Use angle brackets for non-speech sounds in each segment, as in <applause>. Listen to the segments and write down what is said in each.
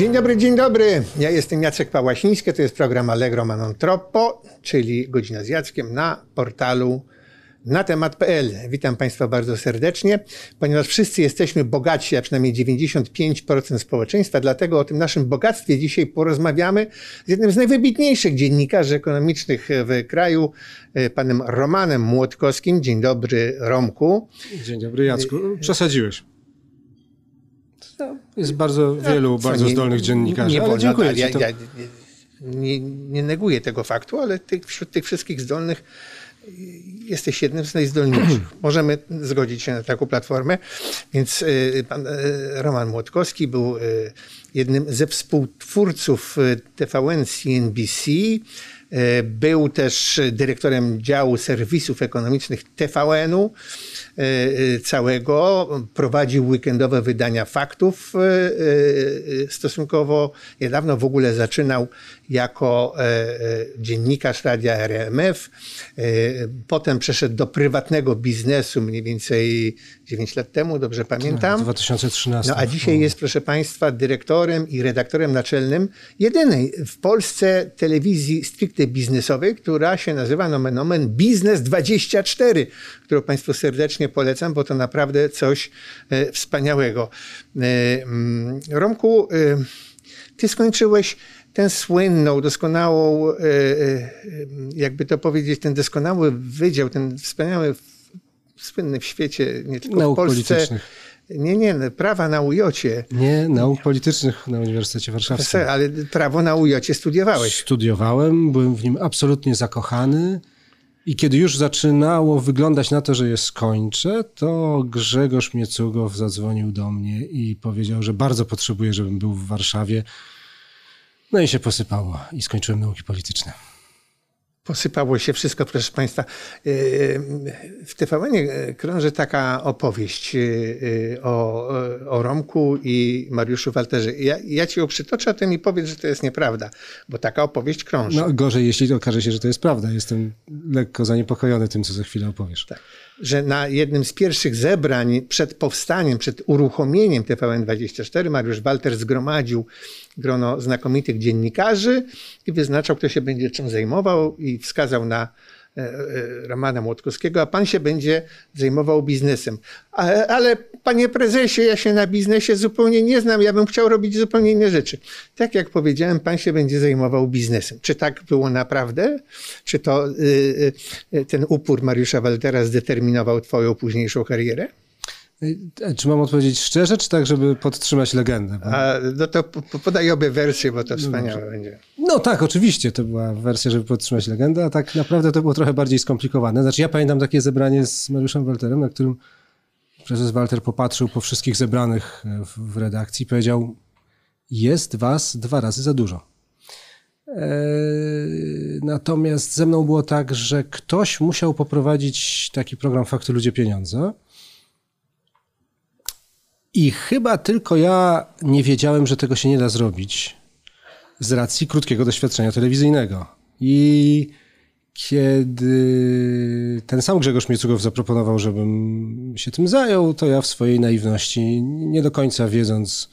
Dzień dobry, dzień dobry. Ja jestem Jacek Pałaśniński, to jest program Allegro Manon Troppo, czyli Godzina z Jackiem na portalu na temat.pl. Witam Państwa bardzo serdecznie, ponieważ wszyscy jesteśmy bogaci, a przynajmniej 95% społeczeństwa, dlatego o tym naszym bogactwie dzisiaj porozmawiamy z jednym z najwybitniejszych dziennikarzy ekonomicznych w kraju, e, panem Romanem Młotkowskim. Dzień dobry, Romku. Dzień dobry, Jacku. Przesadziłeś. Jest bardzo wielu Co, bardzo nie- zdolnych dziennikarzy, Nie ale dziękuję tak, ja, ja nie, nie neguję tego faktu, ale tych, wśród tych wszystkich zdolnych jesteś jednym z najzdolniejszych. <clears throat> Możemy zgodzić się na taką platformę. Więc y, pan y, Roman Młotkowski był y, jednym ze współtwórców TVN CNBC. Był też dyrektorem działu serwisów ekonomicznych TVN-u całego. Prowadził weekendowe wydania faktów. y, y, Stosunkowo niedawno w ogóle zaczynał jako e, e, dziennikarz radia RMF. E, Potem przeszedł do prywatnego biznesu mniej więcej 9 lat temu, dobrze pamiętam. 2013. No a dzisiaj jest, proszę Państwa, dyrektorem i redaktorem naczelnym jedynej w Polsce telewizji stricte biznesowej, która się nazywa nomen omen Biznes 24, którą Państwu serdecznie polecam, bo to naprawdę coś e, wspaniałego. E, mm, Romku, e, Ty skończyłeś tę słynną, doskonałą, jakby to powiedzieć, ten doskonały wydział, ten wspaniały, słynny w świecie, nie tylko Nauk w Polsce. politycznych. Nie, nie, prawa na ujocie. Nie, nauk politycznych na Uniwersytecie Warszawskim. Ale prawo na ujocie studiowałeś. Studiowałem, byłem w nim absolutnie zakochany i kiedy już zaczynało wyglądać na to, że je skończę, to Grzegorz Miecugow zadzwonił do mnie i powiedział, że bardzo potrzebuje, żebym był w Warszawie. No i się posypało i skończyłem nauki polityczne. Posypało się wszystko, proszę Państwa. Yy, W TVN krąży taka opowieść o, o Romku i Mariuszu Walterze. Ja, ja Ci ją przytoczę, a Ty mi powiedz, że to jest nieprawda, bo taka opowieść krąży. No gorzej, jeśli okaże się, że to jest prawda. Jestem lekko zaniepokojony tym, co za chwilę opowiesz. Tak. Że na jednym z pierwszych zebrań przed powstaniem, przed uruchomieniem TVN24 Mariusz Walter zgromadził grono znakomitych dziennikarzy i wyznaczał, kto się będzie czym zajmował i wskazał na Romana Młotkowskiego, a pan się będzie zajmował biznesem. Ale, ale panie prezesie, ja się na biznesie zupełnie nie znam, ja bym chciał robić zupełnie inne rzeczy. Tak jak powiedziałem, pan się będzie zajmował biznesem. Czy tak było naprawdę? Czy to y, y, ten upór Mariusza Waltera zdeterminował twoją późniejszą karierę? E, Czy mam odpowiedzieć szczerze, czy tak, żeby podtrzymać legendę? Bo... A, no to po- po- podaj obie wersje, bo to wspaniałe będzie. No tak, oczywiście, to była wersja, żeby podtrzymać legendę, a tak naprawdę to było trochę bardziej skomplikowane. Znaczy ja pamiętam takie zebranie z Mariuszem Walterem, na którym prezes Walter popatrzył po wszystkich zebranych e, w, w redakcji i powiedział, jest was dwa razy za dużo. Eee, natomiast ze mną było tak, że ktoś musiał poprowadzić taki program Fakty Ludzie Pieniądze. I chyba tylko ja nie wiedziałem, że tego się nie da zrobić z racji krótkiego doświadczenia telewizyjnego. I kiedy ten sam Grzegorz Miecugow zaproponował, żebym się tym zajął, to ja w swojej naiwności, nie do końca wiedząc,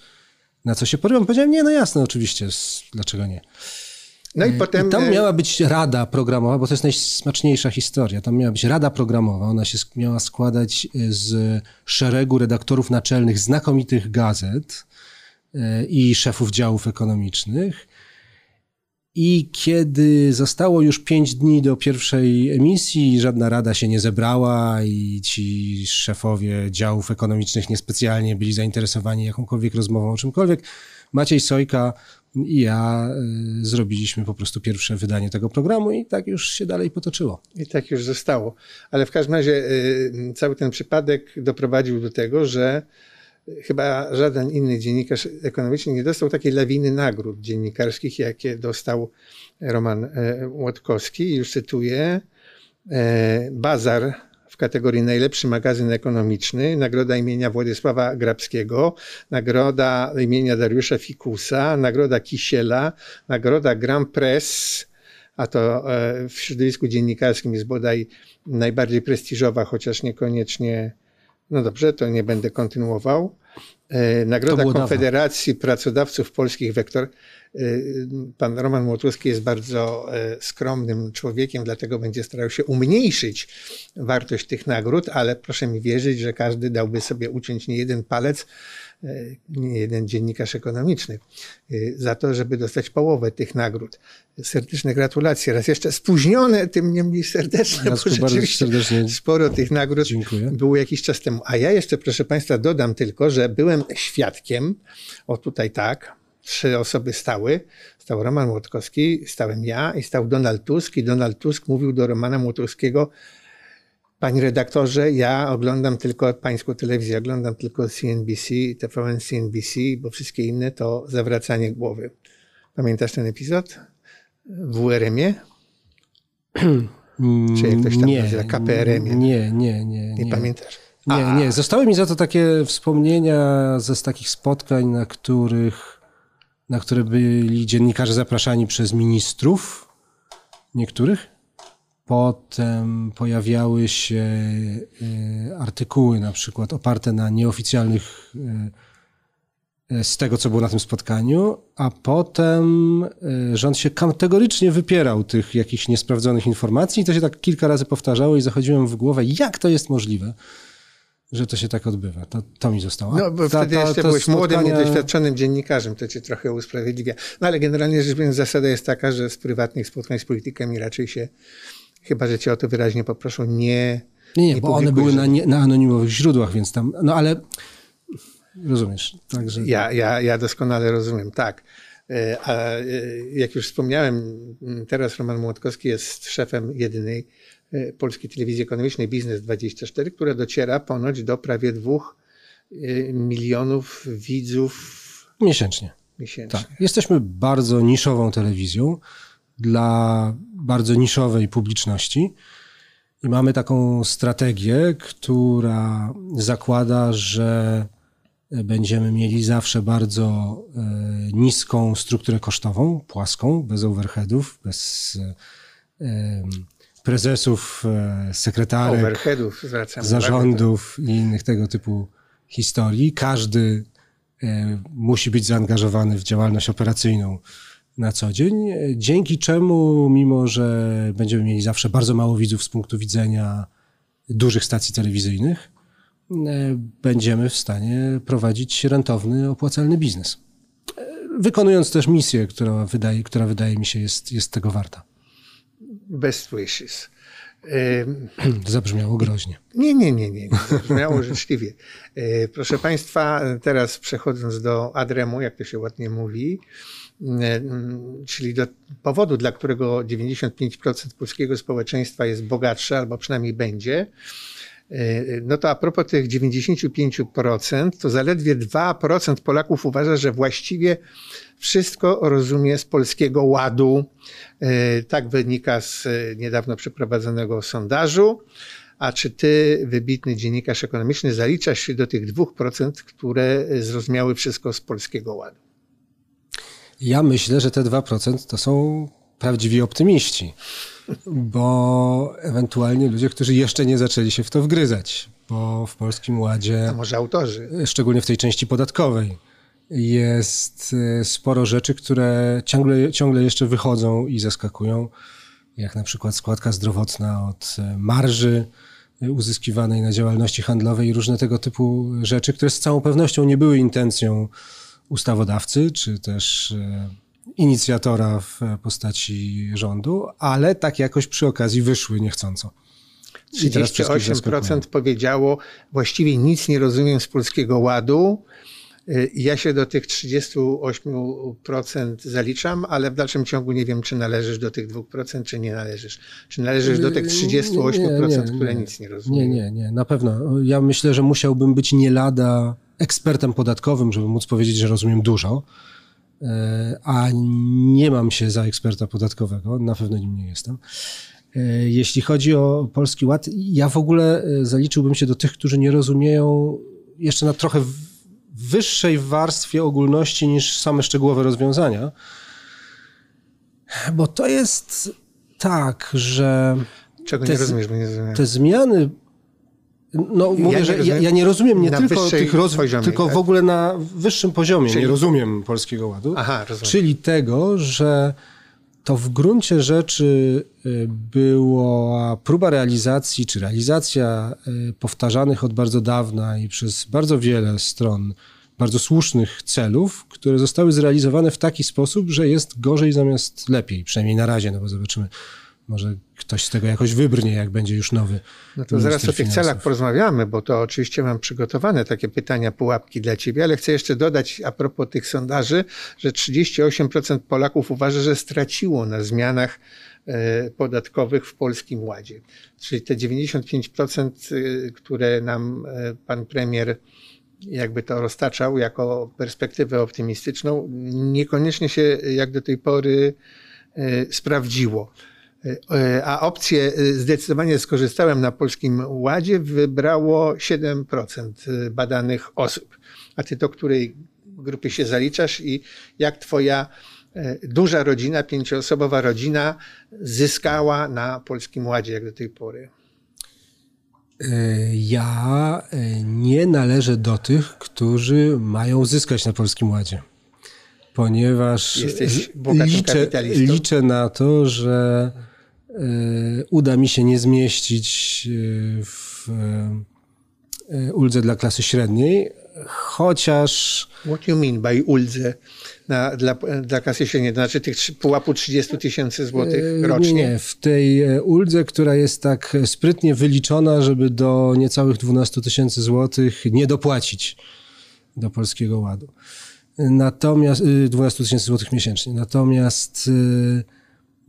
na co się porywam, powiedziałem, nie, no jasne, oczywiście, dlaczego nie. No i potem... I tam e, miała być rada programowa, bo to jest najsmaczniejsza historia. Tam miała być rada programowa. Ona się miała składać y, z szeregu redaktorów naczelnych znakomitych gazet i szefów działów ekonomicznych. I kiedy zostało już pięć dni do pierwszej emisji, żadna rada się nie zebrała i ci szefowie działów ekonomicznych niespecjalnie byli zainteresowani jakąkolwiek rozmową o czymkolwiek, Maciej Sojka i ja y, zrobiliśmy po prostu pierwsze wydanie tego programu i tak już się dalej potoczyło. I tak już zostało. Ale w każdym razie y, cały ten przypadek doprowadził do tego, że chyba żaden inny dziennikarz ekonomiczny nie dostał takiej lawiny nagród dziennikarskich, jakie dostał Roman Łotkowski. Już cytuję. Bazar w kategorii najlepszy magazyn ekonomiczny, nagroda imienia Władysława Grabskiego, nagroda imienia Dariusza Fikusa, nagroda Kisiela, nagroda Grand Press, a to e, w środowisku dziennikarskim jest bodaj najbardziej prestiżowa, chociaż niekoniecznie, no dobrze, to nie będę kontynuował. E, Nagroda było dawno. Konfederacji Pracodawców Polskich Wektor. E, Pan Roman Młotowski jest bardzo e, skromnym człowiekiem, dlatego będzie starał się umniejszyć wartość tych nagród, ale proszę mi wierzyć, że każdy dałby sobie uciąć nie jeden palec, nie jeden dziennikarz ekonomiczny, e, za to, żeby dostać połowę tych nagród. Serdeczne gratulacje. Raz jeszcze spóźnione, tym niemniej serdeczne, bo rzeczywiście serdecznie sporo tych nagród dziękuję. było jakiś czas temu. A ja jeszcze, proszę Państwa, dodam tylko, że byłem świadkiem, o tutaj tak, trzy osoby stały. Stał Roman Młotkowski, stałem ja i stał Donald Tusk i Donald Tusk mówił do Romana Młotkowskiego, Panie redaktorze, ja oglądam tylko pańską telewizję, oglądam tylko CNBC, TVN CNBC, bo wszystkie inne to zawracanie głowy. Pamiętasz ten epizod? W URM-ie? <clears throat> Czy jak ktoś tam nie, nazywa, KPRM-ie? Nie, nie, nie. Nie, pamiętasz? Nie, nie. Zostały mi za to takie wspomnienia ze z takich spotkań, na których, na które byli dziennikarze zapraszani przez ministrów niektórych. Potem pojawiały się e, artykuły na przykład oparte na nieoficjalnych e, e, z tego, co było na tym spotkaniu, a potem rząd się kategorycznie wypierał tych jakichś niesprawdzonych informacji i to się tak kilka razy powtarzało i zachodziłem w głowę, jak to jest możliwe, że to się tak odbywa. To, to mi zostało. No, bo ta- wtedy ta- jeszcze byłeś młodym, spotkania- niedoświadczonym dziennikarzem, to cię trochę usprawiedliwia. No ale generalnie rzecz biorąc, zasada jest taka, że z prywatnych spotkań z politykami raczej się, chyba że cię o to wyraźnie poproszą, nie. Nie, nie, bo one były na, nie, na anonimowych źródłach, więc tam, no ale rozumiesz, także Ja, ja, ja doskonale rozumiem, tak. E, A e, jak już wspomniałem, teraz Roman Młotkowski jest szefem jedynej e, polskiej telewizji ekonomicznej Biznes 24, która dociera ponoć do prawie dwóch milionów widzów miesięcznie. miesięcznie. Tak. Jesteśmy bardzo niszową telewizją dla bardzo niszowej publiczności i mamy taką strategię, która zakłada, że będziemy mieli zawsze bardzo e, niską strukturę kosztową, płaską, bez overheadów, bez e, prezesów, e, sekretarek, Overheadów uwagę. zarządów i innych tego typu historii. Każdy musi być zaangażowany w działalność operacyjną na co dzień, e, dzięki czemu, mimo że będziemy mieli zawsze bardzo mało widzów z punktu widzenia dużych stacji telewizyjnych, e, będziemy w stanie prowadzić rentowny, opłacalny biznes. E, Wykonując też misję, która wydaje, która wydaje mi się jest, jest tego warta. Best wishes. Ym, Zabrzmiało groźnie. Nie, nie, nie, nie. Brzmiało życzliwie. E, Proszę Państwa, teraz przechodząc do Adremu, jak to się ładnie mówi, e, czyli do powodu, dla którego 95% polskiego społeczeństwa jest bogatsze, albo przynajmniej będzie, e, no to a propos tych 95%, to zaledwie 2% Polaków uważa, że właściwie wszystko rozumie z polskiego ładu. E, Tak wynika z e, niedawno przeprowadzonego sondażu. A czy ty, wybitny dziennikarz ekonomiczny, zaliczasz się do tych 2%, które zrozumiały wszystko z polskiego ładu? Ja myślę, że te 2% to są prawdziwi optymiści, bo ewentualnie ludzie, którzy jeszcze nie zaczęli się w to wgryzać, bo w Polskim Ładzie, A może autorzy? szczególnie w tej części podatkowej, jest e, sporo rzeczy, które ciągle, ciągle jeszcze wychodzą i zaskakują, jak na przykład składka zdrowotna od e, marży e, uzyskiwanej na działalności handlowej i różne tego typu rzeczy, które z całą pewnością nie były intencją ustawodawcy, czy też e, inicjatora w e, postaci rządu, ale tak jakoś przy okazji wyszły niechcąco. I teraz wszystkich zaskakują. 38% powiedziało, właściwie nic nie rozumiem z polskiego ładu. Y, Ja się do tych 38% zaliczam, ale w dalszym ciągu nie wiem, czy należysz do tych 2%, czy nie należysz. Czy należysz do tych 38%, które nic nie rozumieją? Nie, nie, nie, na pewno. Ja myślę, że musiałbym być nie lada ekspertem podatkowym, żeby móc powiedzieć, że rozumiem dużo, E, a nie mam się za eksperta podatkowego, na pewno nim nie jestem. E, Jeśli chodzi o Polski Ład, ja w ogóle e, zaliczyłbym się do tych, którzy nie rozumieją jeszcze na trochę wyższej warstwie ogólności niż same szczegółowe rozwiązania, bo to jest tak, że Czego Te nie rozumiesz, bo nie te zmiany No mówię, nie że ja, rozumiem. ja nie rozumiem nie tylko tych rozwiązań, poziomie, tylko tak? w ogóle na wyższym poziomie Czyli- nie rozumiem Polskiego Ładu. Aha, rozumiem. Czyli tego, że to w gruncie rzeczy y, była próba realizacji, czy realizacja y, powtarzanych od bardzo dawna i przez bardzo wiele stron bardzo słusznych celów, które zostały zrealizowane w taki sposób, że jest gorzej zamiast lepiej, przynajmniej na razie, no bo zobaczymy, może ktoś z tego jakoś wybrnie, jak będzie już nowy. No to zaraz o tych finansów. celach porozmawiamy, bo to oczywiście mam przygotowane takie pytania, pułapki dla ciebie, ale chcę jeszcze dodać a propos tych sondaży, że 38% Polaków uważa, że straciło na zmianach e, podatkowych w Polskim Ładzie. Czyli te 95%, y, które nam e, pan premier jakby to roztaczał jako perspektywę optymistyczną, niekoniecznie się jak do tej pory e, sprawdziło. A opcję e, zdecydowanie skorzystałem na Polskim Ładzie wybrało 7% badanych osób. A ty do której grupy się zaliczasz i jak twoja e, duża rodzina, pięcioosobowa rodzina zyskała na Polskim Ładzie jak do tej pory? Ja nie należę do tych, którzy mają zyskać na Polskim Ładzie. Ponieważ liczę, liczę na to, że uda mi się nie zmieścić e, w e, uldze dla klasy średniej, chociaż What you mean by uldze na, dla, dla klasy średniej? To znaczy tych pułapu 30 tysięcy złotych E, rocznie? Nie, w tej e, uldze, która jest tak sprytnie wyliczona, żeby do niecałych 12 tysięcy złotych nie dopłacić do Polskiego Ładu. Natomiast y, 12 tysięcy złotych miesięcznie. Natomiast y,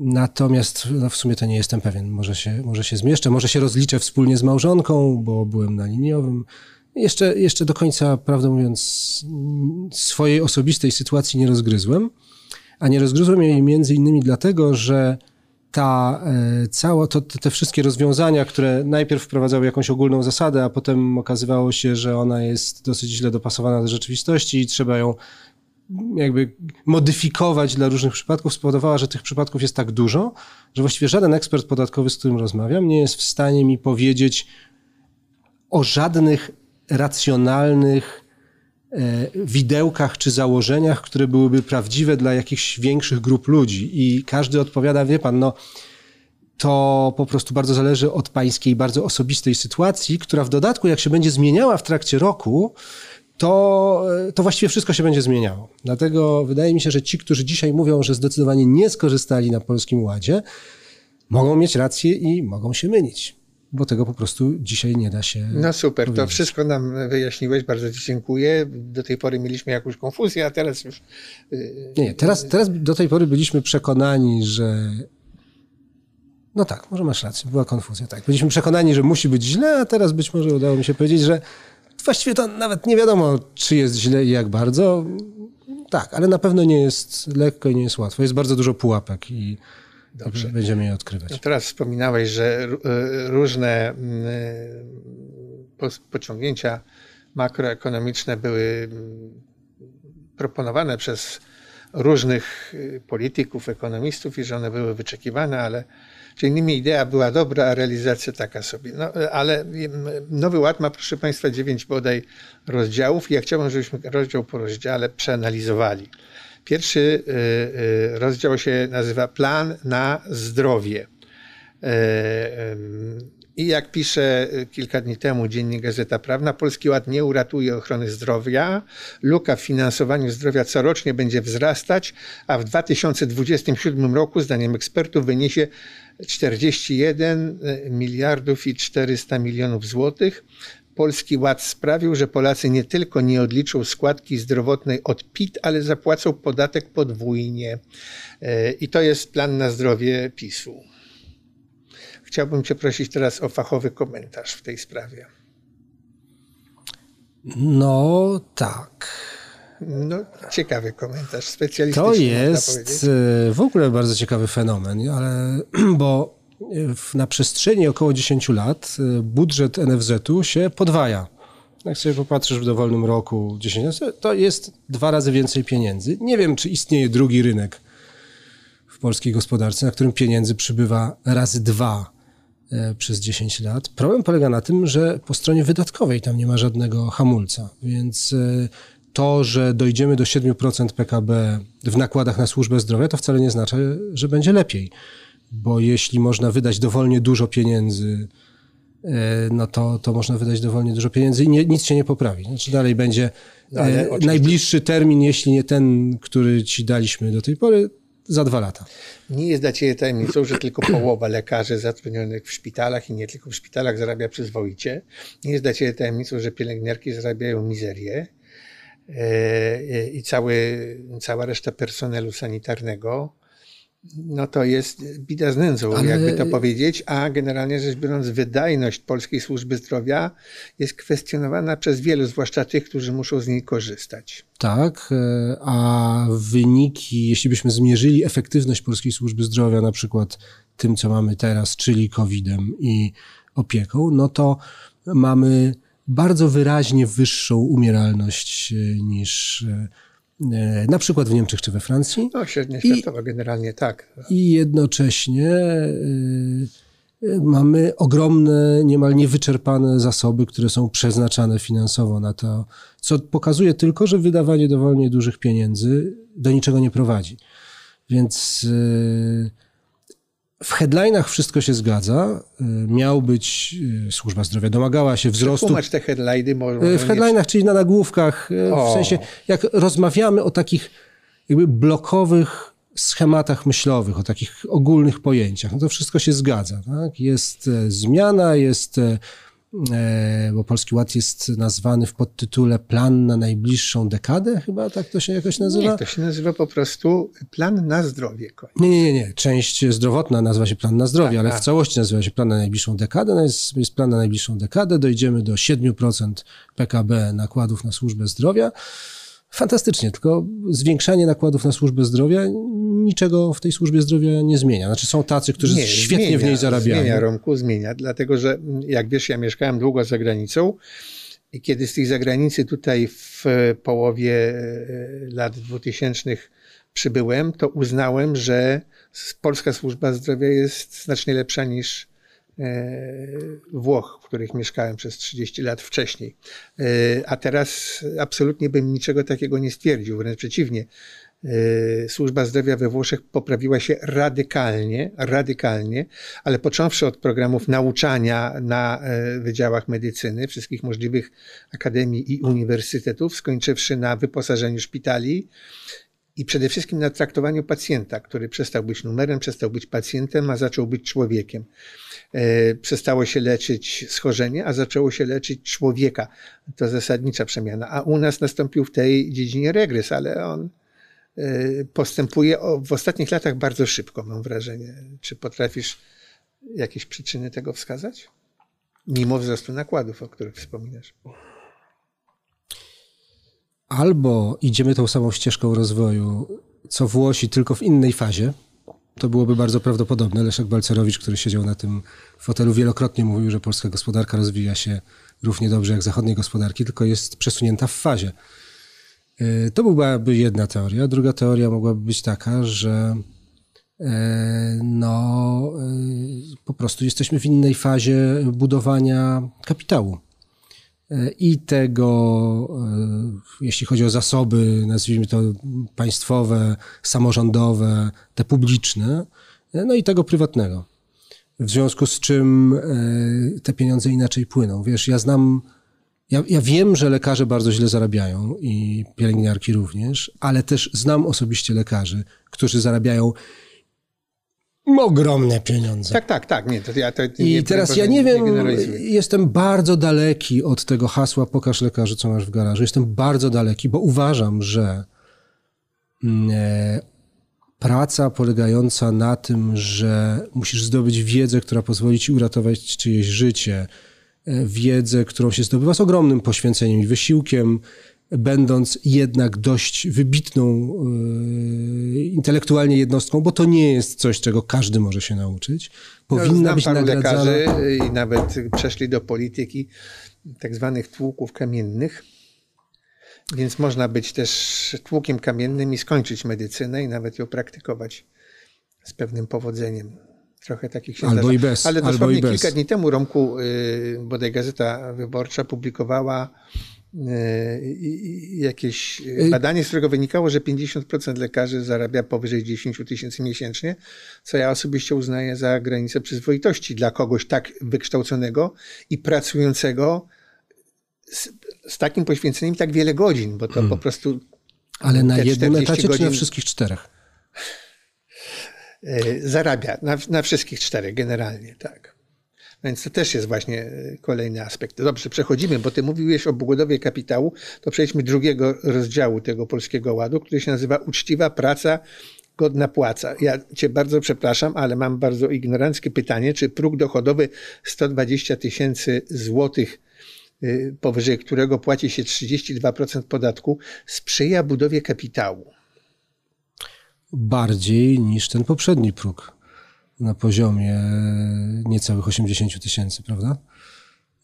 natomiast no w sumie to nie jestem pewien. Może się, może się zmieszczę, może się rozliczę wspólnie z małżonką, bo byłem na liniowym. Jeszcze, jeszcze do końca, prawdę mówiąc, swojej osobistej sytuacji nie rozgryzłem. A nie rozgryzłem jej między innymi dlatego, że ta e, cała, to, te wszystkie rozwiązania, które najpierw wprowadzały jakąś ogólną zasadę, a potem okazywało się, że ona jest dosyć źle dopasowana do rzeczywistości i trzeba ją jakby modyfikować dla różnych przypadków, spowodowała, że tych przypadków jest tak dużo, że właściwie żaden ekspert podatkowy, z którym rozmawiam, nie jest w stanie mi powiedzieć o żadnych racjonalnych e, widełkach czy założeniach, które byłyby prawdziwe dla jakichś większych grup ludzi. I każdy odpowiada, wie pan, no to po prostu bardzo zależy od pańskiej bardzo osobistej sytuacji, która w dodatku, jak się będzie zmieniała w trakcie roku, to, to właściwie wszystko się będzie zmieniało. Dlatego wydaje mi się, że ci, którzy dzisiaj mówią, że zdecydowanie nie skorzystali na Polskim Ładzie, mogą mieć rację i mogą się mylić, bo tego po prostu dzisiaj nie da się. No super, to powiedzieć. wszystko nam wyjaśniłeś, bardzo Ci dziękuję. Do tej pory mieliśmy jakąś konfuzję, a teraz już y, Nie, nie, teraz, teraz do tej pory byliśmy przekonani, że. No tak, może masz rację, była konfuzja. Tak. Byliśmy przekonani, że musi być źle, a teraz być może udało mi się powiedzieć, że właściwie to nawet nie wiadomo, czy jest źle i jak bardzo. Tak, ale na pewno nie jest lekko i nie jest łatwo. Jest bardzo dużo pułapek i Dobrze. będziemy je odkrywać. No teraz wspominałeś, że y, różne pos- pociągnięcia makroekonomiczne były proponowane przez różnych y, polityków, ekonomistów i że one były wyczekiwane, ale czy innymi idea była dobra, a realizacja taka sobie. No, ale Nowy Ład ma, proszę Państwa, dziewięć bodaj rozdziałów i ja chciałbym, żebyśmy rozdział po rozdziale przeanalizowali. Pierwszy y, y, rozdział się nazywa Plan na zdrowie. E, I jak pisze kilka dni temu Dziennik Gazeta Prawna, Polski Ład nie uratuje ochrony zdrowia. Luka w finansowaniu zdrowia corocznie będzie wzrastać, a w 2027 roku, zdaniem ekspertów, wyniesie 41 miliardów i 400 milionów złotych. Polski Ład sprawił, że Polacy nie tylko nie odliczą składki zdrowotnej od PIT, ale zapłacą podatek podwójnie. E, I to jest plan na zdrowie PiSu. Chciałbym Cię prosić teraz o fachowy komentarz w tej sprawie. No tak. No, ciekawy komentarz, specjalistyczny. To jest e, w ogóle bardzo ciekawy fenomen, ale <clears throat> bo w- na przestrzeni około 10 lat e, budżet NFZ-u się podwaja. Jak sobie popatrzysz w dowolnym roku 10 lat, to jest dwa razy więcej pieniędzy. Nie wiem, czy istnieje drugi rynek w polskiej gospodarce, na którym pieniędzy przybywa razy dwa e, przez 10 lat. Problem polega na tym, że po stronie wydatkowej tam nie ma żadnego hamulca, więc e, to, że dojdziemy do 7% PKB w nakładach na służbę zdrowia, to wcale nie znaczy, że będzie lepiej, bo jeśli można wydać dowolnie dużo pieniędzy, e, no to, to można wydać dowolnie dużo pieniędzy i nie, nic się nie poprawi. Znaczy dalej będzie ale e, najbliższy termin, jeśli nie ten, który ci daliśmy do tej pory, za dwa lata. Nie jest dla Ciebie tajemnicą, że tylko połowa lekarzy zatrudnionych w szpitalach i nie tylko w szpitalach zarabia przyzwoicie. Nie jest dla Ciebie tajemnicą, że pielęgniarki zarabiają mizerię i cały, cała reszta personelu sanitarnego. No to jest bida z nędzą, Ale- jakby to powiedzieć, a generalnie rzecz biorąc wydajność polskiej służby zdrowia jest kwestionowana przez wielu, zwłaszcza tych, którzy muszą z niej korzystać. Tak, e, a wyniki, jeśli byśmy zmierzyli efektywność polskiej służby zdrowia, na przykład tym, co mamy teraz, czyli COVID-em i opieką, no to mamy bardzo wyraźnie wyższą umieralność e, niż e, e, na przykład w Niemczech czy we Francji. No średnia I- światowa generalnie tak. I jednocześnie y, mamy ogromne, niemal niewyczerpane zasoby, które są przeznaczane finansowo na to, co pokazuje tylko, że wydawanie dowolnie dużych pieniędzy do niczego nie prowadzi. Więc y, w headlinach wszystko się zgadza. Y, Miał być, y, służba zdrowia domagała się wzrostu Tłumacz te headliny, E, W headlinach, czyli na nagłówkach, e, w O. sensie jak rozmawiamy o takich jakby blokowych schematach myślowych, o takich ogólnych pojęciach, no to wszystko się zgadza. Tak? Jest e, zmiana, jest, e, bo Polski Ład jest nazwany w podtytule Plan na najbliższą dekadę, chyba tak to się jakoś nazywa? Nie, to się nazywa po prostu plan na zdrowie. koń. Nie, nie, nie, nie. Część zdrowotna nazywa się plan na zdrowie, Tak, ale tak. w całości nazywa się plan na najbliższą dekadę. No jest, jest plan na najbliższą dekadę, dojdziemy do 7% PKB nakładów na służbę zdrowia. Fantastycznie, tylko zwiększanie nakładów na służbę zdrowia niczego w tej służbie zdrowia nie zmienia. Znaczy są tacy, którzy Nie, świetnie zmienia, w niej zarabiają. Zmienia, Romku, zmienia, dlatego że mm, jak wiesz, ja mieszkałem długo za granicą i kiedy z tej zagranicy tutaj w połowie e, lat 2000 przybyłem, to uznałem, że polska służba zdrowia jest znacznie lepsza niż Włoch, w których mieszkałem przez 30 lat wcześniej. E, A teraz absolutnie bym niczego takiego nie stwierdził, wręcz przeciwnie. E, Służba zdrowia we Włoszech poprawiła się radykalnie, radykalnie, ale począwszy od programów nauczania na e, wydziałach medycyny, wszystkich możliwych akademii i uniwersytetów, skończywszy na wyposażeniu szpitali, i przede wszystkim na traktowaniu pacjenta, który przestał być numerem, przestał być pacjentem, a zaczął być człowiekiem. E, przestało się leczyć schorzenie, a zaczęło się leczyć człowieka. To zasadnicza przemiana. A u nas nastąpił w tej dziedzinie regres, ale on e, postępuje w ostatnich latach bardzo szybko, mam wrażenie. Czy potrafisz jakieś przyczyny tego wskazać? Mimo wzrostu nakładów, o których wspominasz. Albo idziemy tą samą ścieżką rozwoju, co Włosi, tylko w innej fazie. To byłoby bardzo prawdopodobne. Leszek Balcerowicz, który siedział na tym fotelu, wielokrotnie mówił, że polska gospodarka rozwija się równie dobrze jak zachodnie gospodarki, tylko jest przesunięta w fazie. Y, To byłaby jedna teoria. Druga teoria mogłaby być taka, że e, no, y, po prostu jesteśmy w innej fazie budowania kapitału E, i tego, e, jeśli chodzi o zasoby, nazwijmy to państwowe, samorządowe, te publiczne, e, no i tego prywatnego. W związku z czym e, te pieniądze inaczej płyną. Wiesz, ja znam, ja, ja wiem, że lekarze bardzo źle zarabiają i pielęgniarki również, ale też znam osobiście lekarzy, którzy zarabiają ogromne pieniądze. Tak, tak, tak. Nie, to ja to I nie, teraz ja nie wiem, generalizuję. jestem bardzo daleki od tego hasła pokaż lekarzy, co masz w garażu. Jestem bardzo daleki, bo uważam, że mm, e, praca polegająca na tym, że musisz zdobyć wiedzę, która pozwoli ci uratować czyjeś życie, e, wiedzę, którą się zdobywa z ogromnym poświęceniem i wysiłkiem, będąc jednak dość wybitną e, intelektualnie jednostką, bo to nie jest coś, czego każdy może się nauczyć, powinna No, być paru nagradzana. lekarzy i nawet przeszli do polityki tak zwanych tłuków kamiennych. Więc można być też tłukiem kamiennym i skończyć medycynę i nawet ją praktykować z pewnym powodzeniem. Trochę takich się Albo zdarza. i bez, Ale albo dosłownie i bez. kilka dni temu, Romku, y, bodaj Gazeta Wyborcza publikowała jakieś y, badanie, z którego wynikało, że 50% lekarzy zarabia powyżej 10 tysięcy miesięcznie, co ja osobiście uznaję za granicę przyzwoitości dla kogoś tak wykształconego i pracującego z, z takim poświęceniem tak wiele godzin, bo to po prostu Ale na jednym 40 etacie czy na godzin- wszystkich czterech? e, <laughs> zarabia na, na wszystkich czterech generalnie, tak. Więc to też jest właśnie e, kolejny aspekt. Dobrze, przechodzimy, bo ty mówiłeś o budowie kapitału, to przejdźmy drugiego rozdziału tego Polskiego Ładu, który się nazywa Uczciwa praca, godna płaca. Ja cię bardzo przepraszam, ale mam bardzo ignoranckie pytanie, czy próg dochodowy 120 tysięcy złotych, y, powyżej którego płaci się 32% podatku, sprzyja budowie kapitału? Bardziej niż ten poprzedni próg na poziomie niecałych 80 tysięcy, prawda?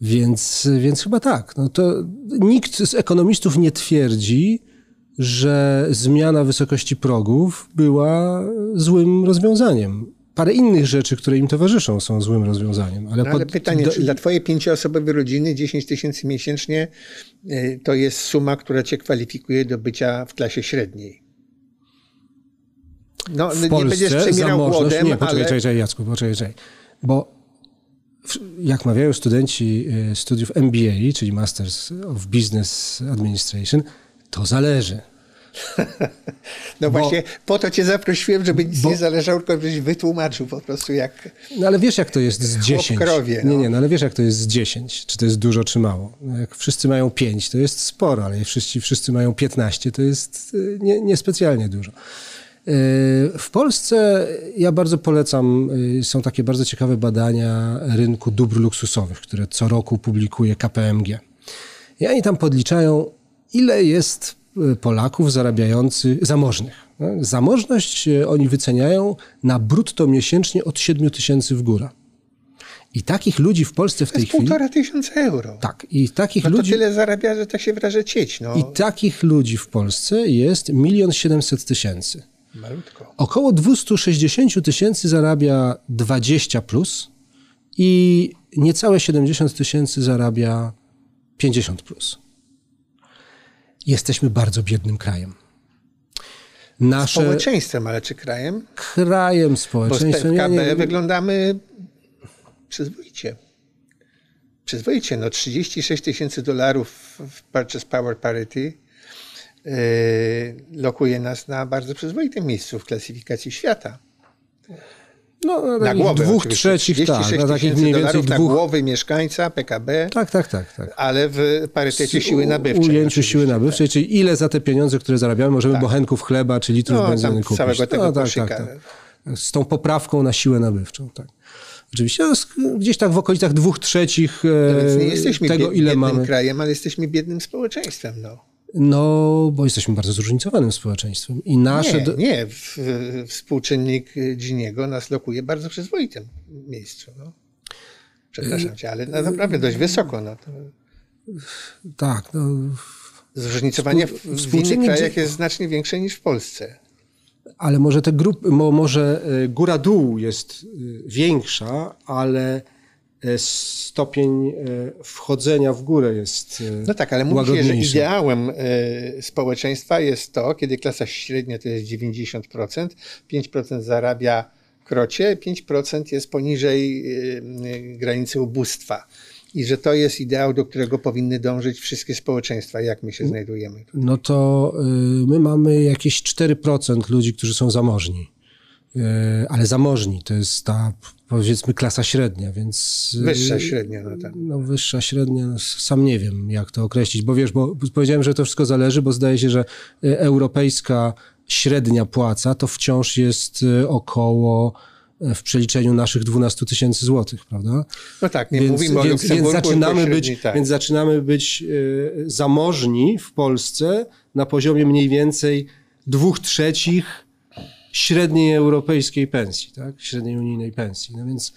Więc, więc chyba tak. No to nikt z ekonomistów nie twierdzi, że zmiana wysokości progów była złym rozwiązaniem. Parę innych rzeczy, które im towarzyszą, są złym rozwiązaniem. Ale, No, ale pod- pytanie, do- czy dla twojej pięcioosobowej rodziny 10 tysięcy miesięcznie y, to jest suma, która cię kwalifikuje do bycia w klasie średniej? No, w nie Polsce będziesz przemierał zamożność, głodem, nie, poczekaj, ale... czekaj, czekaj, Jacku, poczekaj, czekaj. Bo jak mawiają studenci y, studiów MBA, czyli Masters of Business Administration, to zależy. <laughs> No bo- właśnie, po to cię zaprosiłem, żeby nic bo- nie zależało, tylko żebyś wytłumaczył po prostu jak... No ale wiesz, jak to jest z 10. krowie, Nie, no. nie, no ale wiesz, jak to jest z 10. Czy to jest dużo, czy mało. No, jak wszyscy mają 5, to jest sporo, ale jak wszyscy, wszyscy mają 15, to jest y, nie, niespecjalnie dużo. Y, W Polsce ja bardzo polecam, y, są takie bardzo ciekawe badania rynku dóbr luksusowych, które co roku publikuje KPMG. I oni tam podliczają, ile jest y, Polaków zarabiających, zamożnych. No, Zamożność oni wyceniają na brutto miesięcznie od 7 tysięcy w górę. I takich ludzi w Polsce w To tej jest chwili... półtora tysiąca euro. Tak, i takich No to ludzi... tyle zarabia, że tak się wyrażę cieć. No, I takich ludzi w Polsce jest milion siedemset tysięcy. Malutko. Około 260 tysięcy zarabia 20 plus i niecałe 70 tysięcy zarabia 50 plus. Jesteśmy bardzo biednym krajem. Nasze Społeczeństwem, ale czy krajem? krajem Bo z społeczeństwem. PKB nie- wyglądamy przyzwoicie. Przyzwoicie, no 36 tysięcy dolarów w Purchase Power Parity lokuje nas na bardzo przyzwoitym miejscu w klasyfikacji świata. no, na, głowę dwóch oczywiście. trzecich, tak, 36 na takich mniej więcej dolarów na dwóch. głowę mieszkańca PKB, Tak, tak, tak, tak. ale w parytecie siły nabywczej. Ujęciu siły nabywczej, czyli ile za te pieniądze, które zarabiamy, możemy bochenków chleba czy litrów No, benzyny kupić. całego tego no, tak, tak, tak. Z tą poprawką na siłę nabywczą, tak. Oczywiście jest gdzieś tak w okolicach dwóch trzecich No e, więc nie jesteśmy tego, bied- ile biednym mamy. krajem, ale jesteśmy biednym społeczeństwem. No. No, bo jesteśmy bardzo zróżnicowanym społeczeństwem i nasze... Nie, do- nie. W, w, współczynnik Giniego nas lokuje bardzo przyzwoitym miejscu. No. Przepraszam cię, ale naprawdę dość wysoko. No. To Tak, no, zróżnicowanie w, w innych krajach jest znacznie większe niż w Polsce. ale może te grupy, mo, może e, góra-dół jest e, większa, ale stopień e, wchodzenia w górę jest e, No tak, ale mówi się, że ideałem społeczeństwa jest to, kiedy klasa średnia to jest 90%, 5% zarabia krocie, 5% jest poniżej granicy ubóstwa. I że to jest ideał, do którego powinny dążyć wszystkie społeczeństwa, jak my się znajdujemy. no to my mamy jakieś 4% ludzi, którzy są zamożni. Ale zamożni to jest ta, powiedzmy, klasa średnia, więc... y, Wyższa średnia, no tak. No wyższa średnia, no, sam nie wiem jak to określić, bo wiesz, bo powiedziałem, że to wszystko zależy, bo zdaje się, że y, europejska średnia płaca to wciąż jest y, około y, w przeliczeniu naszych 12 tysięcy złotych, prawda? No tak, nie Więc, mówimy o więc, więc, Luksemburgu, zaczynamy być, tak. więc zaczynamy być y, zamożni w Polsce na poziomie mniej więcej dwóch trzecich średniej europejskiej pensji, tak? Średniej unijnej pensji. No więc,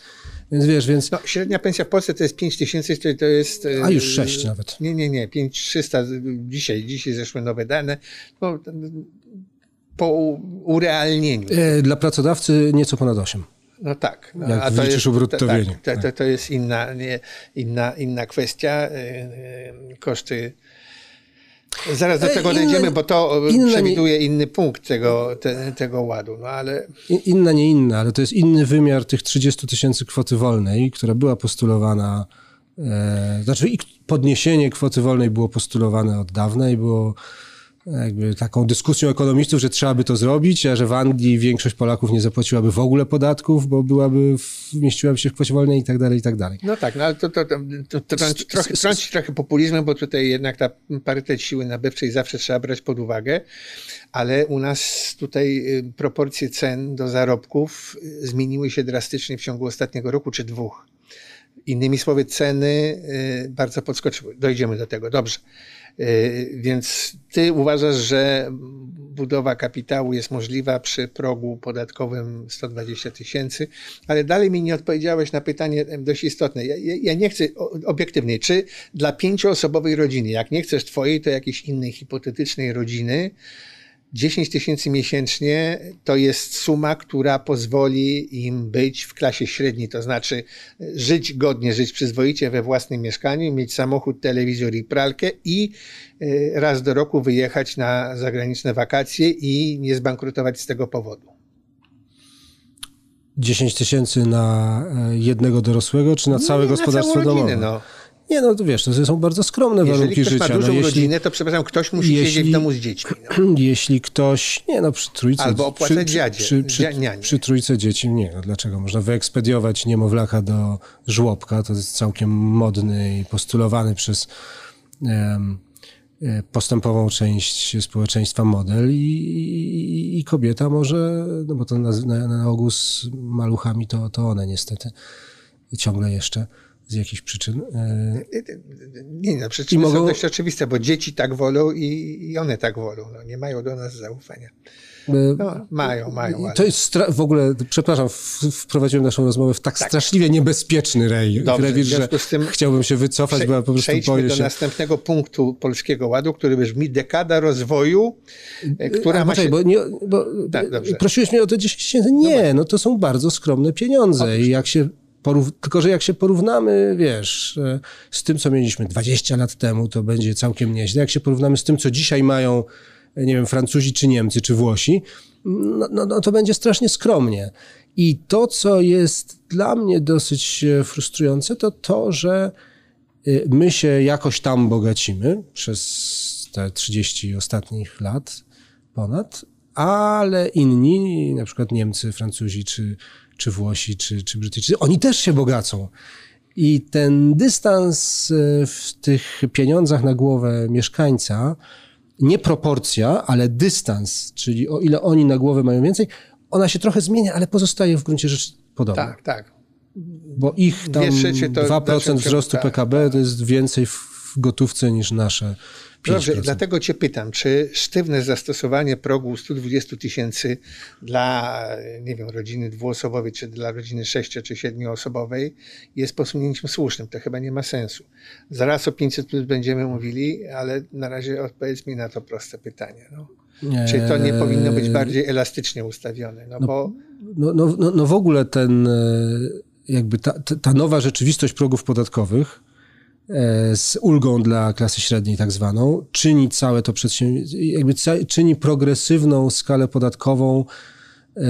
więc wiesz, więc No, średnia pensja w Polsce to jest 5 tysięcy, to, to jest... e, A już sześć nawet. Nie, nie, nie, 5300 dzisiaj, dzisiaj zeszły nowe dane. No, po urealnieniu. e, dla pracodawcy nieco ponad 8. No tak. No, Jak a to jest, ubruttowienie. Tak, to, to, to jest inna, nie, inna, inna kwestia. Y, Koszty. Zaraz do E, tego inne- dojdziemy, bo to nie- przewiduje inny punkt tego, te, tego ładu. No ale Inna, nie inna, ale to jest inny wymiar tych 30 tysięcy kwoty wolnej, która była postulowana. E, znaczy, podniesienie kwoty wolnej było postulowane od dawna i było taką dyskusją ekonomistów, że trzeba by to zrobić, a że w Anglii większość Polaków nie zapłaciłaby w ogóle podatków, bo byłaby, w, mieściłaby się w kwocie wolnej i tak dalej, i tak dalej. No tak, no ale to, to, to, to trąci, trochę, trąci trochę populizmem, bo tutaj jednak ta parytet siły nabywczej zawsze trzeba brać pod uwagę, ale u nas tutaj y, proporcje cen do zarobków y, zmieniły się drastycznie w ciągu ostatniego roku czy dwóch. Innymi słowy, ceny y, bardzo podskoczyły. Dojdziemy do tego, dobrze. Y, Więc ty uważasz, że budowa kapitału jest możliwa przy progu podatkowym 120 tysięcy, ale dalej mi nie odpowiedziałeś na pytanie dość istotne. Ja, ja, nie chcę obiektywnie, czy dla pięcioosobowej rodziny, jak nie chcesz twojej, to jakiejś innej hipotetycznej rodziny, 10 tysięcy miesięcznie to jest suma, która pozwoli im być w klasie średniej, to znaczy e, żyć godnie, żyć przyzwoicie we własnym mieszkaniu, mieć samochód, telewizor i pralkę i e, raz do roku wyjechać na zagraniczne wakacje i nie zbankrutować z tego powodu. 10 tysięcy na e, jednego dorosłego, czy na całe Nie, gospodarstwo na domowe? no. Nie, no to wiesz, to są bardzo skromne Jeżeli warunki ktoś życia. ma dużą no, jeśli, rodzinę, to przepraszam, ktoś musi jeśli- siedzieć w domu z dziećmi. No. <clears throat> jeśli ktoś, nie no, przy trójce... Albo opłacać przy, dziadzie, przy, przy, nianie. przy trójce dzieci, nie, no dlaczego? Można wyekspediować niemowlaka do żłobka, to jest całkiem modny i postulowany przez e, postępową część społeczeństwa model i, i, i kobieta może, no bo to na, na, na ogół z maluchami to, to one niestety ciągle jeszcze z jakichś przyczyn. e, Nie, no, przyczyny I są mogą- dość oczywiste, bo dzieci tak wolą i, i one tak wolą. No, nie mają do nas zaufania. e, No, mają, mają. Ale... To jest w ogóle, przepraszam, wprowadziłem naszą rozmowę w tak, straszliwie niebezpieczny rej, Dobrze, rewir, że chciałbym się wycofać, bo ja po prostu boję do się. następnego punktu Polskiego Ładu, który brzmi dekada rozwoju, e, która A, ma poczekaj, się... bo, nie, bo Tak, prosiłeś mnie o te 10 tysięcy. Nie, no to są bardzo skromne pieniądze i jak się porów... tylko, że jak się porównamy, wiesz, e, z tym, co mieliśmy 20 lat temu, to będzie całkiem nieźle. Jak się porównamy z tym, co dzisiaj mają, e, nie wiem, Francuzi, czy Niemcy, czy Włosi, no, no, no to będzie strasznie skromnie. I to, co jest dla mnie dosyć e, frustrujące, to to, że my się jakoś tam bogacimy przez te 30 ostatnich lat ponad, ale inni, na przykład Niemcy, Francuzi, czy, czy Włosi, czy, czy Brytyjczycy, oni też się bogacą. I ten dystans y, w tych pieniądzach na głowę mieszkańca, nie proporcja, ale dystans, czyli o ile oni na głowę mają więcej, ona się trochę zmienia, ale pozostaje w gruncie rzeczy podobna. Tak, tak. Bo ich tam Dwie trzecie to 2% dalszym wzrostu tak, PKB to jest więcej w gotówce niż nasze 5%. Dobrze, dlatego cię pytam, czy sztywne zastosowanie progu 120 tysięcy dla, nie wiem, rodziny dwuosobowej, czy dla rodziny sześcio czy siedmioosobowej jest posunięciem słusznym? To chyba nie ma sensu. Zaraz o 500 plus będziemy mówili, ale na razie odpowiedz mi na to proste pytanie. No. Czy to nie powinno być bardziej elastycznie ustawione? No, bo No, no, no, no w ogóle ten, e, jakby ta, ta- nowa rzeczywistość progów podatkowych z ulgą dla klasy średniej tak zwaną, czyni całe to przedsięwzięcie, jakby czyni progresywną skalę podatkową e,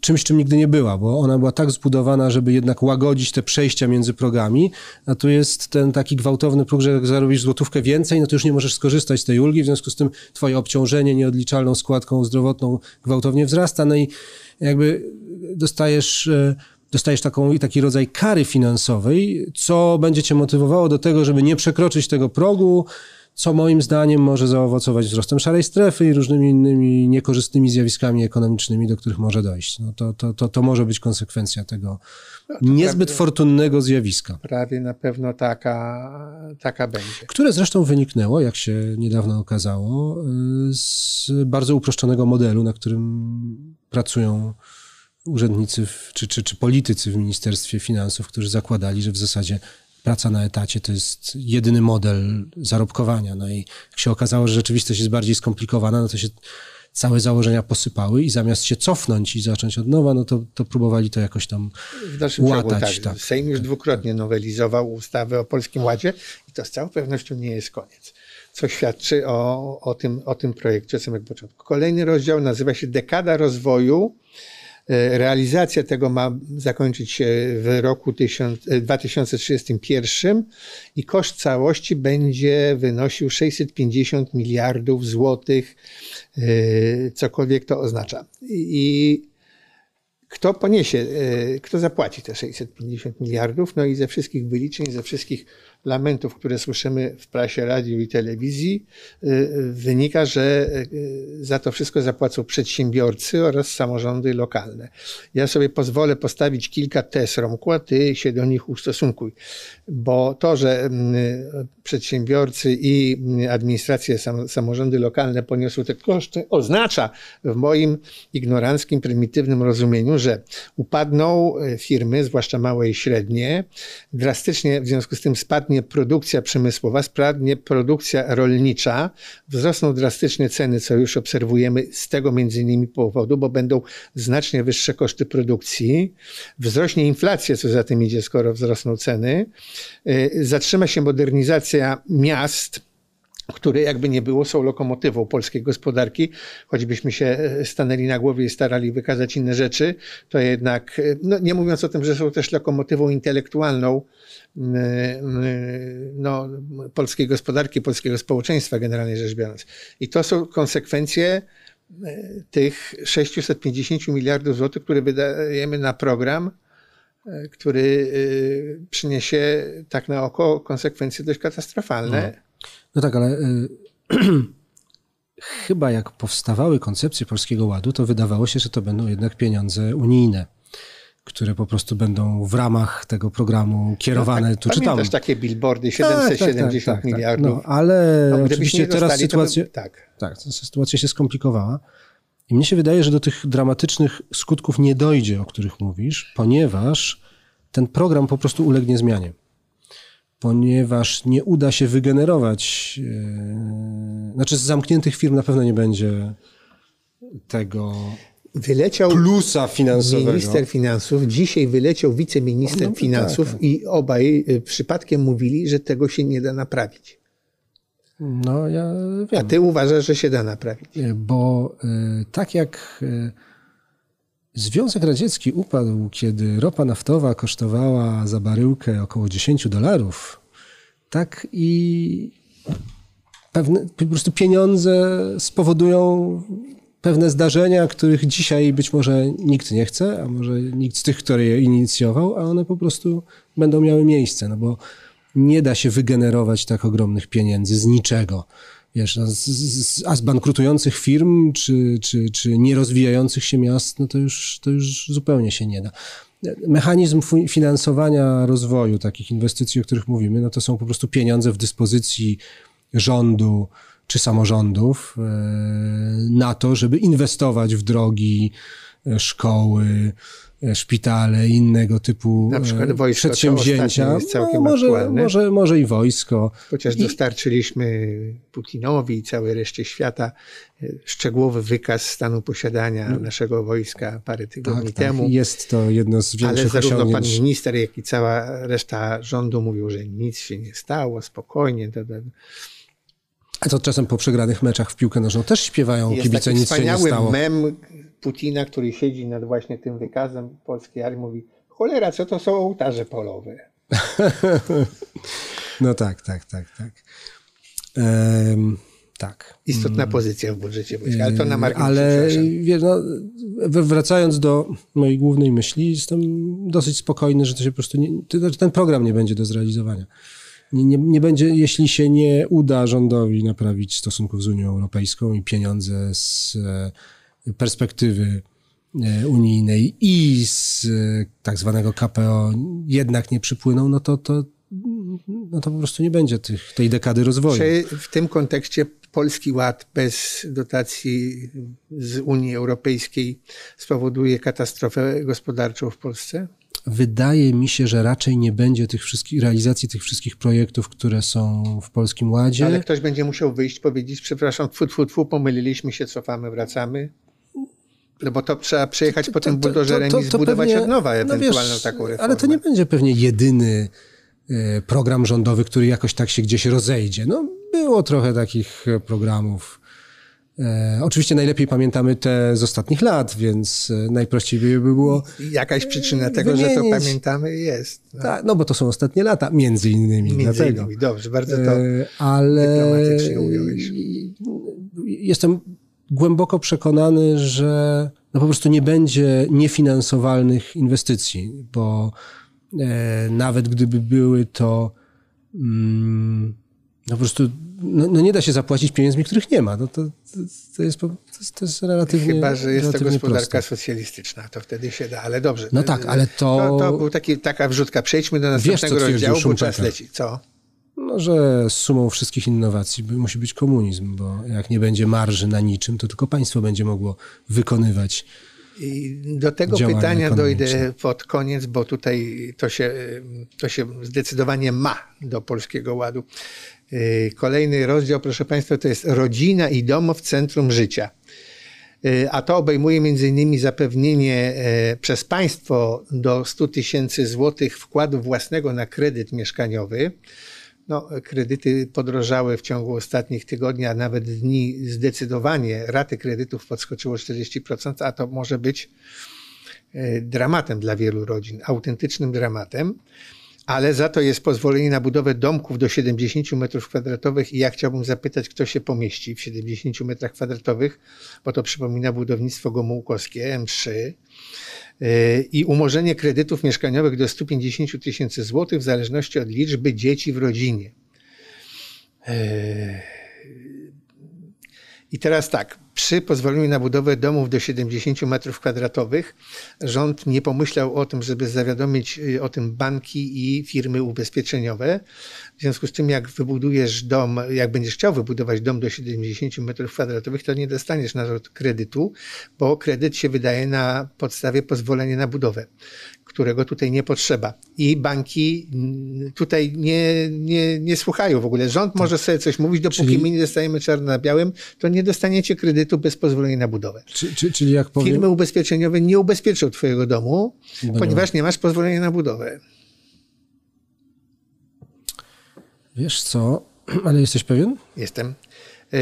czymś, czym nigdy nie była, bo ona była tak zbudowana, żeby jednak łagodzić te przejścia między progami, a tu jest ten taki gwałtowny próg, że jak zarobisz złotówkę więcej, no to już nie możesz skorzystać z tej ulgi, w związku z tym twoje obciążenie nieodliczalną składką zdrowotną gwałtownie wzrasta, no i jakby dostajesz... e, Dostajesz taką, taki rodzaj kary finansowej, co będzie cię motywowało do tego, żeby nie przekroczyć tego progu, co moim zdaniem może zaowocować wzrostem szarej strefy i różnymi innymi niekorzystnymi zjawiskami ekonomicznymi, do których może dojść. No to, to, to, to może być konsekwencja tego niezbyt fortunnego zjawiska, prawie na pewno taka, taka będzie. które zresztą wyniknęło, jak się niedawno okazało, z bardzo uproszczonego modelu, na którym pracują urzędnicy w, czy, czy, czy politycy w Ministerstwie Finansów, którzy zakładali, że w zasadzie praca na etacie to jest jedyny model zarobkowania. No i jak się okazało, że rzeczywistość jest bardziej skomplikowana, no to się całe założenia posypały i zamiast się cofnąć i zacząć od nowa, no to, to próbowali to jakoś tam W dalszym łatać. ciągu, tak. tak. Sejm już dwukrotnie nowelizował ustawę o Polskim Ładzie i to z całą pewnością nie jest koniec. Co świadczy o, o, tym, o tym projekcie od samego początku. Kolejny rozdział nazywa się Dekada Rozwoju. E, Realizacja tego ma zakończyć się w roku 1000 e, 2031 i koszt całości będzie wynosił 650 miliardów złotych, e, cokolwiek to oznacza. I kto poniesie, e, kto zapłaci te 650 miliardów? No i ze wszystkich wyliczeń, ze wszystkich lamentów, które słyszymy w prasie, radiu i telewizji, e, wynika, że e, za to wszystko zapłacą przedsiębiorcy oraz samorządy lokalne. Ja sobie pozwolę postawić kilka tez, Romku, a ty się do nich ustosunkuj, bo to, że mm, przedsiębiorcy i mm, administracje, sam, samorządy lokalne poniosły te koszty, oznacza w moim ignoranckim, prymitywnym rozumieniu, że upadną firmy, zwłaszcza małe i średnie, drastycznie w związku z tym spadnie produkcja przemysłowa, spadnie produkcja rolnicza, wzrosną drastycznie ceny, co już obserwujemy z tego między innymi powodu, bo będą znacznie wyższe koszty produkcji, wzrośnie inflacja, co za tym idzie, skoro wzrosną ceny, E, zatrzyma się modernizacja miast, które jakby nie było są lokomotywą polskiej gospodarki, choćbyśmy się e, stanęli na głowie i starali wykazać inne rzeczy, to jednak, e, no nie mówiąc o tym, że są też lokomotywą intelektualną no, polskiej gospodarki, polskiego społeczeństwa generalnie rzecz biorąc. I to są konsekwencje e, tych 650 miliardów złotych, które wydajemy na program, który przyniesie tak na oko konsekwencje dość katastrofalne. No tak, ale y, <clears throat> chyba jak powstawały koncepcje Polskiego Ładu, to wydawało się, że to będą jednak pieniądze unijne, które po prostu będą w ramach tego programu kierowane tu czy tam. No Pamiętasz takie billboardy Tak, tak, 770 tak, tak, tak. miliardów? No, ale No, oczywiście teraz dostali, to by- sytuacja, tak. tak, ta sytuacja się skomplikowała. I mnie się wydaje, że do tych dramatycznych skutków nie dojdzie, o których mówisz, ponieważ ten program po prostu ulegnie zmianie. Ponieważ nie uda się wygenerować, e, znaczy z zamkniętych firm na pewno nie będzie tego Wyleciał plusa finansowego. minister finansów, dzisiaj wyleciał wiceminister No, finansów tak, tak. i obaj y, przypadkiem mówili, że tego się nie da naprawić. No ja A wiem. ty uważasz, że się da naprawić. bo y, tak jak y, Związek Radziecki upadł, kiedy ropa naftowa kosztowała za baryłkę około 10 dolarów, tak i pewne, po prostu pieniądze spowodują pewne zdarzenia, których dzisiaj być może nikt nie chce, a może nikt z tych, który je inicjował, a one po prostu będą miały miejsce, no bo nie da się wygenerować tak ogromnych pieniędzy z niczego. Wiesz, no, z, z, a z bankrutujących firm czy, czy, czy nierozwijających się miast, no to już, to już zupełnie się nie da. Mechanizm finansowania rozwoju takich inwestycji, o których mówimy, no to są po prostu pieniądze w dyspozycji rządu czy samorządów e, na to, żeby inwestować w drogi, e, szkoły, szpitale, innego typu Na przykład e, wojsko, to przedsięwzięcia. jest całkiem no, może, aktualne. może, może i wojsko. Chociaż I- dostarczyliśmy Putinowi i całej reszcie świata y, szczegółowy wykaz stanu posiadania naszego wojska parę tygodni No. Tak, tak. temu. Jest to jedno z Ale większych zarówno pan osiągnięć. minister, jak i cała reszta rządu mówił, że nic się nie stało, spokojnie. To, to. A to czasem po przegranych meczach w piłkę nożną też śpiewają Jest kibice, nic się nie stało. mem Putina, który siedzi nad właśnie tym wykazem polskiej armii, mówi cholera, co to są ołtarze polowe? <laughs> No tak, tak, tak, tak. Em, tak. Istotna pozycja w budżecie wojska, ale to na marginesie, Ale wiesz, no, wracając do mojej głównej myśli, jestem dosyć spokojny, że to się po prostu nie, znaczy ten program nie będzie do zrealizowania. Nie, nie, nie będzie, jeśli się nie uda rządowi naprawić stosunków z Unią Europejską i pieniądze z e, perspektywy e, unijnej i z e, tak zwanego KPO jednak nie przypłyną, no to, to, no to po prostu nie będzie tych, tej dekady rozwoju. Czy w tym kontekście Polski Ład bez dotacji z Unii Europejskiej spowoduje katastrofę gospodarczą w Polsce? wydaje mi się, że raczej nie będzie tych wszystkich, realizacji tych wszystkich projektów, które są w Polskim Ładzie. Ale ktoś będzie musiał wyjść, powiedzieć, przepraszam, tfu, tfu, tfu, pomyliliśmy się, cofamy, wracamy. No bo to trzeba przejechać po tym buldożerem i zbudować pewnie- od nowa no ewentualną wiesz, taką reformę. Ale to nie będzie pewnie jedyny e, program rządowy, który jakoś tak się gdzieś rozejdzie. No, było trochę takich e, programów. E, oczywiście najlepiej pamiętamy te z ostatnich lat, więc e, najprościej by by było. Jakaś przyczyna tego, że to wymienić. pamiętamy jest. No, Tak, no bo to są ostatnie lata, między innymi. między dlatego. innymi. Dobrze, bardzo to... E, ale dyplomatycznie ująłeś. jestem głęboko przekonany, że no po prostu nie będzie niefinansowalnych inwestycji, bo e, nawet gdyby były to mm, no po prostu no, no nie da się zapłacić pieniędzmi, których nie ma. No to, to, to, jest, to, jest, to jest relatywnie Chyba, że jest to gospodarka proste. socjalistyczna, to wtedy się da, ale dobrze. No tak, ale to- To, to był taki, taka wrzutka. Przejdźmy do Wiesz, następnego twierdził rozdziału, bo czas leci. Co? No, że sumą wszystkich innowacji musi być komunizm, bo jak nie będzie marży na niczym, to tylko państwo będzie mogło wykonywać I do tego pytania dojdę pod koniec, bo tutaj to się, to się zdecydowanie ma do Polskiego Ładu. Yy, Kolejny rozdział, proszę Państwa, to jest rodzina i dom w centrum życia. Yy, A to obejmuje między innymi zapewnienie e, przez państwo do 100 tysięcy złotych wkładu własnego na kredyt mieszkaniowy. No, kredyty podrożały w ciągu ostatnich tygodni, a nawet dni zdecydowanie. Raty kredytów podskoczyło 40%, a to może być e, dramatem dla wielu rodzin, autentycznym dramatem. Ale za to jest pozwolenie na budowę domków do 70 metrów kwadratowych i ja chciałbym zapytać, kto się pomieści w 70 metrach kwadratowych, bo to przypomina budownictwo gomułkowskie M3 Yy, i umorzenie kredytów mieszkaniowych do 150 tysięcy złotych w zależności od liczby dzieci w rodzinie. Yy, I teraz tak, przy pozwoleniu na budowę domów do 70 metrów kwadratowych rząd nie pomyślał o tym, żeby zawiadomić y, o tym banki i firmy ubezpieczeniowe. W związku z tym, jak wybudujesz dom, jak będziesz chciał wybudować dom do 70 metrów kwadratowych, to nie dostaniesz na to kredytu, bo kredyt się wydaje na podstawie pozwolenia na budowę, którego tutaj nie potrzeba. I banki tutaj nie, nie, nie słuchają w ogóle. Rząd może sobie coś mówić, dopóki Czyli- my nie dostajemy czarno na białym, to nie dostaniecie kredytu bez pozwolenia na budowę. Czy, czy, czyli jak powiem, Firmy ubezpieczeniowe nie ubezpieczą twojego domu, nie ponieważ nie masz pozwolenia na budowę. wiesz co, ale jesteś pewien? Jestem. Yy,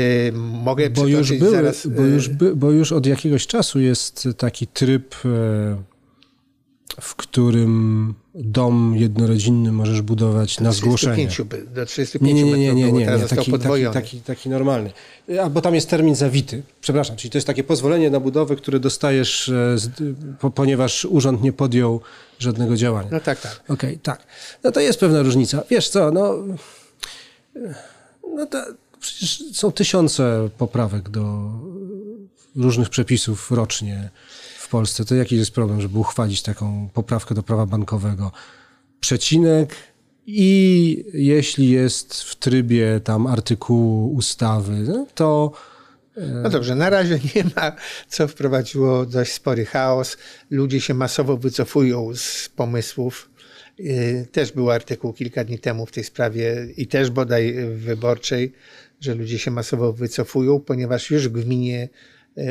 mogę Bo już, były, zaraz. bo, yy, już by, bo już od jakiegoś czasu jest taki tryb, e, w którym dom jednorodzinny możesz budować na zgłoszenie. 35 by- do 35 Nie, nie, nie, nie, nie, teraz Taki, taki, taki, taki normalny. A, bo tam jest termin zawity. Przepraszam, czyli to jest takie pozwolenie na budowę, które dostajesz, e, ponieważ urząd nie podjął żadnego działania. No tak, tak. Okej, tak. No to jest pewna różnica. Wiesz co, no, no to przecież są tysiące poprawek do różnych przepisów rocznie Polsce. To jaki jest problem, żeby uchwalić taką poprawkę do prawa bankowego? Przecinek i jeśli jest w trybie tam artykułu ustawy, no to No dobrze, na razie <laughs> nie ma, co wprowadziło dość spory chaos. Ludzie się masowo wycofują z pomysłów. Yy, Też był artykuł kilka dni temu w tej sprawie i też bodaj wyborczej, że ludzie się masowo wycofują, ponieważ już w gminie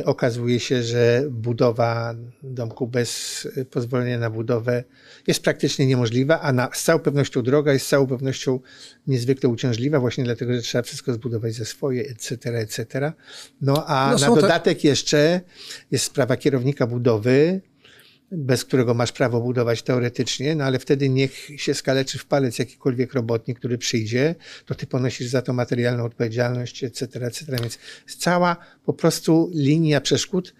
okazuje się, że budowa domku bez yy, pozwolenia na budowę jest praktycznie niemożliwa, a na, z całą pewnością droga jest z całą pewnością niezwykle uciążliwa, właśnie dlatego, że trzeba wszystko zbudować za swoje, etc., etc. No a No na te- dodatek jeszcze jest sprawa kierownika budowy, bez którego masz prawo budować teoretycznie, no ale wtedy niech się skaleczy w palec jakikolwiek robotnik, który przyjdzie, to ty ponosisz za to materialną odpowiedzialność, etc., etc. Więc cała po prostu linia przeszkód,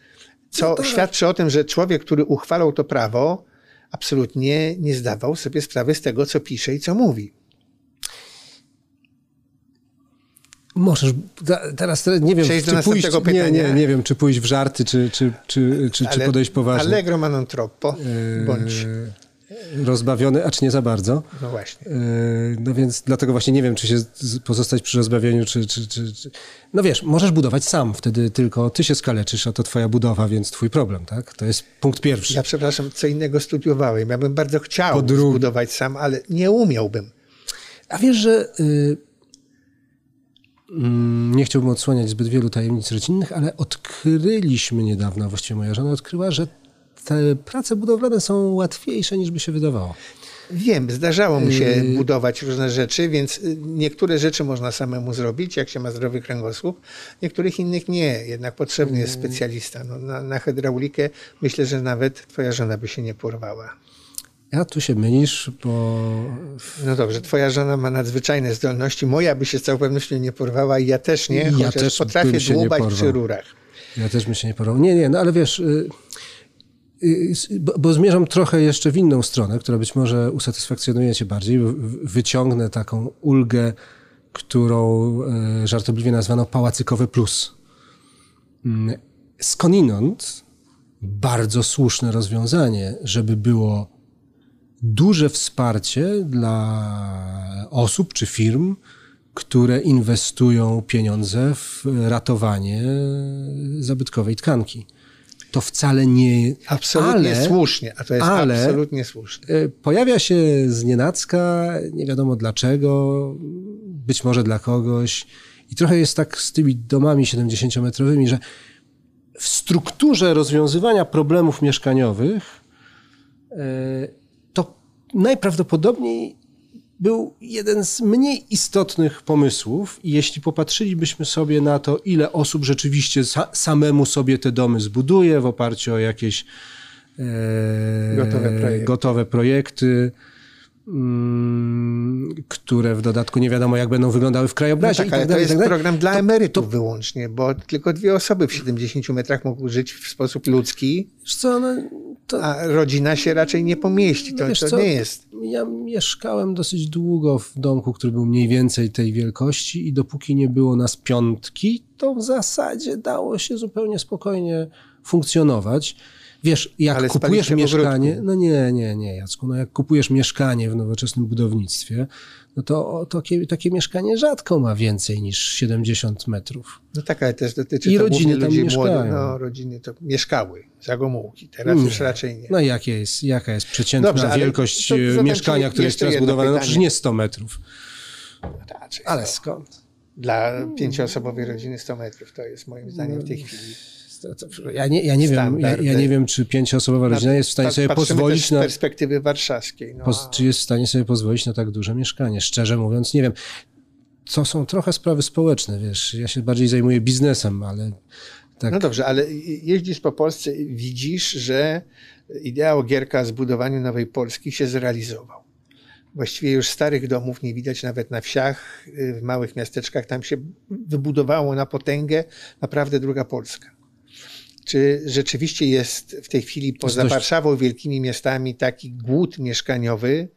co No świadczy o tym, że człowiek, który uchwalał to prawo, absolutnie nie zdawał sobie sprawy z tego, co pisze i co mówi. Możesz, teraz te- nie wiem, Przejść czy pójść, następnego nie, pytania? nie, nie wiem, czy pójść w żarty, czy, czy, czy, czy, czy podejść poważnie. Allegro ma non troppo, bądź. Eee, rozbawiony, acz nie za bardzo. No właśnie. No więc dlatego właśnie nie wiem, czy się pozostać przy rozbawieniu, czy, czy, czy, czy, No wiesz, możesz budować sam, wtedy tylko ty się skaleczysz, a to twoja budowa, więc twój problem, tak? To jest punkt pierwszy. Ja przepraszam, co innego studiowałem. Ja bym bardzo chciał zbudować sam, ale nie umiałbym. A wiesz, że... Y, nie chciałbym odsłaniać zbyt wielu tajemnic rodzinnych, ale odkryliśmy niedawno, właściwie moja żona odkryła, że te prace budowlane są łatwiejsze niż by się wydawało. Wiem, zdarzało mi się yy... budować różne rzeczy, więc y, niektóre rzeczy można samemu zrobić, jak się ma zdrowy kręgosłup, niektórych innych nie. Jednak potrzebny jest yy. specjalista. No, na, na hydraulikę myślę, że nawet twoja żona by się nie porwała. Ja tu się mylisz, bo... No dobrze, twoja żona ma nadzwyczajne zdolności, moja by się z całą pewnością nie porwała i ja też nie, ja chociaż też potrafię dłubać przy rurach. Ja też bym się nie porwał. Nie, nie, no ale wiesz... Y, y, bo, bo, zmierzam trochę jeszcze w inną stronę, która być może usatysfakcjonuje cię bardziej. Wyciągnę taką ulgę, którą y, żartobliwie nazwano pałacykowy plus. Mm, skądinąd bardzo słuszne rozwiązanie, żeby było duże wsparcie dla osób czy firm, które inwestują pieniądze w ratowanie zabytkowej tkanki. To wcale nie. Absolutnie ale, słusznie, a to jest ale absolutnie słuszne. E, pojawia się z nienacka, nie wiadomo dlaczego, być może dla kogoś. I trochę jest tak z tymi domami 70-metrowymi, że w strukturze rozwiązywania problemów mieszkaniowych e, najprawdopodobniej był jeden z mniej istotnych pomysłów i jeśli popatrzylibyśmy sobie na to, ile osób rzeczywiście sa samemu sobie te domy zbuduje w oparciu o jakieś e, gotowe projekty, gotowe projekty które w dodatku nie wiadomo, jak będą wyglądały w krajobrazie. No tak, ale tak to jest tak program dla to, emerytów to, wyłącznie, bo tylko dwie osoby w 70 metrach mogą żyć w sposób ludzki, co, no, to, a rodzina się raczej nie pomieści. To, to nie jest. Ja mieszkałem dosyć długo w domku, który był mniej więcej tej wielkości i dopóki nie było nas piątki, to w zasadzie dało się zupełnie spokojnie funkcjonować. Wiesz, jak Ale kupujesz mieszkanie, no nie, nie, nie, Jacku, no jak kupujesz mieszkanie w nowoczesnym budownictwie, no to, to takie, takie mieszkanie rzadko ma więcej niż 70 metrów. No tak, ale też dotyczy I to rodziny tam ludzi młodych, no rodziny to mieszkały za Gomułki, teraz nie. już raczej nie. No jak jest, jaka jest przeciętna Dobrze, wielkość to, to mieszkania, które jest teraz budowane? No przecież nie 100 metrów. Raczej ale skąd? Dla pięcioosobowej rodziny 100 metrów to jest moim zdaniem w tej chwili ja nie, ja nie wiem, ja, ja, nie wiem, czy pięcioosobowa rodzina jest w stanie sobie pozwolić na... z perspektywy warszawskiej. No. Czy jest w stanie sobie pozwolić na tak duże mieszkanie? Szczerze mówiąc, nie wiem. To są trochę sprawy społeczne, wiesz. Ja się bardziej zajmuję biznesem, ale tak. No dobrze, ale jeździsz po Polsce i widzisz, że ideał Gierka zbudowaniu nowej Polski się zrealizował. Właściwie już starych domów nie widać nawet na wsiach, w małych miasteczkach. Tam się wybudowało na potęgę naprawdę druga Polska. Czy rzeczywiście jest w tej chwili poza dość... Warszawą, wielkimi miastami taki głód mieszkaniowy,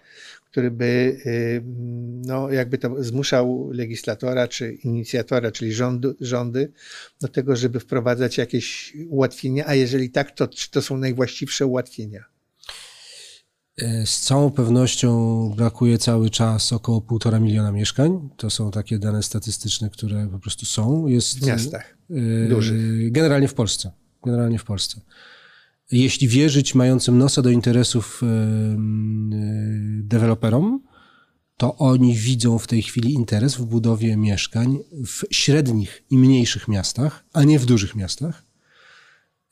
który by y, no, jakby to zmuszał legislatora czy inicjatora, czyli rządu, rządy, do tego, żeby wprowadzać jakieś ułatwienia, a jeżeli tak, to czy to są najwłaściwsze ułatwienia? E, z całą pewnością brakuje cały czas około półtora miliona mieszkań. To są takie dane statystyczne, które po prostu są. Jest, w miastach e, dużych. Generalnie w Polsce generalnie w Polsce. Jeśli wierzyć mającym nosa do interesów e, deweloperom, to oni widzą w tej chwili interes w budowie mieszkań w średnich i mniejszych miastach, a nie w dużych miastach.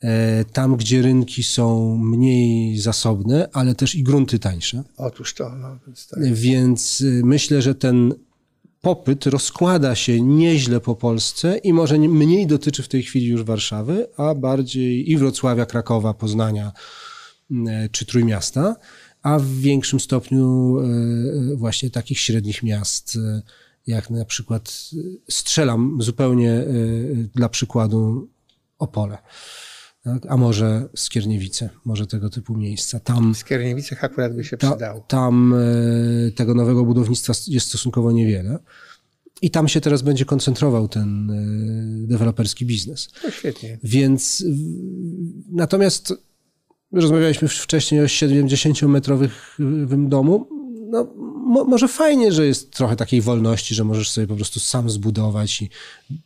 E, tam, gdzie rynki są mniej zasobne, ale też i grunty tańsze. Otóż to. No, tak. Więc e, myślę, że ten popyt rozkłada się nieźle po Polsce i może mniej dotyczy w tej chwili już Warszawy, a bardziej i Wrocławia, Krakowa, Poznania mm, e, czy Trójmiasta, a w większym stopniu e, e, właśnie takich średnich miast, jak na przykład strzelam zupełnie dla przykładu Opole. Tak? A może Skierniewice, może tego typu miejsca. Tam, Skierniewicach akurat by się ta, przydało. Tam e, tego nowego budownictwa jest stosunkowo niewiele. I tam się teraz będzie koncentrował ten e, deweloperski biznes. No świetnie. Więc natomiast Rozmawialiśmy wcześniej o 70-metrowym domu. No, mo, może fajnie, że jest trochę takiej wolności, że możesz sobie po prostu sam zbudować i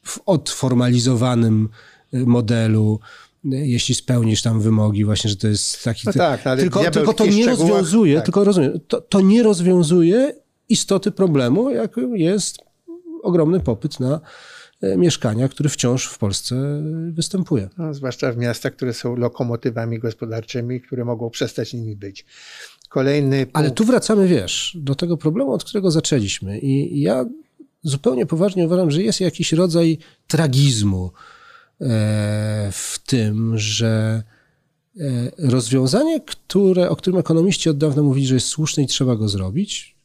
w odformalizowanym modelu jeśli spełnisz tam wymogi, właśnie, że to jest taki. No tak, ale tylko, tylko to nie rozwiązuje, tak. tylko rozumiem, to, to nie rozwiązuje istoty problemu, jakim jest ogromny popyt na e, mieszkania, który wciąż w Polsce występuje. No, zwłaszcza w miastach, które są lokomotywami gospodarczymi, które mogą przestać nimi być. Kolejny punkt. Ale tu wracamy, wiesz, do tego problemu, od którego zaczęliśmy. I ja zupełnie poważnie uważam, że jest jakiś rodzaj tragizmu w tym, że e, rozwiązanie, które, o którym ekonomiści od dawna mówili, że jest słuszne i trzeba go zrobić,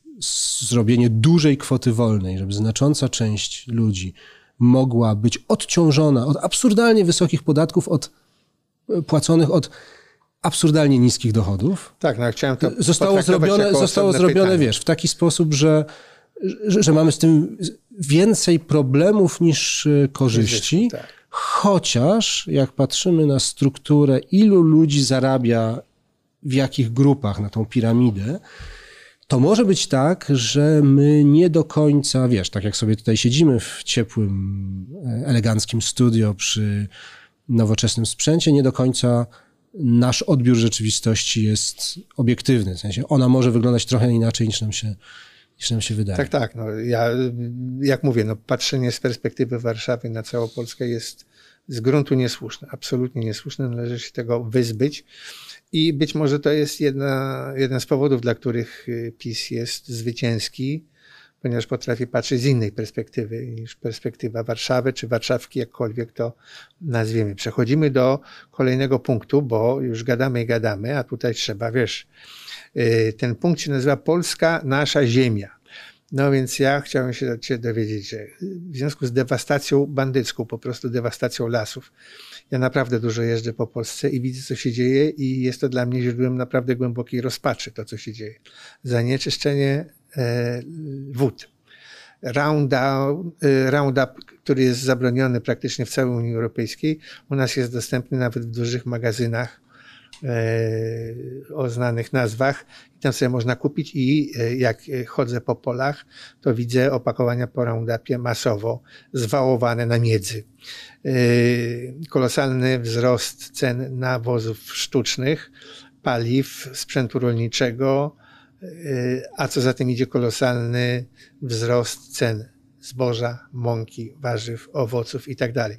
zrobienie dużej kwoty wolnej, żeby znacząca część ludzi mogła być odciążona od absurdalnie wysokich podatków, od e, płaconych od absurdalnie niskich dochodów. Tak, no chciałem to Zostało zrobione, zostało zrobione wiesz, w taki sposób, że, że, że, mamy z tym więcej problemów niż e, korzyści. Tak. Chociaż jak patrzymy na strukturę, ilu ludzi zarabia w jakich grupach na tą piramidę, to może być tak, że my nie do końca, wiesz, tak jak sobie tutaj siedzimy w ciepłym, e, eleganckim studio przy nowoczesnym sprzęcie, nie do końca nasz odbiór rzeczywistości jest obiektywny. W sensie ona może wyglądać trochę inaczej niż nam się, niż nam się wydaje. Tak, tak. No, ja, jak mówię, no, patrzenie z perspektywy Warszawy na całą Polskę jest z gruntu niesłuszne. Absolutnie niesłuszne. Należy się tego wyzbyć. I być może to jest jedna, jeden z powodów, dla których y, PiS jest zwycięski, ponieważ potrafi patrzeć z innej perspektywy niż perspektywa Warszawy, czy Warszawki, jakkolwiek to nazwiemy. Przechodzimy do kolejnego punktu, bo już gadamy i gadamy, a tutaj trzeba, wiesz, y, ten punkt się nazywa Polska, nasza ziemia. No więc ja chciałem się dowiedzieć, że w związku z dewastacją bandycką, po prostu dewastacją lasów, ja naprawdę dużo jeżdżę po Polsce i widzę, co się dzieje, i jest to dla mnie źródłem naprawdę głębokiej rozpaczy, to, co się dzieje. Zanieczyszczenie e, wód. Roundup, e, Roundup, który jest zabroniony praktycznie w całej Unii Europejskiej, u nas jest dostępny nawet w dużych magazynach o znanych nazwach i tam sobie można kupić i e, jak chodzę po polach, to widzę opakowania po Roundupie masowo zwałowane na miedzy. Kolosalny wzrost cen nawozów sztucznych, paliw, sprzętu rolniczego, a co za tym idzie kolosalny wzrost cen zboża, mąki, warzyw, owoców itd. Tak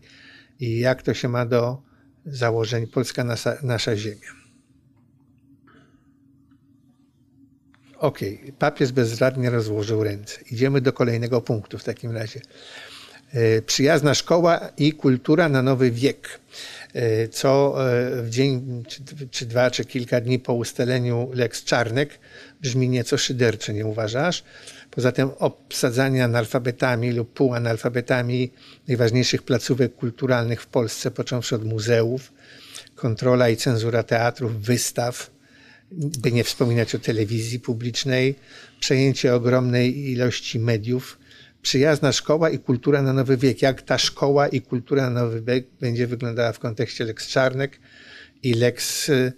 I jak to się ma do założeń Polska nasza, nasza ziemia? Okej, okay. papież bezradnie rozłożył ręce. Idziemy do kolejnego punktu w takim razie. E, przyjazna szkoła i kultura na nowy wiek. E, co e, w dzień, czy, dwa, czy kilka dni po ustaleniu Lex Czarnek brzmi nieco szyderczo, nie uważasz? Poza tym obsadzanie analfabetami lub półanalfabetami najważniejszych placówek kulturalnych w Polsce, począwszy od muzeów, kontrola i cenzura teatrów, wystaw, by nie wspominać o telewizji publicznej, przejęcie ogromnej ilości mediów, przyjazna szkoła i kultura na nowy wiek. Jak ta szkoła i kultura na nowy wiek będzie wyglądała w kontekście Lex Czarnek i Lex, y,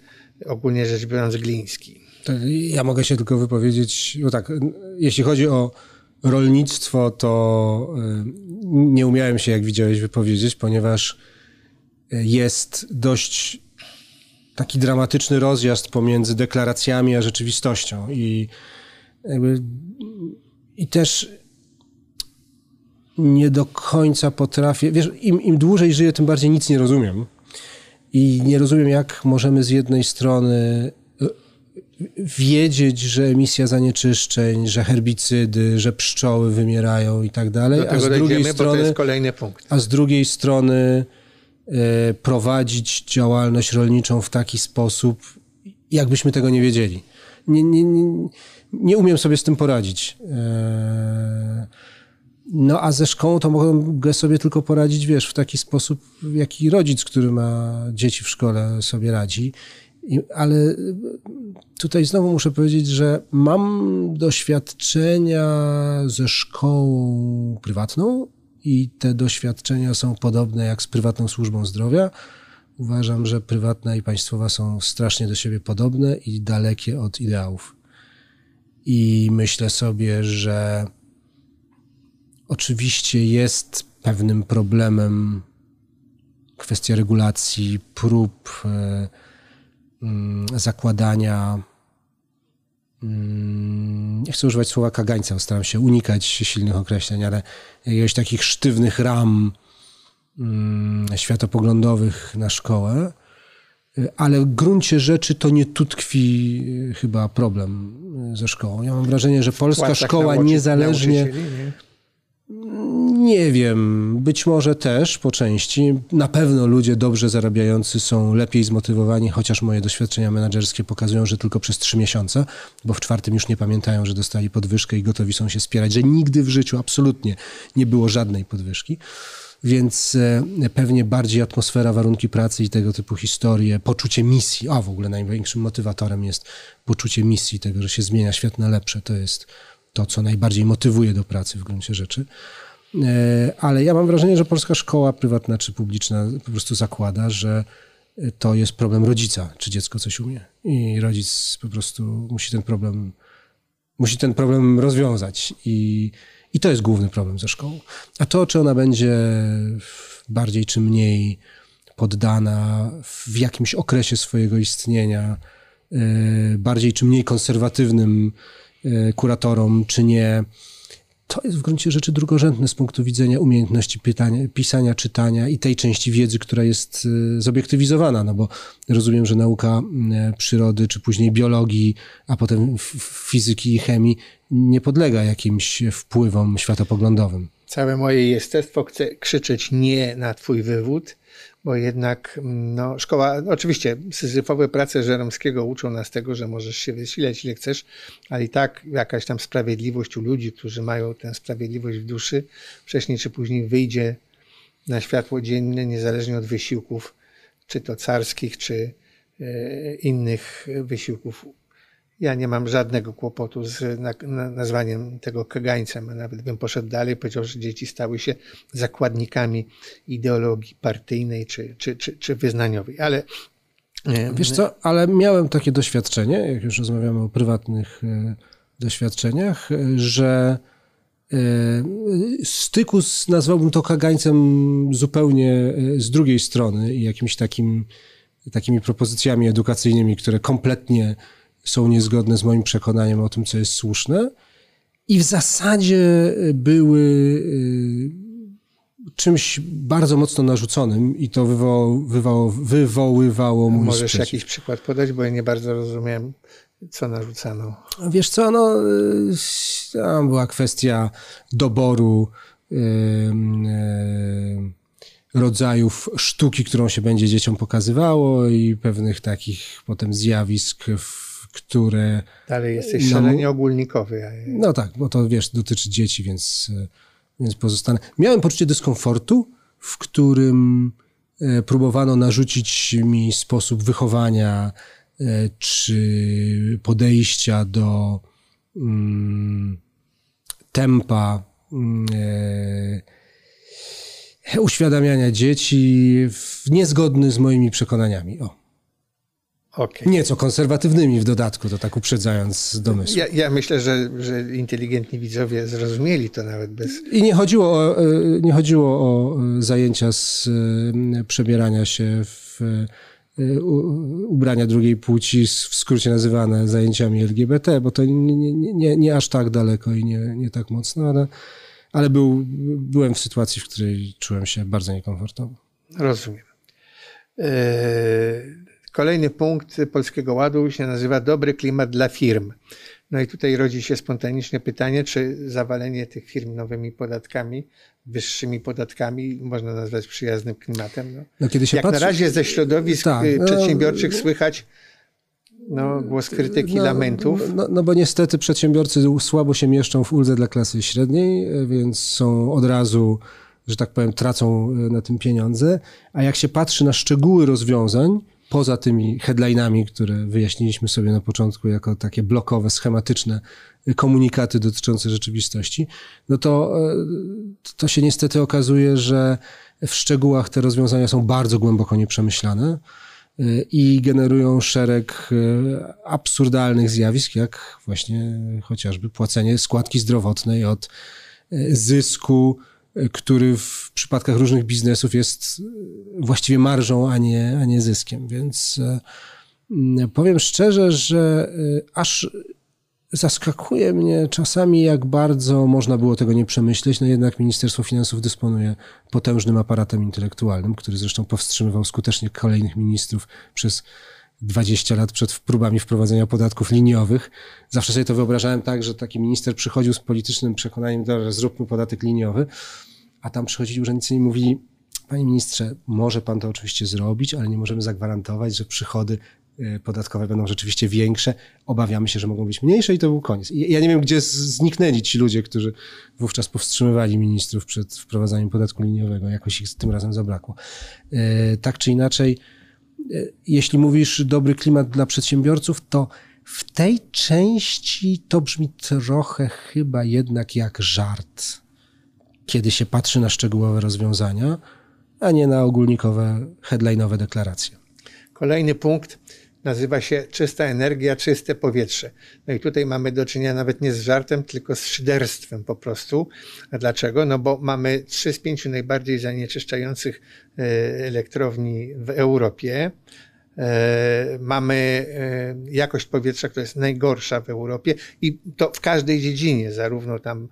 ogólnie rzecz biorąc, Gliński. Ja mogę się tylko wypowiedzieć, bo tak, jeśli chodzi o rolnictwo, to y, nie umiałem się, jak widziałeś, wypowiedzieć, ponieważ jest dość taki dramatyczny rozjazd pomiędzy deklaracjami a rzeczywistością i jakby, i też nie do końca potrafię. Wiesz, im, im dłużej żyję, tym bardziej nic nie rozumiem. I nie rozumiem, jak możemy z jednej strony wiedzieć, że emisja zanieczyszczeń, że herbicydy, że pszczoły wymierają i tak dalej, a z drugiej strony kolejny punkt. A z drugiej strony e, prowadzić działalność rolniczą w taki sposób, jakbyśmy tego nie wiedzieli. Nie, nie, nie, nie umiem sobie z tym poradzić. E, no a ze szkołą to mogę sobie tylko poradzić, wiesz, w taki sposób, jaki rodzic, który ma dzieci w szkole, sobie radzi. Ale tutaj znowu muszę powiedzieć, że mam doświadczenia ze szkołą prywatną i te doświadczenia są podobne jak z prywatną służbą zdrowia. Uważam, że prywatna i państwowa są strasznie do siebie podobne i dalekie od ideałów. I myślę sobie, że oczywiście jest pewnym problemem kwestia regulacji, prób mm, zakładania. mm, Nie chcę używać słowa kagańca, staram się unikać silnych określeń, ale jakiegoś takich sztywnych ram mm, światopoglądowych na szkołę. Ale w gruncie rzeczy to nie tu tkwi e, chyba problem e, ze szkołą. Ja mam wrażenie, że polska Płacach szkoła niezależnie. nie? Nie wiem, być może też po części. Na pewno ludzie dobrze zarabiający są lepiej zmotywowani, chociaż moje doświadczenia menedżerskie pokazują, że tylko przez trzy miesiące, bo w czwartym już nie pamiętają, że dostali podwyżkę i gotowi są się spierać, że nigdy w życiu absolutnie nie było żadnej podwyżki. Więc e, pewnie bardziej atmosfera, warunki pracy i tego typu historie, poczucie misji, a w ogóle największym motywatorem jest poczucie misji, tego, że się zmienia świat na lepsze, to jest to, co najbardziej motywuje do pracy w gruncie rzeczy. E, Ale ja mam wrażenie, że polska szkoła prywatna czy publiczna po prostu zakłada, że to jest problem rodzica, czy dziecko coś umie. I rodzic po prostu musi ten problem, musi ten problem rozwiązać. I, I to jest główny problem ze szkołą. A to, czy ona będzie bardziej czy mniej poddana w jakimś okresie swojego istnienia, e, bardziej czy mniej konserwatywnym e, kuratorom, czy nie, to jest w gruncie rzeczy drugorzędne z punktu widzenia umiejętności pytania, pisania, czytania i tej części wiedzy, która jest y, zobiektywizowana, no bo rozumiem, że nauka y, przyrody, czy później biologii, a potem fizyki i chemii nie podlega jakimś wpływom światopoglądowym. Całe moje jestestwo chce krzyczeć nie na twój wywód, bo jednak no, szkoła, oczywiście syzyfowe prace Żeromskiego uczą nas tego, że możesz się wysilać ile chcesz, ale i tak jakaś tam sprawiedliwość u ludzi, którzy mają tę sprawiedliwość w duszy, wcześniej czy później wyjdzie na światło dzienne, niezależnie od wysiłków, czy to carskich, czy e, innych wysiłków ja nie mam żadnego kłopotu z na, na, nazwaniem tego kagańcem, nawet bym poszedł dalej, powiedział, że dzieci stały się zakładnikami ideologii partyjnej czy, czy, czy, czy wyznaniowej. Ale e, Wiesz co, ale miałem takie doświadczenie, jak już rozmawiamy o prywatnych e, doświadczeniach, e, że styku z, nazwałbym to kagańcem zupełnie z drugiej strony i jakimś takim, takimi propozycjami edukacyjnymi, które kompletnie są niezgodne z moim przekonaniem o tym, co jest słuszne. I w zasadzie były y, czymś bardzo mocno narzuconym i to wywołało, wywołało, wywoływało mój możesz sprzeciw. jakiś przykład podać, bo ja nie bardzo rozumiem, co narzucano. Wiesz co, no, y, tam była kwestia doboru y, y, rodzajów sztuki, którą się będzie dzieciom pokazywało i pewnych takich potem zjawisk, w, które... Dalej jesteś No, szalenie ogólnikowy. No tak, bo to wiesz, dotyczy dzieci, więc, y, więc pozostanę. Miałem poczucie dyskomfortu, w którym e, próbowano narzucić mi sposób wychowania e, czy podejścia do mm, tempa mm, e, uświadamiania dzieci w niezgodny z moimi przekonaniami. O, Okej. nieco konserwatywnymi w dodatku, to tak uprzedzając domysł. Ja, ja myślę, że, że inteligentni widzowie zrozumieli to nawet bez. I nie chodziło o, e, nie chodziło o e, zajęcia z e, przebierania się w ubrania drugiej płci, w skrócie nazywane zajęciami LGBT, bo to nie, nie, nie, nie aż tak daleko i nie, nie tak mocno, ale, ale był, byłem w sytuacji, w której czułem się bardzo niekomfortowo. Rozumiem. E, Kolejny punkt Polskiego Ładu się nazywa Dobry klimat dla firm. No i tutaj rodzi się spontanicznie pytanie, czy zawalenie tych firm nowymi podatkami, wyższymi podatkami można nazwać przyjaznym klimatem. No. No, kiedy się Jak na patrzy- razie ze środowisk Tak, y, no- przedsiębiorczych słychać no, głos krytyki, lamentów. No, no bo niestety przedsiębiorcy słabo się mieszczą w uldze dla klasy średniej, e, więc są od razu, że tak powiem, tracą e, na tym pieniądze. A jak się patrzy na szczegóły rozwiązań, poza tymi headline'ami, które wyjaśniliśmy sobie na początku jako takie blokowe, schematyczne komunikaty dotyczące rzeczywistości, no to, e, to się niestety okazuje, że w szczegółach te rozwiązania są bardzo głęboko nieprzemyślane e, i generują szereg e, absurdalnych zjawisk, jak właśnie chociażby płacenie składki zdrowotnej od zysku, który w przypadkach różnych biznesów jest właściwie marżą, a nie, a nie zyskiem. Więc powiem szczerze, że aż Zaskakuje mnie czasami, jak bardzo można było tego nie przemyśleć, no jednak Ministerstwo Finansów dysponuje potężnym aparatem intelektualnym, który zresztą powstrzymywał skutecznie kolejnych ministrów przez 20 lat przed próbami wprowadzenia podatków liniowych. Zawsze sobie to wyobrażałem tak, że taki minister przychodził z politycznym przekonaniem, że zróbmy podatek liniowy, a tam przychodzili urzędnicy i mówili, Panie ministrze, może pan to oczywiście zrobić, ale nie możemy zagwarantować, że przychody Y, podatkowe będą rzeczywiście większe. Obawiamy się, że mogą być mniejsze i to był koniec. I ja nie wiem, gdzie zniknęli ci ludzie, którzy wówczas powstrzymywali ministrów przed wprowadzaniem podatku liniowego. Jakoś ich tym razem zabrakło. Y, tak czy inaczej, jeśli mówisz dobry klimat dla przedsiębiorców, to w tej części to brzmi trochę chyba jednak jak żart, kiedy się patrzy na szczegółowe rozwiązania, a nie na ogólnikowe, headline'owe deklaracje. Kolejny punkt nazywa się czysta energia, czyste powietrze. No i tutaj mamy do czynienia nawet nie z żartem, tylko z szyderstwem po prostu. A dlaczego? No bo mamy trzy z pięciu najbardziej zanieczyszczających e, elektrowni w Europie. E, mamy e, jakość powietrza, która jest najgorsza w Europie i to w każdej dziedzinie, zarówno tam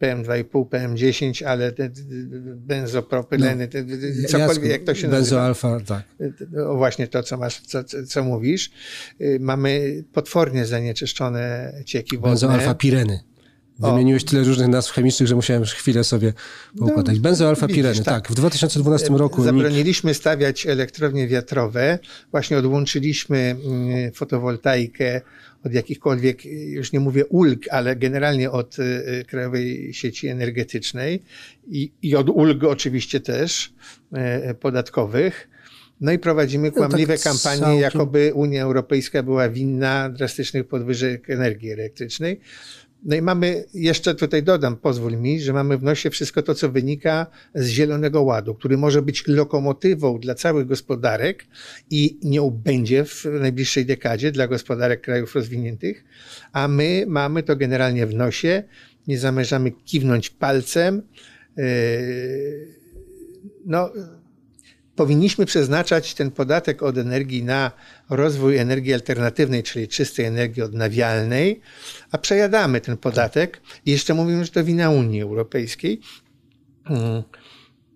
PM2,5, PM10, ale te benzopropyleny, no, cokolwiek jak to się Benzoalfa, nazywa. tak. O właśnie to, co masz, co, co mówisz. Y, mamy potwornie zanieczyszczone cieki wodne. Benzoalfa pireny. Wymieniłeś tyle różnych nazw chemicznych, że musiałem chwilę sobie poukładać. No, Benzoalfa-pireny, tak. tak. W 2012 roku... Zabroniliśmy stawiać elektrownie wiatrowe. Właśnie odłączyliśmy mm, fotowoltaikę od jakichkolwiek, już nie mówię ulg, ale generalnie od y, y, Krajowej Sieci Energetycznej i, i od ulg oczywiście też y, podatkowych. No i prowadzimy no kłamliwe no tak kampanie, całkiem... jakoby Unia Europejska była winna drastycznych podwyżek energii elektrycznej. No i mamy, jeszcze tutaj dodam, pozwól mi, że mamy w nosie wszystko to, co wynika z Zielonego Ładu, który może być lokomotywą dla całych gospodarek i nie będzie w najbliższej dekadzie dla gospodarek krajów rozwiniętych, a my mamy to generalnie w nosie, nie zamierzamy kiwnąć palcem. Yy, no, powinniśmy przeznaczać ten podatek od energii na rozwój energii alternatywnej, czyli czystej energii odnawialnej, a przejadamy ten podatek i jeszcze mówimy, że to wina Unii Europejskiej. Hmm.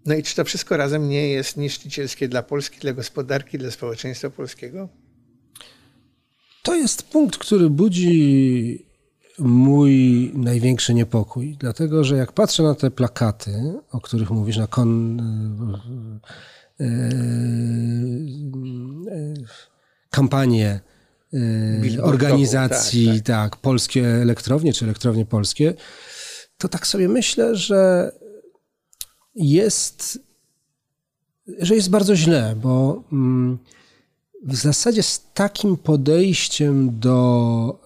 No i czy to wszystko razem nie jest niszczycielskie dla Polski, dla gospodarki, dla społeczeństwa polskiego? To jest punkt, który budzi mój największy niepokój, dlatego że jak patrzę na te plakaty, o których mówisz, na kon E, e, kampanię e, organizacji, tak, tak. tak, polskie elektrownie czy elektrownie polskie, to tak sobie myślę, że jest, że jest bardzo źle, bo mm, w zasadzie z takim podejściem do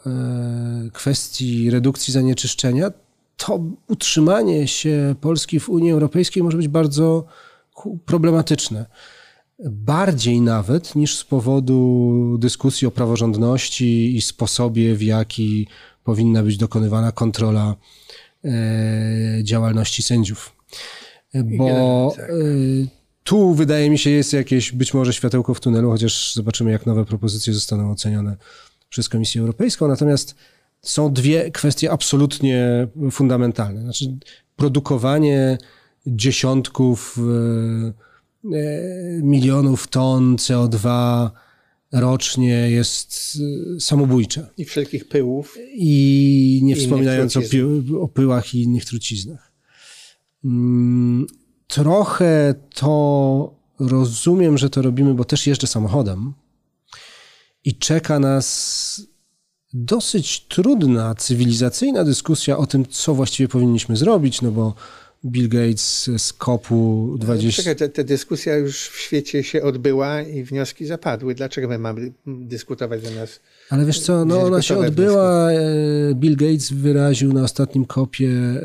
kwestii redukcji zanieczyszczenia, to utrzymanie się Polski w Unii Europejskiej może być bardzo problematyczne. Bardziej nawet niż z powodu dyskusji o praworządności i sposobie, w jaki powinna być dokonywana kontrola e, działalności sędziów. Bo tak. e, tu wydaje mi się jest jakieś być może światełko w tunelu, chociaż zobaczymy, jak nowe propozycje zostaną ocenione przez Komisję Europejską. Natomiast są dwie kwestie absolutnie fundamentalne. Znaczy, produkowanie dziesiątków e, e, milionów ton CO2 rocznie jest e, samobójcze. I wszelkich pyłów. I nie wspominając o, o pyłach i innych truciznach. Mm, trochę to rozumiem, że to robimy, bo też jeżdżę samochodem i czeka nas dosyć trudna, cywilizacyjna dyskusja o tym, co właściwie powinniśmy zrobić, no bo Bill Gates z kopu 20. Czekaj, ta, dyskusja już w świecie się odbyła i wnioski zapadły. Dlaczego my mamy dyskutować zamiast. Ale wiesz co, no ona się odbyła. Wnioski. E, Bill Gates wyraził na ostatnim kopie e,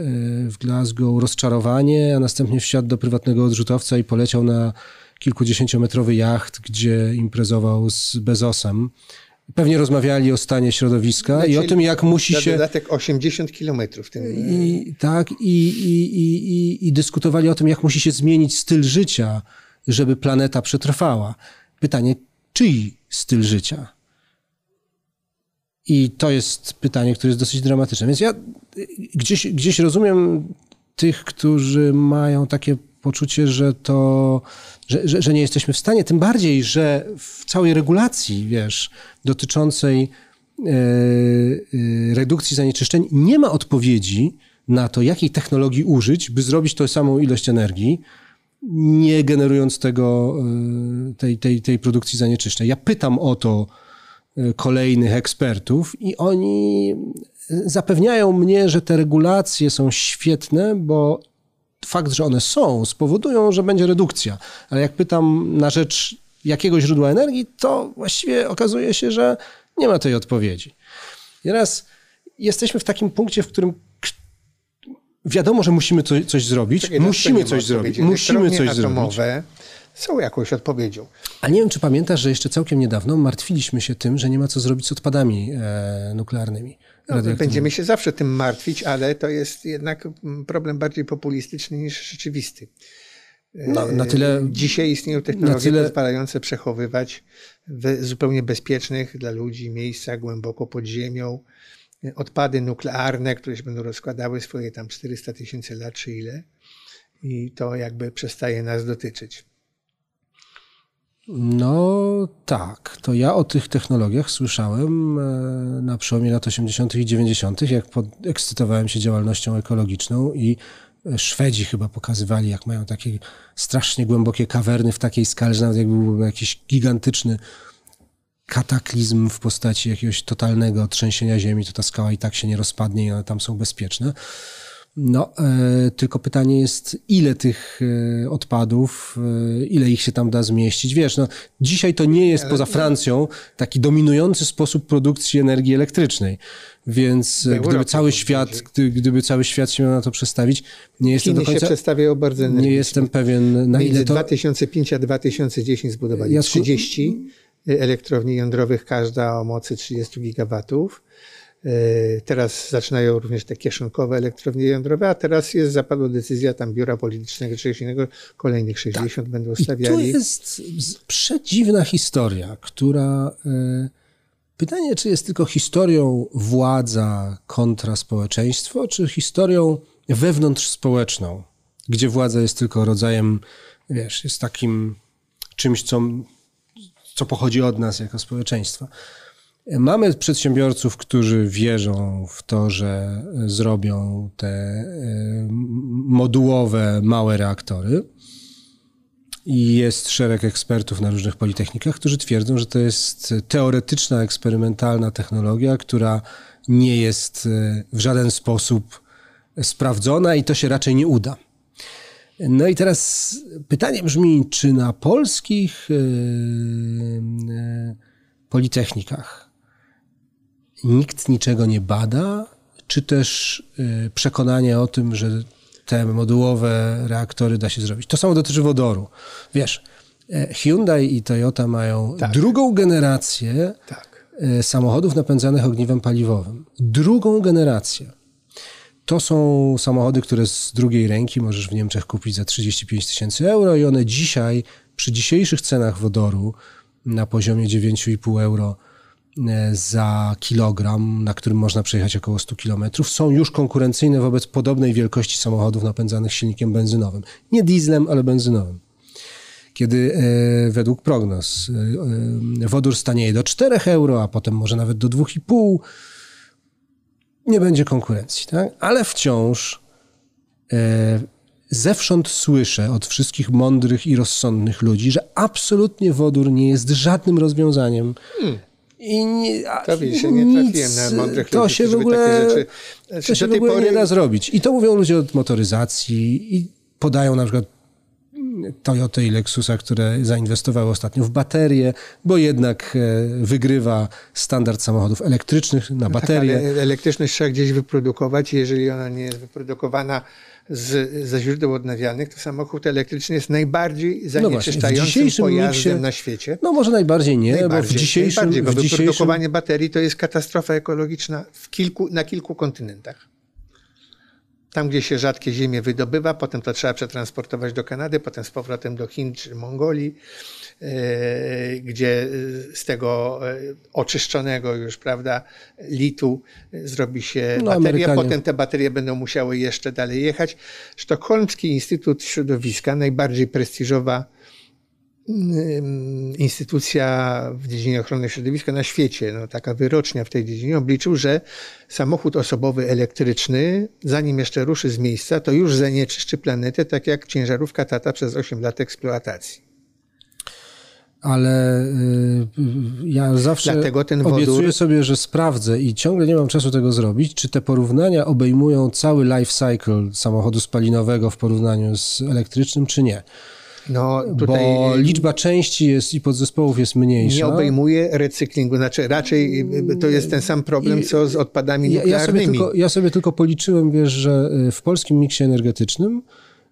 w Glasgow rozczarowanie, a następnie wsiadł do prywatnego odrzutowca i poleciał na kilkudziesięciometrowy jacht, gdzie imprezował z Bezosem. Pewnie rozmawiali o stanie środowiska i o tym, jak musi się. dodatek 80 kilometrów. I, tak, i, i, i, i dyskutowali o tym, jak musi się zmienić styl życia, żeby planeta przetrwała. Pytanie, czyj styl życia? I to jest pytanie, które jest dosyć dramatyczne. Więc ja gdzieś, gdzieś rozumiem tych, którzy mają takie poczucie, że to, że, że, że, nie jesteśmy w stanie, tym bardziej, że w całej regulacji, wiesz, dotyczącej e, e, redukcji zanieczyszczeń nie ma odpowiedzi na to, jakiej technologii użyć, by zrobić tą samą ilość energii, nie generując tego, e, tej, tej, tej produkcji zanieczyszczeń. Ja pytam o to kolejnych ekspertów i oni zapewniają mnie, że te regulacje są świetne, bo fakt, że one są, spowodują, że będzie redukcja. Ale jak pytam na rzecz jakiego źródła energii, to właściwie okazuje się, że nie ma tej odpowiedzi. I teraz jesteśmy w takim punkcie, w którym wiadomo, że musimy coś, coś zrobić, Czekaj, musimy coś zrobić, musimy coś zrobić. Są jakąś odpowiedzią. A nie wiem, czy pamiętasz, że jeszcze całkiem niedawno martwiliśmy się tym, że nie ma co zrobić z odpadami e, nuklearnymi. No, będziemy się zawsze tym martwić, ale to jest jednak problem bardziej populistyczny niż rzeczywisty. No, na tyle, e, Dzisiaj istnieją technologie tyle, pozwalające przechowywać w zupełnie bezpiecznych dla ludzi miejscach głęboko pod ziemią odpady nuklearne, które się będą rozkładały swoje tam 400 tysięcy lat czy ile. I to jakby przestaje nas dotyczyć. No tak, to ja o tych technologiach słyszałem e, na przełomie lat 80. i 90., jak podekscytowałem się działalnością ekologiczną i e, Szwedzi chyba pokazywali, jak mają takie strasznie głębokie kawerny w takiej skale, że nawet jakby był jakiś gigantyczny kataklizm w postaci jakiegoś totalnego trzęsienia ziemi, to ta skała i tak się nie rozpadnie i one tam są bezpieczne. No, e, tylko pytanie jest, ile tych e, odpadów, e, ile ich się tam da zmieścić. Wiesz, no, dzisiaj to nie jest poza Francją taki dominujący sposób produkcji energii elektrycznej. Więc gdyby cały świat, gdy, gdyby cały świat się miał na to przestawić, nie jestem Chiny do końca... się przestawiają bardzo Nie jestem pewien, na Między ile to... 2005 a 2010 zbudowali ja 30 elektrowni jądrowych, każda o mocy 30 gigawatów. E, teraz zaczynają również te kieszonkowe elektrownie jądrowe, a teraz jest, zapadła decyzja tam biura politycznego czy innego, kolejnych 60 tak. będą stawiali. I tu jest przedziwna historia, która... E, pytanie, czy jest tylko historią władza kontra społeczeństwo, czy historią wewnątrz społeczną, gdzie władza jest tylko rodzajem, wiesz, jest takim czymś, co, co pochodzi od nas jako społeczeństwa. Mamy przedsiębiorców, którzy wierzą w to, że zrobią te e, modułowe, małe reaktory. I jest szereg ekspertów na różnych politechnikach, którzy twierdzą, że to jest teoretyczna, eksperymentalna technologia, która nie jest e, w żaden sposób sprawdzona i to się raczej nie uda. No i teraz pytanie brzmi, czy na polskich e, politechnikach nikt niczego nie bada, czy też y, przekonanie o tym, że te modułowe reaktory da się zrobić. To samo dotyczy wodoru. Wiesz, e, Hyundai i Toyota mają tak. drugą generację tak. E, samochodów napędzanych ogniwem paliwowym. Drugą generację. To są samochody, które z drugiej ręki możesz w Niemczech kupić za 35 tysięcy euro i one dzisiaj, przy dzisiejszych cenach wodoru na poziomie 9,5 euro za kilogram, na którym można przejechać około 100 km, są już konkurencyjne wobec podobnej wielkości samochodów napędzanych silnikiem benzynowym. Nie dieslem, ale benzynowym. Kiedy e, według prognoz e, wodór stanieje do 4 euro, a potem może nawet do 2,5, nie będzie konkurencji. Tak? Ale wciąż zewsząd słyszę od wszystkich mądrych i rozsądnych ludzi, że absolutnie wodór nie jest żadnym rozwiązaniem. Hmm I nie, to wiesz, ja nie trafiłem na mądrych to ludzi, się w ogóle, takie rzeczy... To się w ogóle pory... nie da zrobić. I to mówią ludzie od motoryzacji i podają na przykład Toyota i Lexusa, które zainwestowały ostatnio w baterie, bo jednak e, wygrywa standard samochodów elektrycznych na baterie. No tak, elektryczność trzeba gdzieś wyprodukować. Jeżeli ona nie jest wyprodukowana z, ze źródeł odnawialnych, to samochód elektryczny jest najbardziej zanieczyszczającym no pojazdem na świecie. No może najbardziej nie, najbardziej, bo w dzisiejszym... Najbardziej, bo w dzisiejszym... wyprodukowanie baterii to jest katastrofa ekologiczna w kilku, na kilku kontynentach. Tam, gdzie się rzadkie ziemie wydobywa, potem to trzeba przetransportować do Kanady, potem z powrotem do Chin czy Mongolii, gdzie z tego e, oczyszczonego już, prawda, litu zrobi się no, bateria, Amerykanie. potem te baterie będą musiały jeszcze dalej jechać. Sztokholmski Instytut Środowiska, najbardziej prestiżowa instytucja w dziedzinie ochrony środowiska na świecie, no, taka wyrocznia w tej dziedzinie, obliczył, że samochód osobowy elektryczny, zanim jeszcze ruszy z miejsca, to już zanieczyszczy planetę, tak jak ciężarówka Tata przez 8 lat eksploatacji. Ale y, ja zawsze Dlatego ten wodór... obiecuję sobie, że sprawdzę i ciągle nie mam czasu tego zrobić, czy te porównania obejmują cały life cycle samochodu spalinowego w porównaniu z elektrycznym, czy nie. No, tutaj bo liczba części jest i podzespołów jest mniejsza. Nie obejmuje recyklingu, znaczy raczej to jest ten sam problem, co z odpadami nuklearnymi. Ja sobie, tylko, ja sobie tylko policzyłem, wiesz, że y, w polskim miksie energetycznym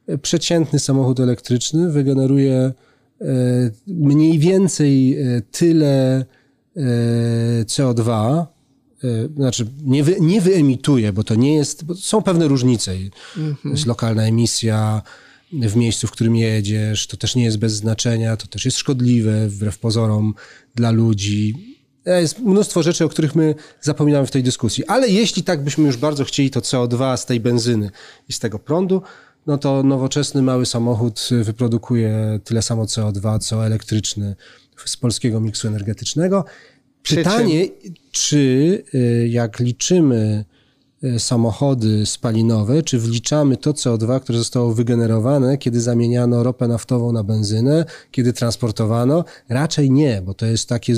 y, przeciętny samochód elektryczny wygeneruje y, mniej więcej tyle CO2, znaczy nie, wy, nie wyemituje, bo to nie jest, są pewne różnice. Mhm. Jest lokalna emisja, w miejscu, w którym jedziesz, to też nie jest bez znaczenia, to też jest szkodliwe wbrew pozorom dla ludzi. Jest mnóstwo rzeczy, o których my zapominamy w tej dyskusji. Ale jeśli tak byśmy już bardzo chcieli to CO2 z tej benzyny i z tego prądu, no to nowoczesny mały samochód wyprodukuje tyle samo CO2, co elektryczny z polskiego miksu energetycznego. Pytanie, czy y, jak liczymy E, samochody spalinowe, czy wliczamy to CO2, które zostało wygenerowane, kiedy zamieniano ropę naftową na benzynę, kiedy transportowano? Raczej nie, bo to jest takie,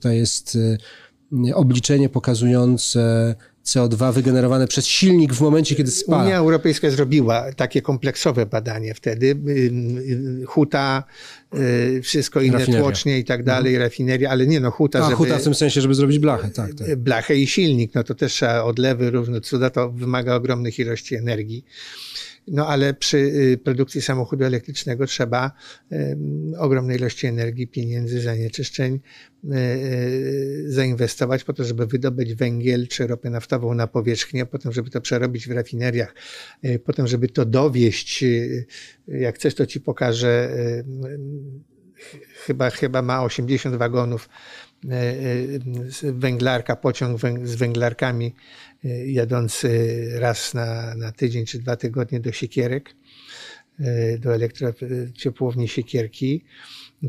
to jest obliczenie pokazujące CO2 wygenerowane przez silnik w momencie, kiedy spala. Unia Europejska zrobiła takie kompleksowe badanie wtedy. Y, y, huta, y, wszystko inne, rafineria. tłocznie i tak dalej, mhm. rafineria, ale nie no, huta, A, żeby... huta w tym sensie, żeby zrobić blachę, tak, tak. Blachę i silnik, no to też trzeba odlewy, równo cuda, to wymaga ogromnych ilości energii. No ale przy y, produkcji samochodu elektrycznego trzeba ogromnej ilości energii, pieniędzy, zanieczyszczeń y, y, zainwestować po to, żeby wydobyć węgiel czy ropę naftową na powierzchnię, potem żeby to przerobić w rafineriach, potem żeby to dowieść, jak chcesz to ci pokażę, chyba, chyba ma 80 wagonów węglarka, pociąg z węglarkami E, jadący raz na, na tydzień czy dwa tygodnie do Siekierek, e, do elektrociepłowni Siekierki,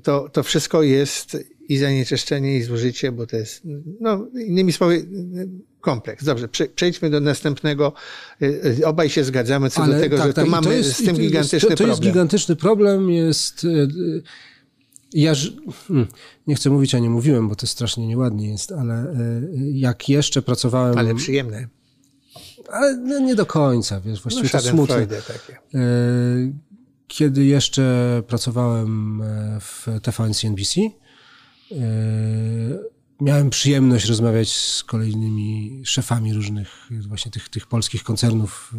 to, to wszystko jest i zanieczyszczenie, i zużycie, bo to jest, no, innymi słowy, kompleks. Dobrze, przejdźmy do następnego. Obaj się zgadzamy co Ale do tego, tak, że tak, tu mamy jest, z tym gigantyczny to, to problem. To jest gigantyczny problem, jest ja hmm, nie chcę mówić, a nie mówiłem, bo to strasznie nieładnie jest, ale e, jak jeszcze pracowałem... Ale przyjemne. Ale no nie do końca, wiesz, właściwie no, to smutne. Takie. E, kiedy jeszcze pracowałem e, w TVN CNBC, miałem przyjemność rozmawiać z kolejnymi szefami różnych właśnie tych, tych polskich koncernów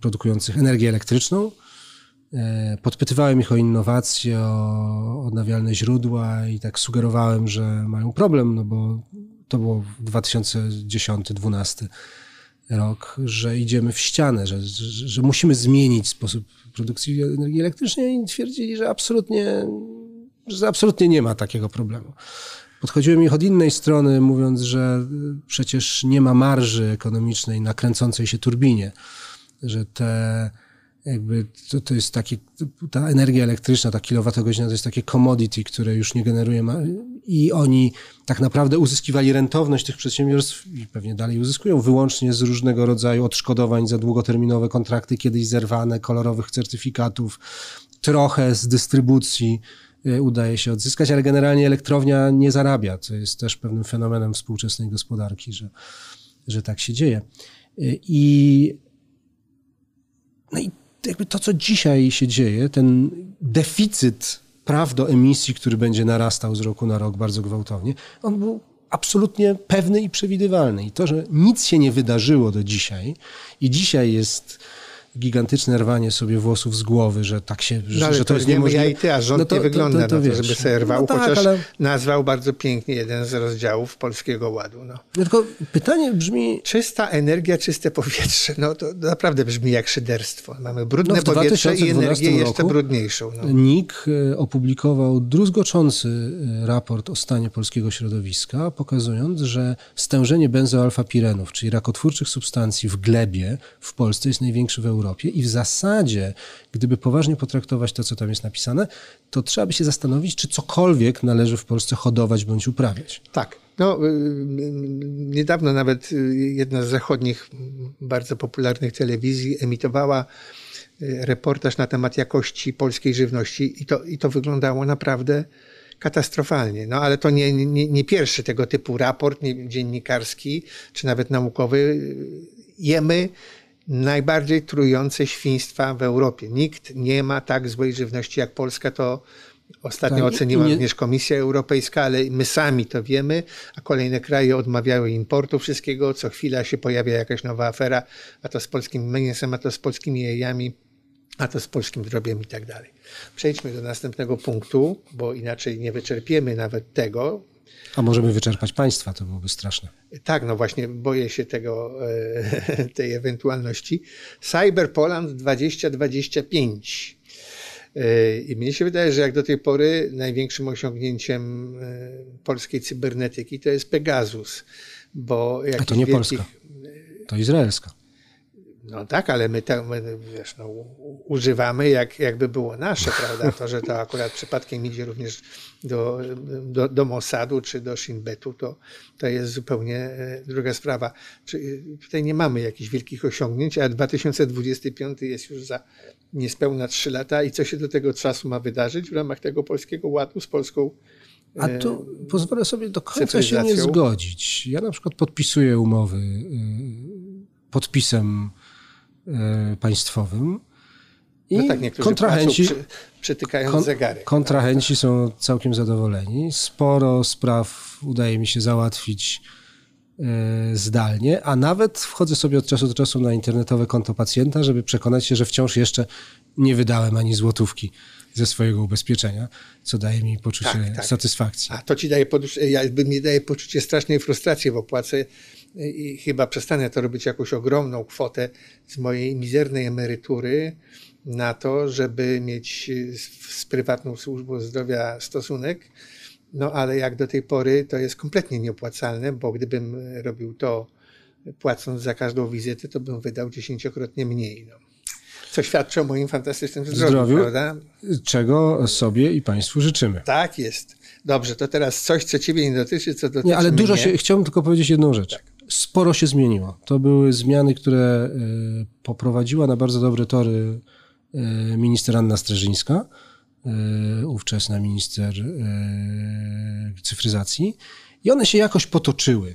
produkujących energię elektryczną. E, podpytywałem ich o innowacje, o odnawialne źródła i tak sugerowałem, że mają problem, no bo to było 2010-2012 rok, że idziemy w ścianę, że, że, że, musimy zmienić sposób produkcji energii elektrycznej i twierdzili, że absolutnie, że absolutnie nie ma takiego problemu. Podchodziłem ich od innej strony, mówiąc, że przecież nie ma marży ekonomicznej na kręcącej się turbinie, że te jakby to, to jest takie, ta energia elektryczna, ta kilowatogodzina to jest takie commodity, które już nie generuje i oni tak naprawdę uzyskiwali rentowność tych przedsiębiorstw i pewnie dalej uzyskują wyłącznie z różnego rodzaju odszkodowań za długoterminowe kontrakty, kiedyś zerwane, kolorowych certyfikatów, trochę z dystrybucji y, udaje się odzyskać, ale generalnie elektrownia nie zarabia, co jest też pewnym fenomenem współczesnej gospodarki, że, że tak się dzieje. Y, I, no i jakby to, co dzisiaj się dzieje, ten deficyt praw do emisji, który będzie narastał z roku na rok bardzo gwałtownie, on był absolutnie pewny i przewidywalny. I to, że nic się nie wydarzyło do dzisiaj i dzisiaj jest gigantyczne rwanie sobie włosów z głowy, że tak się, no, ale że to, to jest niemożliwe. Ja i ty, a rząd no to, nie wygląda to, to, na to, żeby sobie rwał, no tak, chociaż ale... nazwał bardzo pięknie jeden z rozdziałów Polskiego Ładu. No. no. tylko pytanie brzmi... Czysta energia, czyste powietrze, no to naprawdę brzmi jak szyderstwo. Mamy brudne no, powietrze i energię jeszcze brudniejszą. No. NIK e, opublikował druzgoczący e, raport o stanie polskiego środowiska, pokazując, że stężenie benzoalfapirenów, czyli rakotwórczych substancji w glebie w Polsce jest największy w Europie. Europie i w zasadzie, gdyby poważnie potraktować to, co tam jest napisane, to trzeba by się zastanowić, czy cokolwiek należy w Polsce hodować bądź uprawiać. Tak. No, y, y, niedawno nawet y, jedna z zachodnich bardzo popularnych telewizji emitowała reportaż na temat jakości polskiej żywności i to, i to wyglądało naprawdę katastrofalnie. No ale to nie, nie, nie pierwszy tego typu raport nie, dziennikarski, czy nawet naukowy. Jemy najbardziej trujące świństwa w Europie. Nikt nie ma tak złej żywności jak Polska, to ostatnio tak, oceniła nie... również Komisja Europejska, ale my sami to wiemy, a kolejne kraje odmawiały importu wszystkiego, co chwila się pojawia jakaś nowa afera, a to z polskim mięsem, a to z polskimi jajami, a to z polskim drobiem i tak dalej. Przejdźmy do następnego punktu, bo inaczej nie wyczerpiemy nawet tego, a możemy wyczerpać państwa, to byłoby straszne. Tak, no właśnie boję się tego, e, tej ewentualności. Cyber Poland 2025. E, I mnie się wydaje, że jak do tej pory największym osiągnięciem e, polskiej cybernetyki to jest Pegasus. Bo A to nie wielkich... Polska, to izraelska. No tak, ale my, to, my wiesz, no, używamy jak, jakby było nasze, prawda? To, że to akurat przypadkiem idzie również do, do, do Mossadu czy do Shin Betu, to, to jest zupełnie e, druga sprawa. Tutaj nie mamy jakichś wielkich osiągnięć, a 2025 jest już za niespełna 3 lata i co się do tego czasu ma wydarzyć w ramach tego polskiego ładu z polską a tu e, pozwolę sobie do końca się nie zgodzić. Ja na przykład podpisuję umowy e, podpisem E, państwowym. I no tak, kontrahenci, przy, przytykając kon, zegary. Kontrahenci są całkiem zadowoleni. Sporo spraw udaje mi się załatwić e, zdalnie, a nawet wchodzę sobie od czasu do czasu na internetowe konto pacjenta, żeby przekonać się, że wciąż jeszcze nie wydałem ani złotówki ze swojego ubezpieczenia, co daje mi poczucie tak, tak. satysfakcji. A to ci daje, jakby mi daje poczucie strasznej frustracji, bo płacę i chyba przestanę to robić jakąś ogromną kwotę z mojej mizernej emerytury na to, żeby mieć z prywatną służbą zdrowia stosunek. No ale jak do tej pory to jest kompletnie nieopłacalne, bo gdybym robił to płacąc za każdą wizytę, to bym wydał dziesięciokrotnie mniej. No. Co świadczy o moim fantastycznym zdrowiu, zdrowiu prawda? Czego sobie i Państwu życzymy. Tak jest. Dobrze, to teraz coś, co Ciebie nie dotyczy, co dotyczy Nie, ale dużo mnie. się, chciałbym tylko powiedzieć jedną rzecz. Tak sporo się zmieniło. To były zmiany, które e, poprowadziła na bardzo dobre tory e, minister Anna Streżyńska, e, ówczesna minister cyfryzacji. I one się jakoś potoczyły.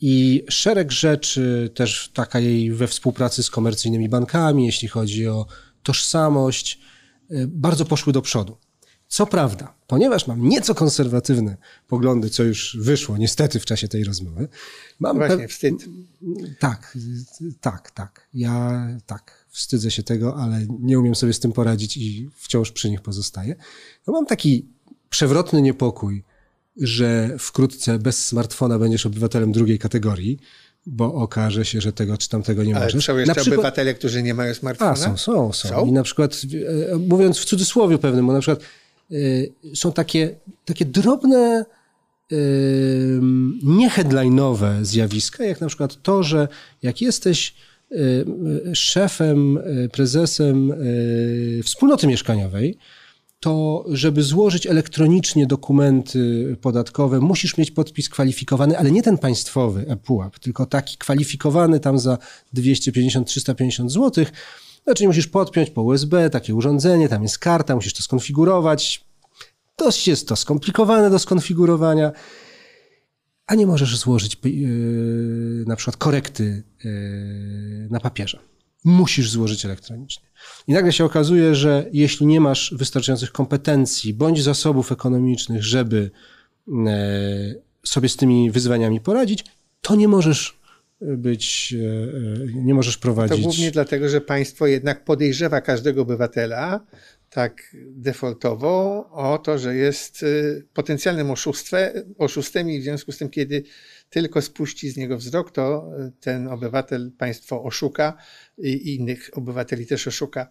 I szereg rzeczy, też taka jej we współpracy z komercyjnymi bankami, jeśli chodzi o tożsamość, bardzo poszły do przodu. Co prawda, ponieważ mam nieco konserwatywne poglądy, co już wyszło niestety w czasie tej rozmowy, mam. Właśnie, wstyd. Tak, tak, tak. Ja tak, wstydzę się tego, ale nie umiem sobie z tym poradzić i wciąż przy nich pozostaję. No mam taki przewrotny niepokój, że wkrótce bez smartfona będziesz obywatelem drugiej kategorii, bo okaże się, że tego czy tamtego nie Ale możesz. są jeszcze przykład... obywatele, którzy nie mają smartfona? A, są, są, są, są. I na przykład, e, mówiąc w cudzysłowie pewnym, bo na przykład są takie, takie drobne, y, nieheadline'owe zjawiska, jak na przykład to, że jak jesteś y, szefem, prezesem wspólnoty mieszkaniowej, to żeby złożyć elektronicznie dokumenty podatkowe, musisz mieć podpis kwalifikowany, ale nie ten państwowy ePUAP, tylko taki kwalifikowany tam za 250-350 złotych, znaczy musisz podpiąć po USB takie urządzenie, tam jest karta, musisz to skonfigurować. dość jest to skomplikowane do skonfigurowania, a nie możesz złożyć yy, na przykład korekty yy, na papierze. Musisz złożyć elektronicznie. I nagle się okazuje, że jeśli nie masz wystarczających kompetencji bądź zasobów ekonomicznych, żeby yy, sobie z tymi wyzwaniami poradzić, to nie możesz być, nie możesz prowadzić. To głównie dlatego, że państwo jednak podejrzewa każdego obywatela, tak defaultowo o to, że jest y, potencjalnym oszustem i w związku z tym, kiedy tylko spuści z niego wzrok, to ten obywatel państwo oszuka i innych obywateli też oszuka.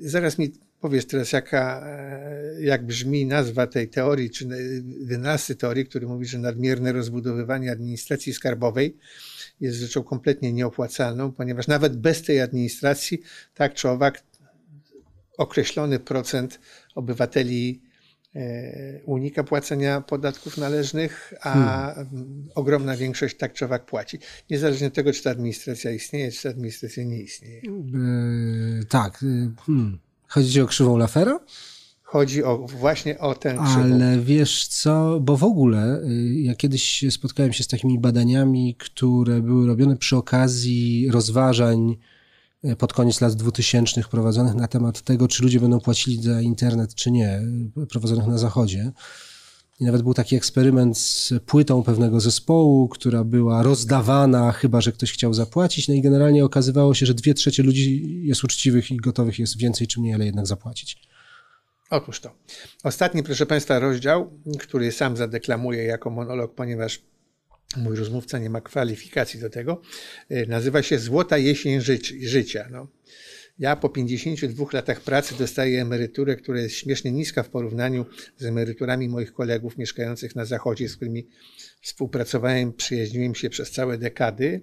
Zaraz mi powiesz teraz, jaka, e, jak brzmi nazwa tej teorii, czy wynalazcy teorii, który mówi, że nadmierne rozbudowywanie administracji skarbowej jest rzeczą kompletnie nieopłacalną, ponieważ nawet bez tej administracji tak czy owak określony procent obywateli e, unika płacenia podatków należnych, a hmm. ogromna większość tak czy owak płaci. Niezależnie od tego, czy ta administracja istnieje, czy ta administracja nie istnieje. Yy, tak. E, hmm. Chodzi o krzywą Lafera? Chodzi o, właśnie o tę krzywą. Ale wiesz co, bo w ogóle ja kiedyś spotkałem się z takimi badaniami, które były robione przy okazji rozważań pod koniec lat 2000 prowadzonych na temat tego, czy ludzie będą płacili za internet, czy nie, prowadzonych na Zachodzie. I nawet był taki eksperyment z płytą pewnego zespołu, która była rozdawana, chyba że ktoś chciał zapłacić. No i generalnie okazywało się, że dwie trzecie ludzi jest uczciwych i gotowych jest więcej czy mniej, ale jednak zapłacić. Otóż to. Ostatni, proszę Państwa, rozdział, który sam zadeklamuję jako monolog, ponieważ mój rozmówca nie ma kwalifikacji do tego, e, nazywa się Złota jesień życia. No. Ja po 52 latach pracy dostaję emeryturę, która jest śmiesznie niska w porównaniu z emeryturami moich kolegów mieszkających na Zachodzie, z którymi współpracowałem, przyjaźniłem się przez całe dekady.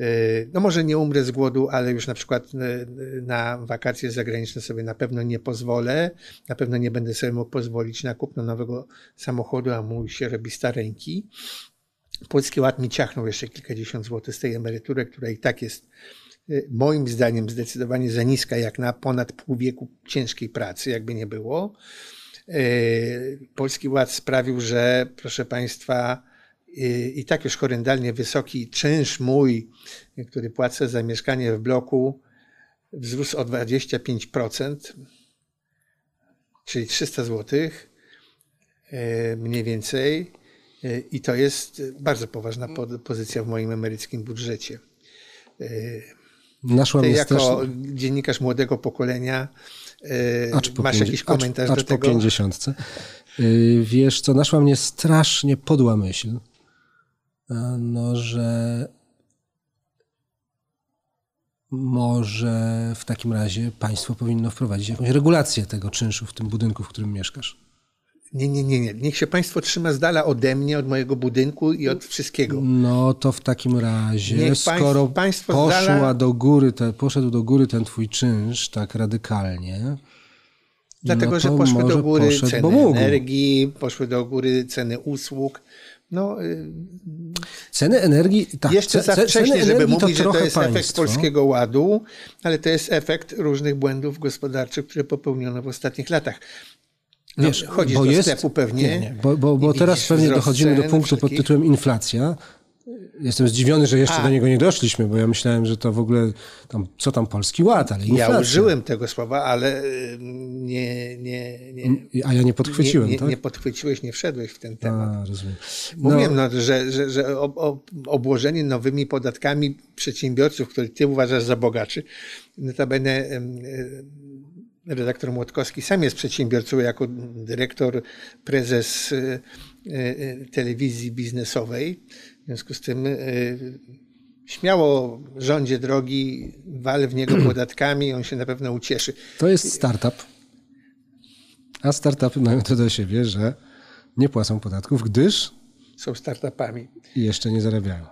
E, no może nie umrę z głodu, ale już na przykład e, na wakacje zagraniczne sobie na pewno nie pozwolę. Na pewno nie będę sobie mógł pozwolić na kupno nowego samochodu, a mój się robi stareńki. Polski Ład mi ciachnął jeszcze kilkadziesiąt złotych z tej emerytury, która i tak jest y, moim zdaniem zdecydowanie za niska, jak na ponad pół wieku ciężkiej pracy, jakby nie było. Y, Polski Ład sprawił, że proszę Państwa, y, i tak już horrendalnie wysoki czynsz mój, który płacę za mieszkanie w bloku, wzrósł o 25%, czyli 300 zł mniej więcej. I to jest bardzo poważna pozycja w moim emeryckim budżecie. Naszła Ty jako dziennikarz młodego pokolenia acz masz pięć, jakiś komentarz acz, acz do tego? po pięćdziesiątce. Wiesz co, naszła mnie strasznie podła myśl, no, że może w takim razie państwo powinno wprowadzić jakąś regulację tego czynszu w tym budynku, w którym mieszkasz. Nie, nie, nie, nie. Niech się państwo trzyma z dala ode mnie, od mojego budynku i od wszystkiego. No to w takim razie, Niech skoro państwo poszła dala... do góry te, poszedł do góry ten twój czynsz tak radykalnie. Dlatego, no że poszły do góry ceny energii, poszły do góry ceny usług. No, y, ceny energii, tak. Jeszcze za wcześnie, żeby mówić, to że to jest państwo. efekt Polskiego Ładu, ale to jest efekt różnych błędów gospodarczych, które popełniono w ostatnich latach. No, Wiesz, chodzisz bo do jest, sklepu pewnie. Nie, nie, bo, bo, bo teraz pewnie dochodzimy do punktu pod tytułem inflacja. Jestem zdziwiony, że jeszcze A. do niego nie doszliśmy, bo ja myślałem, że to w ogóle tam, co tam polski ład, ale inflacja. Ja użyłem tego słowa, ale y, nie, nie, nie A ja nie podchwyciłem, nie, nie, tak? Nie podchwyciłeś, nie wszedłeś w ten temat. A, rozumiem. No. Mówiłem, no, że, że, że obłożenie nowymi podatkami przedsiębiorców, których ty uważasz za bogaczy, notabene redaktor Młotkowski sam jest przedsiębiorcą jako dyrektor, prezes y, y, telewizji biznesowej. W związku z tym y, śmiało rządzie drogi, wal w niego <clears throat> podatkami, on się na pewno ucieszy. To jest startup. A startupy mają to do siebie, że nie płacą podatków, gdyż są startupami. I jeszcze nie zarabiają.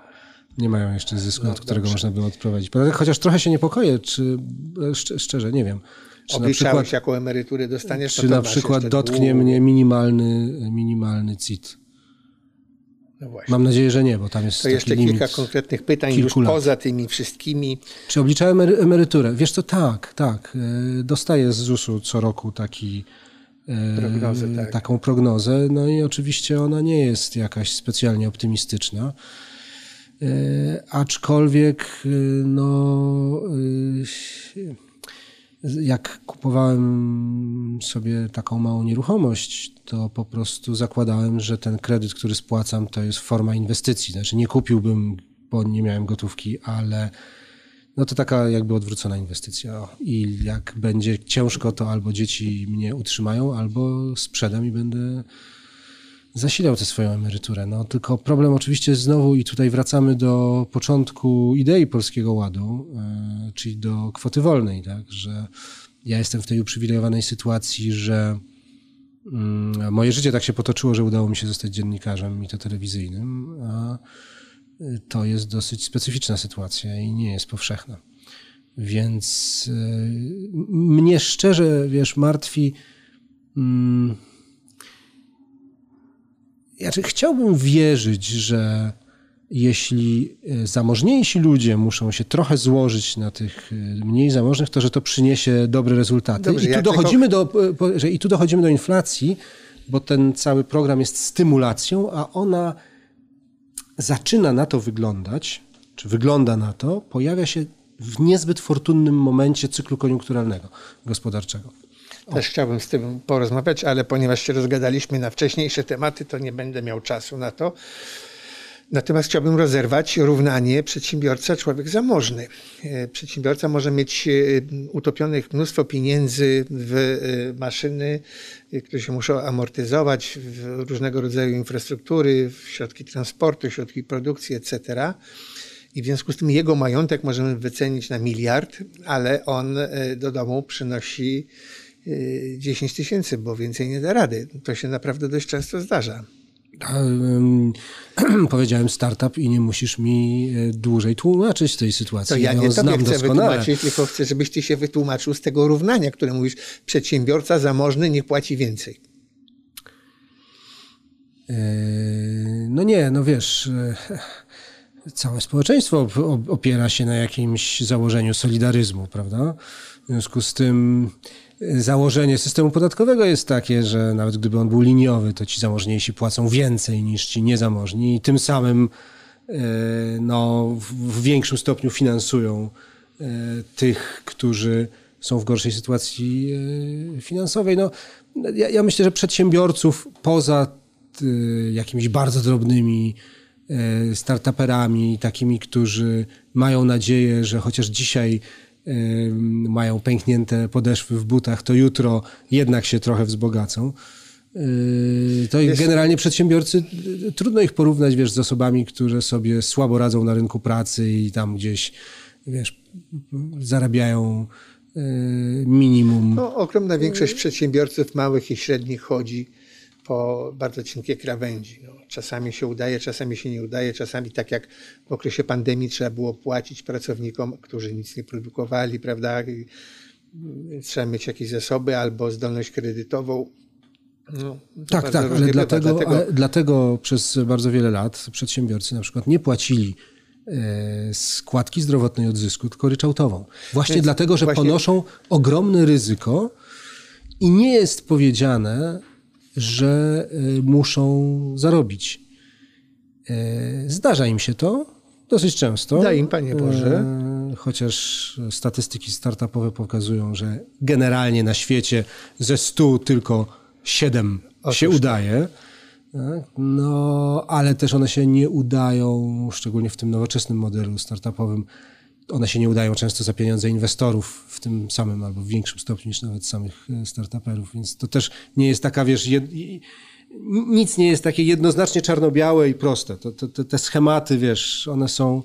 Nie mają jeszcze zysku, no, od którego dobrze. można by odprowadzić podatek. Chociaż trochę się niepokoję, czy szczerze, nie wiem. Czy Obliczałeś, na przykład, jaką emeryturę dostaniesz? Czy na przykład dotknie mnie minimalny, minimalny CIT? No Mam nadzieję, że nie, bo tam jest. To jeszcze kilka konkretnych pytań już lat. poza tymi wszystkimi. Czy obliczałem emeryturę? Wiesz co, tak, tak. E, dostaję z ZUS-u co roku taki Prognozę, tak. taką prognozę. No i oczywiście ona nie jest jakaś specjalnie optymistyczna. Aczkolwiek, no, jak kupowałem sobie taką małą nieruchomość, to po prostu zakładałem, że ten kredyt, który spłacam, to jest forma inwestycji. Znaczy nie kupiłbym, bo nie miałem gotówki, ale no to taka jakby odwrócona inwestycja. I jak będzie ciężko, to albo dzieci mnie utrzymają, albo sprzedam i będę zasilał tę swoją emeryturę. No tylko problem oczywiście znowu i tutaj wracamy do początku idei Polskiego Ładu, yy, czyli do kwoty wolnej, tak, że ja jestem w tej uprzywilejowanej sytuacji, że yy, moje życie tak się potoczyło, że udało mi się zostać dziennikarzem i to telewizyjnym, a to jest dosyć specyficzna sytuacja i nie jest powszechna. Więc yy, mnie szczerze, wiesz, martwi. Znaczy, chciałbym wierzyć, że jeśli e, zamożniejsi ludzie muszą się trochę złożyć na tych e, mniej zamożnych, to że to przyniesie dobre rezultaty. Dobrze, I, tu ja dochodzimy tylko... do, że I tu dochodzimy do inflacji, bo ten cały program jest stymulacją, a ona zaczyna na to wyglądać, czy wygląda na to, pojawia się w niezbyt fortunnym momencie cyklu koniunkturalnego gospodarczego. Też chciałbym z tym porozmawiać, ale ponieważ się rozgadaliśmy na wcześniejsze tematy, to nie będę miał czasu na to. Natomiast chciałbym rozerwać równanie przedsiębiorca, człowiek zamożny. E, przedsiębiorca może mieć e, utopionych mnóstwo pieniędzy w e, maszyny, które się muszą amortyzować, w różnego rodzaju infrastruktury, w środki transportu, środki produkcji, etc. I w związku z tym jego majątek możemy wycenić na miliard, ale on do domu przynosi 10 tysięcy, bo więcej nie da rady. To się naprawdę dość często zdarza. <clears throat> powiedziałem startup i nie musisz mi e, dłużej tłumaczyć tej sytuacji. To ja nie tobie chcę doskonale. wytłumaczyć, tylko chcę, żebyś ty się wytłumaczył z tego równania, które mówisz, przedsiębiorca zamożny niech płaci więcej. E, no nie, no wiesz, e, <laughs> całe społeczeństwo opiera się na jakimś założeniu solidaryzmu, prawda? W związku z tym założenie systemu podatkowego jest takie, że nawet gdyby on był liniowy, to ci zamożniejsi płacą więcej niż ci niezamożni i tym samym e, no, w większym stopniu finansują e, tych, którzy są w gorszej sytuacji e, finansowej. No, ja, ja myślę, że przedsiębiorców poza jakimiś bardzo drobnymi startuperami, takimi, którzy mają nadzieję, że chociaż dzisiaj mają pęknięte podeszwy w butach, to jutro jednak się trochę wzbogacą. Yy, to Jest... generalnie przedsiębiorcy, trudno ich porównać, wiesz, z osobami, które sobie słabo radzą na rynku pracy i tam gdzieś, wiesz, zarabiają yy, minimum. No, ogromna większość przedsiębiorców małych i średnich chodzi po bardzo cienkie krawędzi. No, czasami się udaje, czasami się nie udaje, czasami tak jak w okresie pandemii trzeba było płacić pracownikom, którzy nic nie produkowali, prawda? I trzeba mieć jakieś zasoby albo zdolność kredytową. No, tak, tak, ale dlatego, dlatego... Ale dlatego przez bardzo wiele lat przedsiębiorcy na przykład nie płacili e, składki zdrowotnej od zysku, tylko ryczałtową. Właśnie Więc dlatego, że właśnie... ponoszą ogromne ryzyko i nie jest powiedziane, że y, muszą zarobić. Y, zdarza im się to dosyć często. Daj im, Panie Boże. Y, chociaż statystyki startupowe pokazują, że generalnie na świecie ze 100 tylko 7 Otóż się udaje. Tak? No, ale też one się nie udają, szczególnie w tym nowoczesnym modelu startupowym, one się nie udają często za pieniądze inwestorów w tym samym albo w większym stopniu niż nawet samych e, startuperów, więc to też nie jest taka, wiesz, jed... nic nie jest takie jednoznacznie czarno-białe i proste. To, to, te schematy, wiesz, one są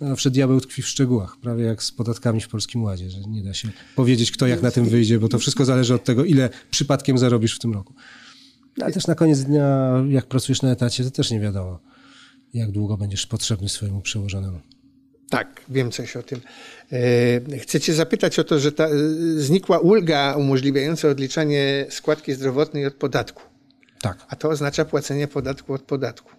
Zawsze diabeł tkwi w szczegółach, prawie jak z podatkami w Polskim Ładzie, że nie da się powiedzieć, kto jak na tym wyjdzie, bo to wszystko zależy od tego, ile przypadkiem zarobisz w tym roku. Ale też na koniec dnia, jak pracujesz na etacie, to też nie wiadomo, jak długo będziesz potrzebny swojemu przełożonemu. Tak, wiem coś o tym. E, chcę Cię zapytać o to, że ta, e, znikła ulga umożliwiająca odliczanie składki zdrowotnej od podatku. Tak. A to oznacza płacenie podatku od podatku.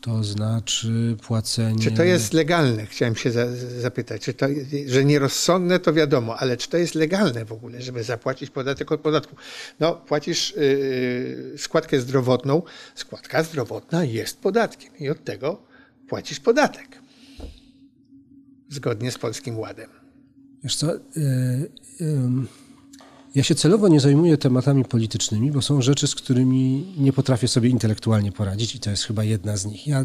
To znaczy płacenie. Czy to jest legalne? Chciałem się za, zapytać. Czy to, że nierozsądne, to wiadomo, ale czy to jest legalne w ogóle, żeby zapłacić podatek od podatku? No, płacisz yy, składkę zdrowotną. Składka zdrowotna jest podatkiem i od tego płacisz podatek. Zgodnie z polskim ładem. Wiesz co, yy, yy, ja się celowo nie zajmuję tematami politycznymi, bo są rzeczy, z którymi nie potrafię sobie intelektualnie poradzić i to jest chyba jedna z nich. Ja,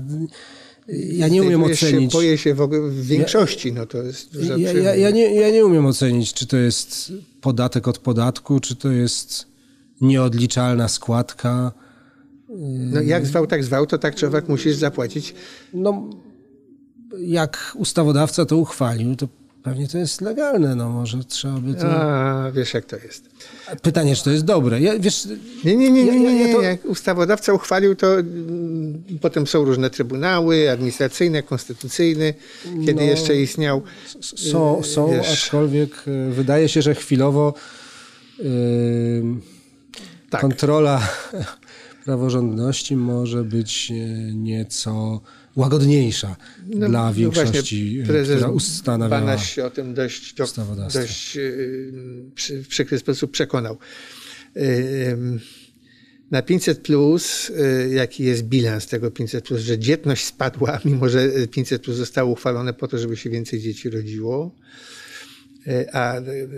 ja nie umiem ocenić. Się, boję się w, ogóle w większości, no to jest duża Ja, ja, ja, nie, ja nie umiem ocenić, czy to jest podatek od podatku, czy to jest nieodliczalna składka. No jak zwał, tak zwał, to tak człowiek musisz zapłacić. No, jak ustawodawca to uchwalił, to pewnie to jest legalne, no może trzeba by to... A, wiesz jak to jest. Pytanie, czy to jest dobre. Ja, wiesz, Nie, nie, nie, nie, nie, nie. to- Jak ustawodawca uchwalił, to mm, potem są różne trybunały administracyjne, konstytucyjne, kiedy No. jeszcze istniał. są, są wiesz. aczkolwiek y, wydaje się, że chwilowo y, Tak. kontrola <laughs> praworządności może być y, nieco łagodniejsza No, dla no większości, właśnie y, prezes która ustanawiała. Banaś się o tym dość, do, dość przy, w przykry sposób przekonał. Yy, Na 500 plus, jaki jest bilans tego 500 plus, że dzietność spadła, <laughs> mimo że 500 plus zostało uchwalone po to, żeby się więcej dzieci rodziło. A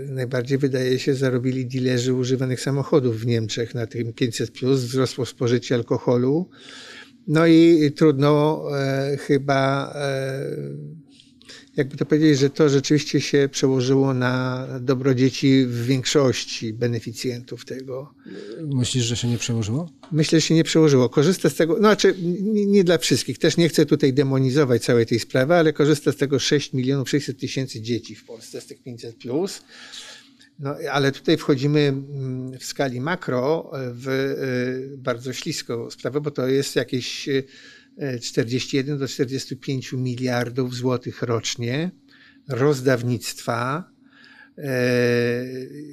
najbardziej wydaje się zarobili dilerzy używanych samochodów w Niemczech na tym 500 plus, wzrosło spożycie alkoholu. No i trudno e, chyba, e, jakby to powiedzieć, że to rzeczywiście się przełożyło na dobro dzieci w większości beneficjentów tego. Myślisz, że się nie przełożyło? Myślę, że się nie przełożyło. Korzysta z tego, no znaczy nie, nie dla wszystkich, też nie chcę tutaj demonizować całej tej sprawy, ale korzysta z tego 6 milionów 600 tysięcy dzieci w Polsce z tych 500 plus. No, ale tutaj wchodzimy mm, w skali makro w y, bardzo śliską sprawę, bo to jest jakieś y, 41 do 45 miliardów złotych rocznie rozdawnictwa. E,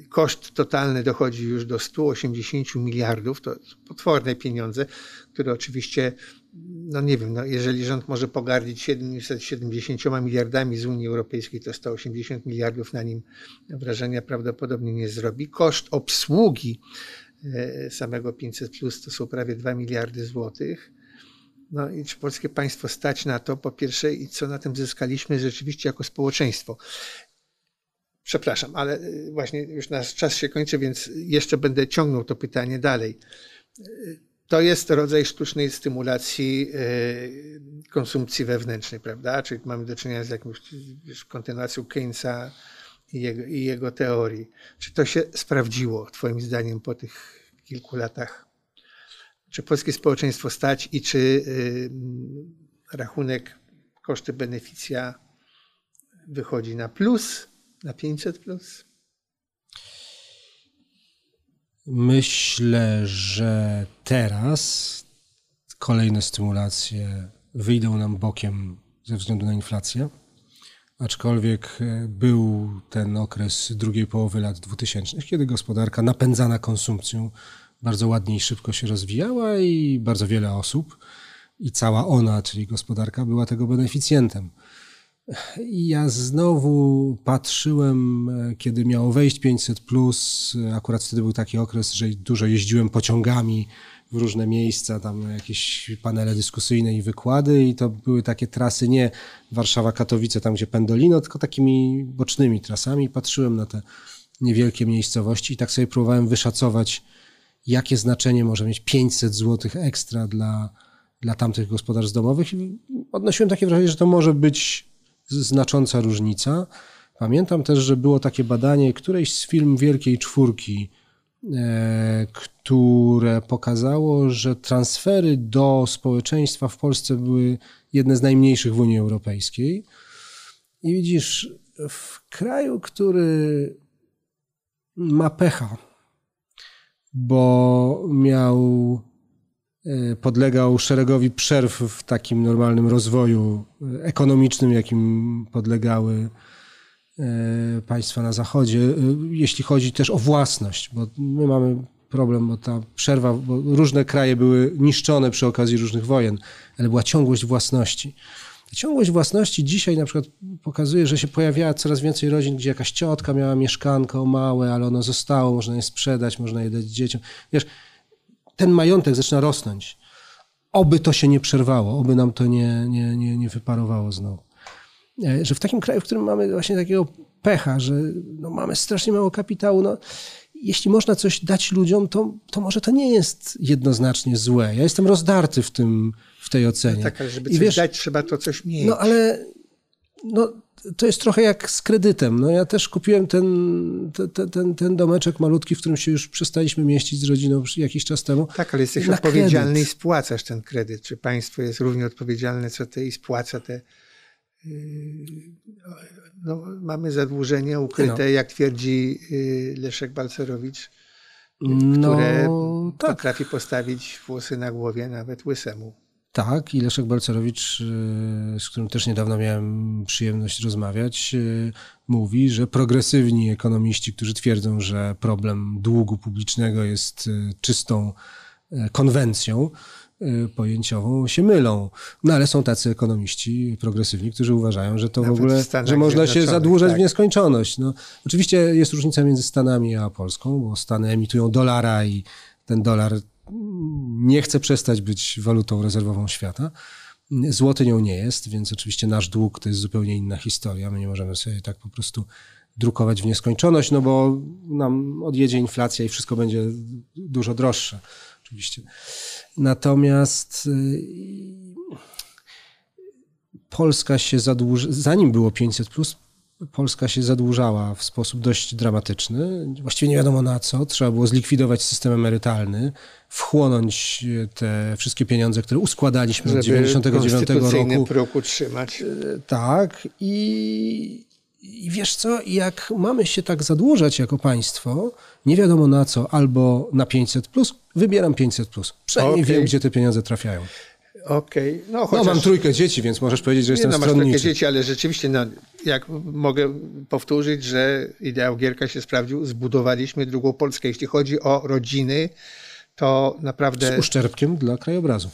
Koszt totalny dochodzi już do 180 miliardów. To potworne pieniądze, które oczywiście, no nie wiem, no jeżeli rząd może pogardzić 770 miliardami z Unii Europejskiej, to 180 miliardów na nim wrażenia prawdopodobnie nie zrobi. Koszt obsługi e, samego 500 plus to są prawie 2 miliardy złotych. No i czy polskie państwo stać na to, po pierwsze, i co na tym zyskaliśmy rzeczywiście jako społeczeństwo? Przepraszam, ale y, właśnie już nasz czas się kończy, więc jeszcze będę ciągnął to pytanie dalej. To jest rodzaj sztucznej stymulacji y, konsumpcji wewnętrznej, prawda? Czyli mamy do czynienia z jakąś wiesz, kontynuacją Keynesa i jego, i jego teorii. Czy to się sprawdziło, Twoim zdaniem, po tych kilku latach? Czy polskie społeczeństwo stać i czy y, rachunek koszty beneficja wychodzi na plus, na 500 plus? Myślę, że teraz kolejne stymulacje wyjdą nam bokiem ze względu na inflację. Aczkolwiek e, był ten okres drugiej połowy lat 2000, kiedy gospodarka napędzana konsumpcją bardzo ładnie i szybko się rozwijała i bardzo wiele osób i cała ona, czyli gospodarka, była tego beneficjentem. I ja znowu patrzyłem, e, kiedy miało wejść 500, plus, e, akurat wtedy był taki okres, że dużo jeździłem pociągami w różne miejsca, tam jakieś panele dyskusyjne i wykłady, i to były takie trasy nie Warszawa-Katowice, tam gdzie Pendolino, tylko takimi bocznymi trasami. Patrzyłem na te niewielkie miejscowości i tak sobie próbowałem wyszacować, jakie znaczenie może mieć 500 zł ekstra dla, dla tamtych gospodarstw domowych. I odnosiłem takie wrażenie, że to może być znacząca różnica. Pamiętam też, że było takie badanie którejś z film Wielkiej Czwórki, e, które pokazało, że transfery do społeczeństwa w Polsce były jedne z najmniejszych w Unii Europejskiej. I widzisz, w kraju, który ma pecha, bo miał podlegał szeregowi przerw w takim normalnym rozwoju e, ekonomicznym, jakim podlegały e, państwa na Zachodzie, e, jeśli chodzi też o własność, bo my mamy problem, bo ta przerwa, bo różne kraje były niszczone przy okazji różnych wojen, ale była ciągłość własności. Ciągłość własności dzisiaj na przykład pokazuje, że się pojawiała coraz więcej rodzin, gdzie jakaś ciotka miała mieszkanko małe, ale ono zostało, można je sprzedać, można je dać dzieciom. Wiesz, ten majątek zaczyna rosnąć. Oby to się nie przerwało, oby nam to nie, nie, nie, nie wyparowało znowu. E, że w takim kraju, w którym mamy właśnie takiego pecha, że no mamy strasznie mało kapitału, no, jeśli można coś dać ludziom, to, to może to nie jest jednoznacznie złe. Ja jestem rozdarty w tym, w tej ocenie. No tak, ale żeby I coś wiesz, dać, trzeba to coś mieć. No ale no, to jest trochę jak z kredytem. No, ja też kupiłem ten, ten, ten, ten domeczek malutki, w którym się już przestaliśmy mieścić z rodziną jakiś czas temu. Tak, ale jesteś odpowiedzialny kredyt. i spłacasz ten kredyt. Czy państwo jest równie odpowiedzialne co ty i spłaca te Yy, no, mamy zadłużenie ukryte, no. jak twierdzi yy, Leszek Balcerowicz, no, które tak. potrafi postawić włosy na głowie nawet łysemu. Tak, i Leszek Balcerowicz, yy, z którym też niedawno miałem przyjemność rozmawiać, mówi, że progresywni ekonomiści, którzy twierdzą, że problem długu publicznego jest czystą konwencją, Y, pojęciową się mylą. No ale są tacy ekonomiści progresywni, którzy uważają, że to Nawet w ogóle, w że można się zadłużać tak. w nieskończoność. No, oczywiście jest różnica między Stanami a Polską, bo Stany emitują dolara i ten dolar nie chce przestać być walutą rezerwową świata. Złoty nią nie jest, więc oczywiście nasz dług to jest zupełnie inna historia. My nie możemy sobie tak po prostu drukować w nieskończoność, no bo nam odjedzie inflacja i wszystko będzie dużo droższe. Oczywiście. Natomiast y, Polska się zadłuża, zanim było 500, plus, Polska się zadłużała w sposób dość dramatyczny. Właściwie nie wiadomo na co. Trzeba było zlikwidować system emerytalny, wchłonąć te wszystkie pieniądze, które uskładaliśmy Żeby od 99 roku. próg utrzymać. Y, tak. I, I wiesz co, jak mamy się tak zadłużać jako państwo, nie wiadomo na co, albo na 500, plus, wybieram 500. Plus. Przynajmniej okay. wiem, gdzie te pieniądze trafiają. Okej. Okay. No, chociaż... no, mam trójkę dzieci, więc możesz powiedzieć, że nie, jestem no, masz trójkę dzieci, ale rzeczywiście, no, jak mogę powtórzyć, że ideał Gierka się sprawdził, zbudowaliśmy drugą Polskę. Jeśli chodzi o rodziny, to naprawdę... Z uszczerbkiem dla krajobrazu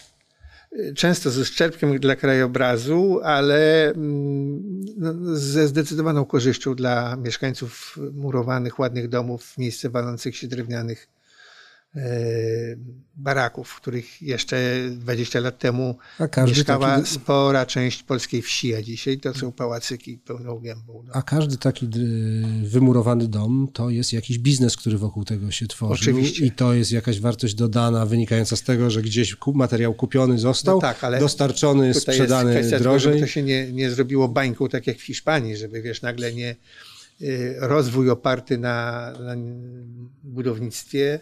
często ze szczerpkiem dla krajobrazu, ale mm, no, ze zdecydowaną korzyścią dla mieszkańców murowanych, ładnych domów w miejsce walących się drewnianych baraków, w których jeszcze 20 lat temu mieszkała taki... spora część polskiej wsi, a dzisiaj to są pałacyki pełną gębą. No. A każdy taki wymurowany dom to jest jakiś biznes, który wokół tego się tworzy. Oczywiście. I to jest jakaś wartość dodana wynikająca z tego, że gdzieś materiał kupiony został, no tak, ale dostarczony, sprzedany jest drożej. Tego, to się nie, nie zrobiło bańką tak jak w Hiszpanii, żeby wiesz, nagle nie y, rozwój oparty na, na budownictwie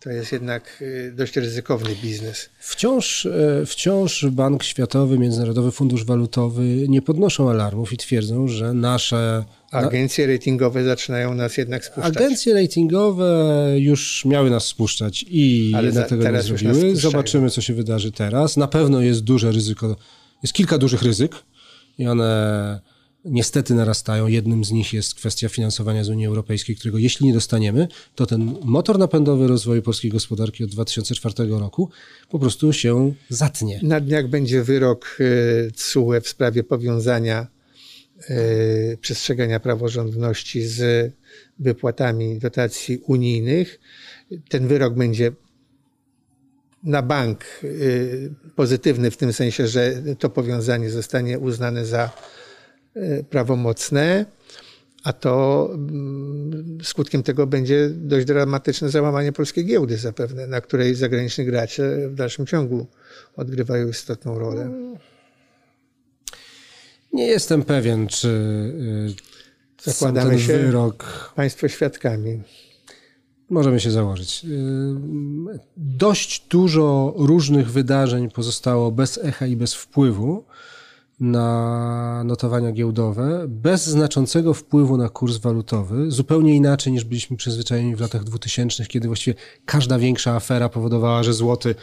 to jest jednak y, dość ryzykowny biznes. Wciąż, e, wciąż Bank Światowy, Międzynarodowy Fundusz Walutowy nie podnoszą alarmów i twierdzą, że nasze. Agencje ratingowe zaczynają nas jednak spuszczać. Agencje ratingowe już miały nas spuszczać i Ale za, tego nie zrobiły. Zobaczymy, co się wydarzy teraz. Na pewno jest duże ryzyko, jest kilka dużych ryzyk i one niestety narastają. Jednym z nich jest kwestia finansowania z Unii Europejskiej, którego jeśli nie dostaniemy, to ten motor napędowy rozwoju polskiej gospodarki od 2004 roku po prostu się zatnie. Na dniach będzie wyrok e, CUE w sprawie powiązania e, przestrzegania praworządności z wypłatami dotacji unijnych. Ten wyrok będzie na bank e, pozytywny w tym sensie, że to powiązanie zostanie uznane za E, prawomocne, a to mm, skutkiem tego będzie dość dramatyczne załamanie polskiej giełdy zapewne, na której zagraniczni gracze w dalszym ciągu odgrywają istotną rolę. Nie jestem pewien, czy y, zakładamy się wyrok. Państwo świadkami. Możemy się założyć. Y, dość dużo różnych wydarzeń pozostało bez echa i bez wpływu na notowania giełdowe bez znaczącego wpływu na kurs walutowy, zupełnie inaczej niż byliśmy przyzwyczajeni w latach 2000, kiedy właściwie każda większa afera powodowała, że złoty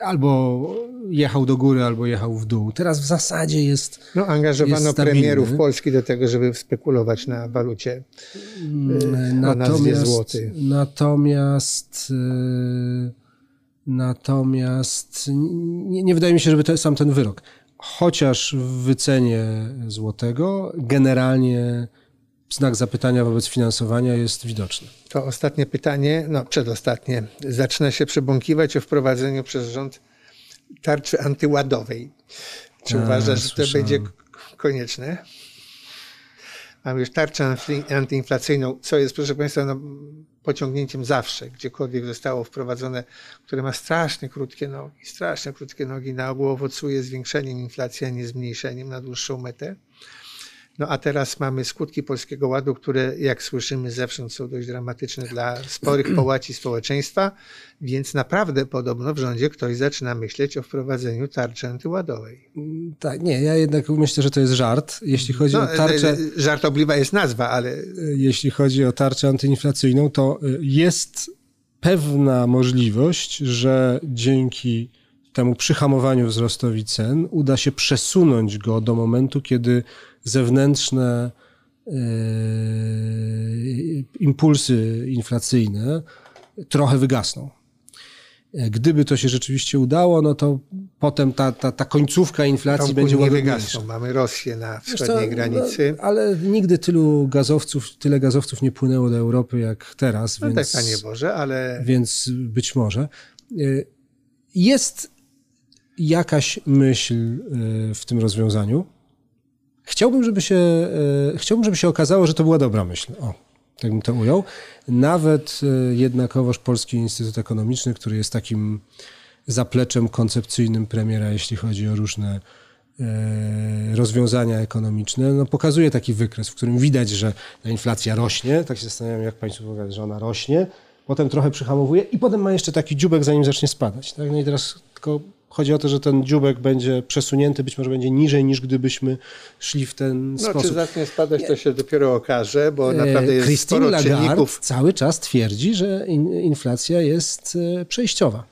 albo jechał do góry, albo jechał w dół. Teraz w zasadzie jest. No, angażowano jest premierów Polski do tego, żeby spekulować na walucie mm, o nazwie złoty. Natomiast. Yy, natomiast nie, nie, wydaje mi się, żeby to sam ten wyrok. Chociaż w wycenie złotego generalnie znak zapytania wobec finansowania jest widoczny. To ostatnie pytanie, no przedostatnie, zaczyna się przebąkiwać o wprowadzeniu przez rząd tarczy antyładowej. Czy A, uważasz, że to będzie konieczne? Mamy już tarczę antyinflacyjną, co jest, proszę Państwa, no, pociągnięciem zawsze, gdziekolwiek zostało wprowadzone, które ma strasznie krótkie nogi, strasznie krótkie nogi, na ogół owocuje zwiększeniem inflacji, a nie zmniejszeniem na dłuższą metę. No a teraz mamy skutki Polskiego Ładu, które jak słyszymy zewsząd są dość dramatyczne dla sporych <clears throat> połaci społeczeństwa, więc naprawdę podobno w rządzie ktoś zaczyna myśleć o wprowadzeniu tarczy antyładowej. Tak, nie, ja jednak myślę, że to jest żart. Jeśli chodzi no, o tarczę... E, e, żartobliwa jest nazwa, ale... E, jeśli chodzi o tarczę antyinflacyjną, to jest pewna możliwość, że dzięki temu przyhamowaniu wzrostowi cen uda się przesunąć go do momentu, kiedy zewnętrzne e, impulsy inflacyjne trochę wygasną. E, gdyby to się rzeczywiście udało, no to potem ta, ta, ta końcówka inflacji Tomku będzie łagodniejsza. Mamy Rosję na wschodniej co, granicy. No, ale nigdy tylu gazowców, tyle gazowców nie płynęło do Europy jak teraz. No więc, tak, Panie Boże, ale... Więc być może. E, jest jakaś myśl w tym rozwiązaniu. Chciałbym, żeby się, e, chciałbym, żeby się okazało, że to była dobra myśl. O, tak bym to ujął. Nawet e, jednakowoż Polski Instytut Ekonomiczny, który jest takim zapleczem koncepcyjnym premiera, jeśli chodzi o różne e, rozwiązania ekonomiczne, no pokazuje taki wykres, w którym widać, że ta inflacja rośnie. Tak się zastanawiam, jak Państwu powiadać, że ona rośnie, potem trochę przyhamowuje i potem ma jeszcze taki dziubek, zanim zacznie spadać. Tak? No i teraz tylko Chodzi o to, że ten dziubek będzie przesunięty, być może będzie niżej niż gdybyśmy szli w ten no, sposób. Czy zacznie spadać, to się dopiero okaże, bo naprawdę jest Christine sporo Lagarde czynników. cały czas twierdzi, że inflacja jest e, przejściowa.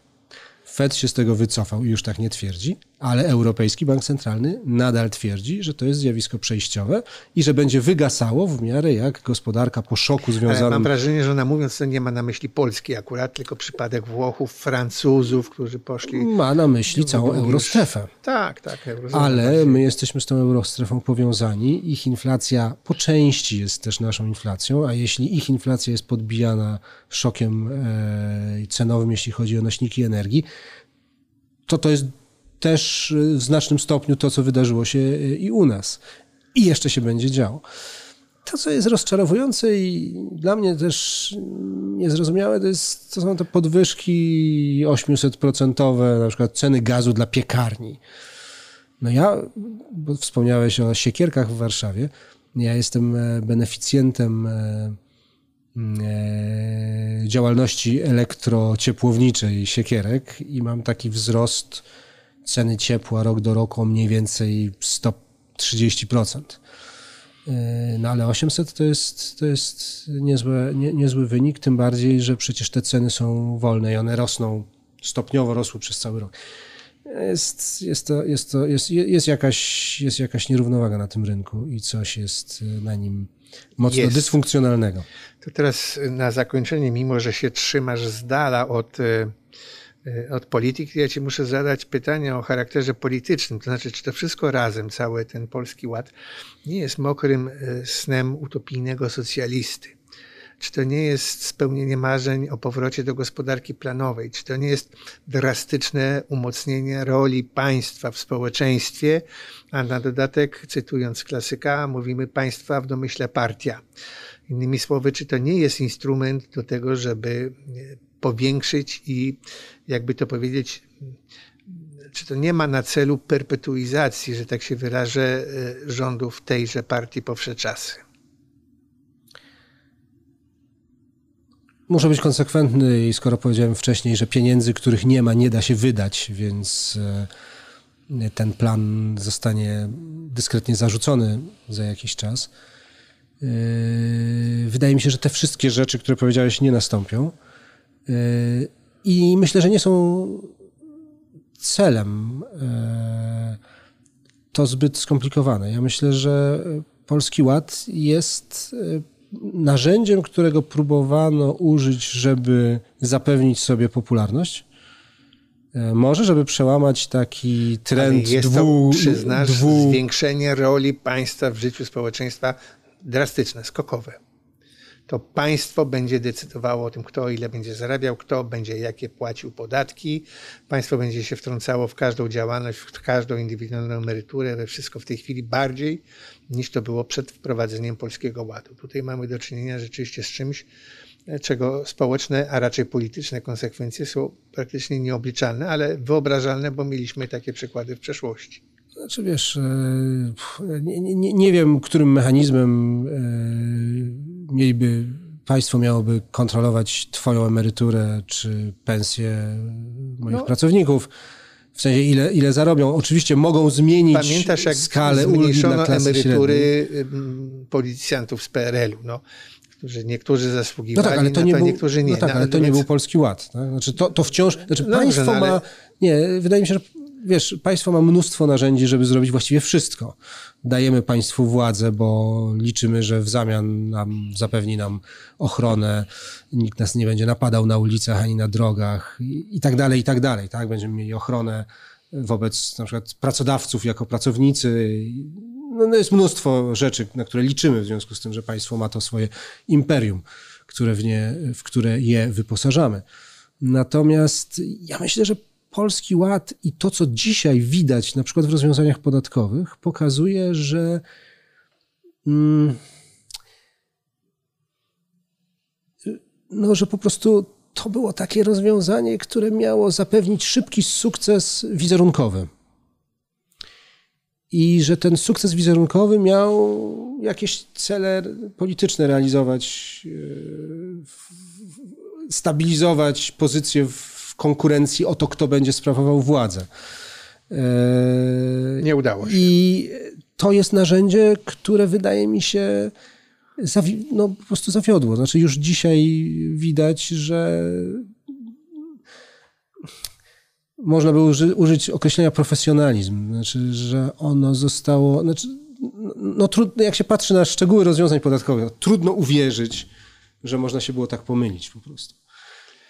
Fed się z tego wycofał i już tak nie twierdzi, ale Europejski Bank Centralny nadal twierdzi, że to jest zjawisko przejściowe i że będzie wygasało w miarę jak gospodarka po szoku związanym... Ale mam wrażenie, że ona mówiąc to nie ma na myśli Polski akurat, tylko przypadek Włochów, Francuzów, którzy poszli... Ma na myśli całą eurostrefę. Tak, tak. Eurostrefę ale my jesteśmy z tą eurostrefą powiązani. Ich inflacja po części jest też naszą inflacją, a jeśli ich inflacja jest podbijana szokiem e, cenowym, jeśli chodzi o nośniki energii, to to jest też w znacznym stopniu to, co wydarzyło się i u nas. I jeszcze się będzie działo. To, co jest rozczarowujące i dla mnie też niezrozumiałe, to, jest, to są te podwyżki 800% na przykład ceny gazu dla piekarni. No ja, bo wspomniałeś o siekierkach w Warszawie, ja jestem e, beneficjentem e, e, działalności elektrociepłowniczej siekierek i mam taki wzrost ceny ciepła rok do roku o mniej więcej 130%. Yy, no ale 800 to jest, to jest niezłe, nie, niezły wynik, tym bardziej, że przecież te ceny są wolne i one rosną, stopniowo rosły przez cały rok. Jest, jest, to, jest, to, jest, jest, jakaś, jest jakaś nierównowaga na tym rynku i coś jest na nim mocno jest. dysfunkcjonalnego. To teraz na zakończenie, mimo że się trzymasz z dala od yy, od polityki, ja ci muszę zadać pytanie o charakterze politycznym. To znaczy, czy to wszystko razem, cały ten polski ład, nie jest mokrym e, snem utopijnego socjalisty? Czy to nie jest spełnienie marzeń o powrocie do gospodarki planowej? Czy to nie jest drastyczne umocnienie roli państwa w społeczeństwie? A na dodatek, cytując klasyka, mówimy państwa w domyśle partia. Innymi słowy, czy to nie jest instrument do tego, żeby powiększyć i jakby to powiedzieć, czy to nie ma na celu perpetuizacji, że tak się wyrażę, e, rządów tejże partii po wsze czasy? Muszę być konsekwentny i skoro powiedziałem wcześniej, że pieniędzy, których nie ma, nie da się wydać, więc e, ten plan zostanie dyskretnie zarzucony za jakiś czas. E, wydaje mi się, że te wszystkie rzeczy, które powiedziałeś, nie nastąpią. I myślę, że nie są celem, e, to zbyt skomplikowane. Ja myślę, że Polski Ład jest e, narzędziem, którego próbowano użyć, żeby zapewnić sobie popularność. E, może, żeby przełamać taki trend jest dwu, to, przyznasz, dwu... zwiększenie roli państwa w życiu społeczeństwa drastyczne, skokowe. To państwo będzie decydowało o tym, kto ile będzie zarabiał, kto będzie jakie płacił podatki. Państwo będzie się wtrącało w każdą działalność, w każdą indywidualną emeryturę, we wszystko w tej chwili bardziej niż to było przed wprowadzeniem Polskiego Ładu. Tutaj mamy do czynienia rzeczywiście z czymś, czego społeczne, a raczej polityczne konsekwencje są praktycznie nieobliczalne, ale wyobrażalne, bo mieliśmy takie przykłady w przeszłości. Znaczy wiesz, e, nie, nie, nie wiem, którym mechanizmem e, mieliby państwo miałoby kontrolować twoją emeryturę czy pensję moich no. pracowników. W sensie ile, ile zarobią. Oczywiście mogą zmienić Pamiętasz, jak skalę zmniejszono emerytury średniej? policjantów z PRL-u. No którzy niektórzy zasługiwali no tak, ale to, nie to, był, niektórzy nie. No tak, no, ale to nie był Polski Ład. Tak? Znaczy to, to wciąż, znaczy no państwo dobrze, no, ale... ma, nie, wydaje mi się, że wiesz, państwo ma mnóstwo narzędzi, żeby zrobić właściwie wszystko. Dajemy państwu władzę, bo liczymy, że w zamian nam zapewni nam ochronę, nikt nas nie będzie napadał na ulicach ani na drogach i, i tak dalej, i tak dalej. Tak? Będziemy mieli ochronę wobec na przykład pracodawców jako pracownicy. No, no jest mnóstwo rzeczy, na które liczymy w związku z tym, że państwo ma to swoje imperium, które w, nie, w które je wyposażamy. Natomiast ja myślę, że Polski Ład i to, co dzisiaj widać na przykład w rozwiązaniach podatkowych, pokazuje, że mm, no, że po prostu to było takie rozwiązanie, które miało zapewnić szybki sukces wizerunkowy. I że ten sukces wizerunkowy miał jakieś cele polityczne realizować, e, stabilizować pozycję w konkurencji o to, kto będzie sprawował władzę. E, Nie udało się. I to jest narzędzie, które wydaje mi się no, po prostu zawiodło. Znaczy już dzisiaj widać, że można by uży, użyć określenia profesjonalizm. Znaczy, że ono zostało... Znaczy, no, trudno, jak się patrzy na szczegóły rozwiązań podatkowych, trudno uwierzyć, że można się było tak pomylić po prostu.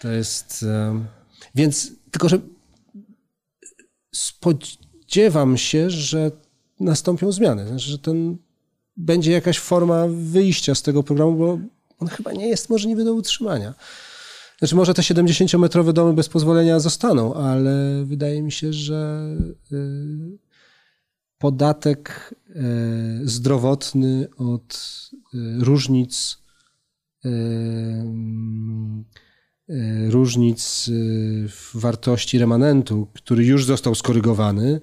To jest... Um, więc tylko, że spodziewam się, że nastąpią zmiany. Znaczy, że ten będzie jakaś forma wyjścia z tego programu, bo on chyba nie jest możliwy do utrzymania. Znaczy, może te 70-metrowe domy bez pozwolenia zostaną, ale wydaje mi się, że y, podatek y, zdrowotny od y, różnic różnic y, w wartości remanentu, który już został skorygowany,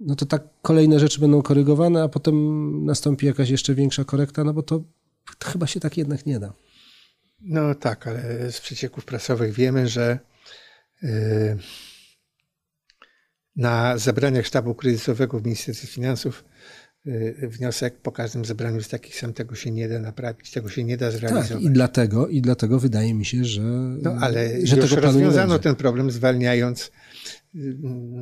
no to tak kolejne rzeczy będą korygowane, a potem nastąpi jakaś jeszcze większa korekta, no bo to, to chyba się tak jednak nie da. No tak, ale z przecieków prasowych wiemy, że yy, na zebraniach sztabu kryzysowego w Ministerstwie Finansów wniosek po każdym zebraniu jest taki sam, tego się nie da naprawić, tego się nie da zrealizować. Tak, i dlatego, i dlatego wydaje mi się, że. No ale że już tego rozwiązano ten problem, zwalniając y,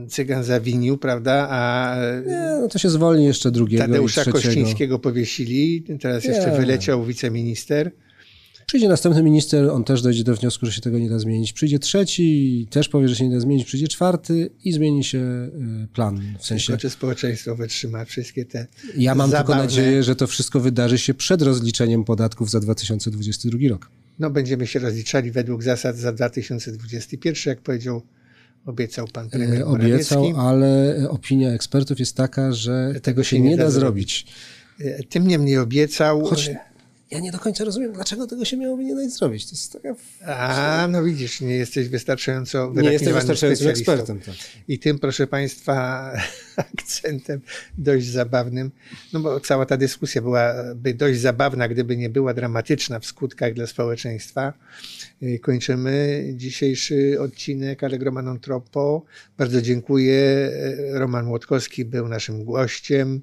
Cygan zawinił, prawda? A nie, no to się zwolni jeszcze drugiego. Tadeusza i trzeciego. Kościńskiego powiesili, teraz jeszcze nie. wyleciał wiceminister. Przyjdzie następny minister, on też dojdzie do wniosku, że się tego nie da zmienić. Przyjdzie trzeci, też powie, że się nie da zmienić. Przyjdzie czwarty i zmieni się y, plan. W sensie... Tylko czy społeczeństwo wytrzyma wszystkie te Ja mam zabawne... tylko nadzieję, że to wszystko wydarzy się przed rozliczeniem podatków za 2022 rok. No będziemy się rozliczali według zasad za 2021, jak powiedział Obiecał pan premier e, Obiecał, ale opinia ekspertów jest taka, że tego, tego się nie, nie da, da zrobić. E, tym niemniej obiecał. Choć ja nie do końca rozumiem, dlaczego tego się miałoby nie dać zrobić. To jest taka... A, no widzisz, nie jesteś wystarczająco Nie jesteś wystarczającym ekspertem. Tak. I tym, proszę Państwa, <laughs> akcentem dość zabawnym, no bo cała ta dyskusja byłaby dość zabawna, gdyby nie była dramatyczna w skutkach dla społeczeństwa. Y, kończymy dzisiejszy odcinek Allegro non troppo. Bardzo dziękuję. Y, Roman Młotkowski był naszym gościem,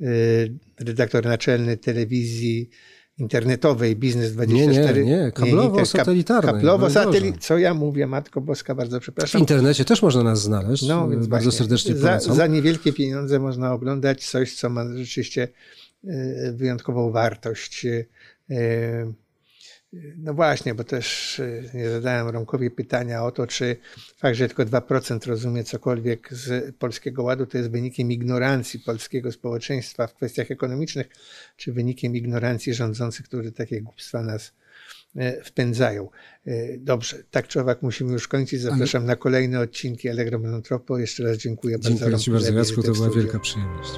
y, redaktor naczelny telewizji internetowej, Biznes 24. Nie, nie, nie, kablowo-satelitarnej. Kablowo-satelit, co ja mówię, Matko Boska, bardzo W przepraszam. internecie też można nas znaleźć. No, więc Bardzo serdecznie za, polecam. za niewielkie pieniądze można oglądać coś, co ma rzeczywiście e, wyjątkową wartość. No właśnie, bo też e, nie zadałem Romkowi pytania o to, czy fakt, że tylko 2% rozumie cokolwiek z Polskiego Ładu, to jest wynikiem ignorancji polskiego społeczeństwa w kwestiach ekonomicznych, czy wynikiem ignorancji rządzących, którzy takie głupstwa nas e, wpędzają. E, Dobrze, tak czy owak musimy już kończyć. Zapraszam na kolejne odcinki Allegro Monotropo. Jeszcze raz dziękuję bardzo. Dziękuję Ci bardzo, Jacku. To była wielka przyjemność.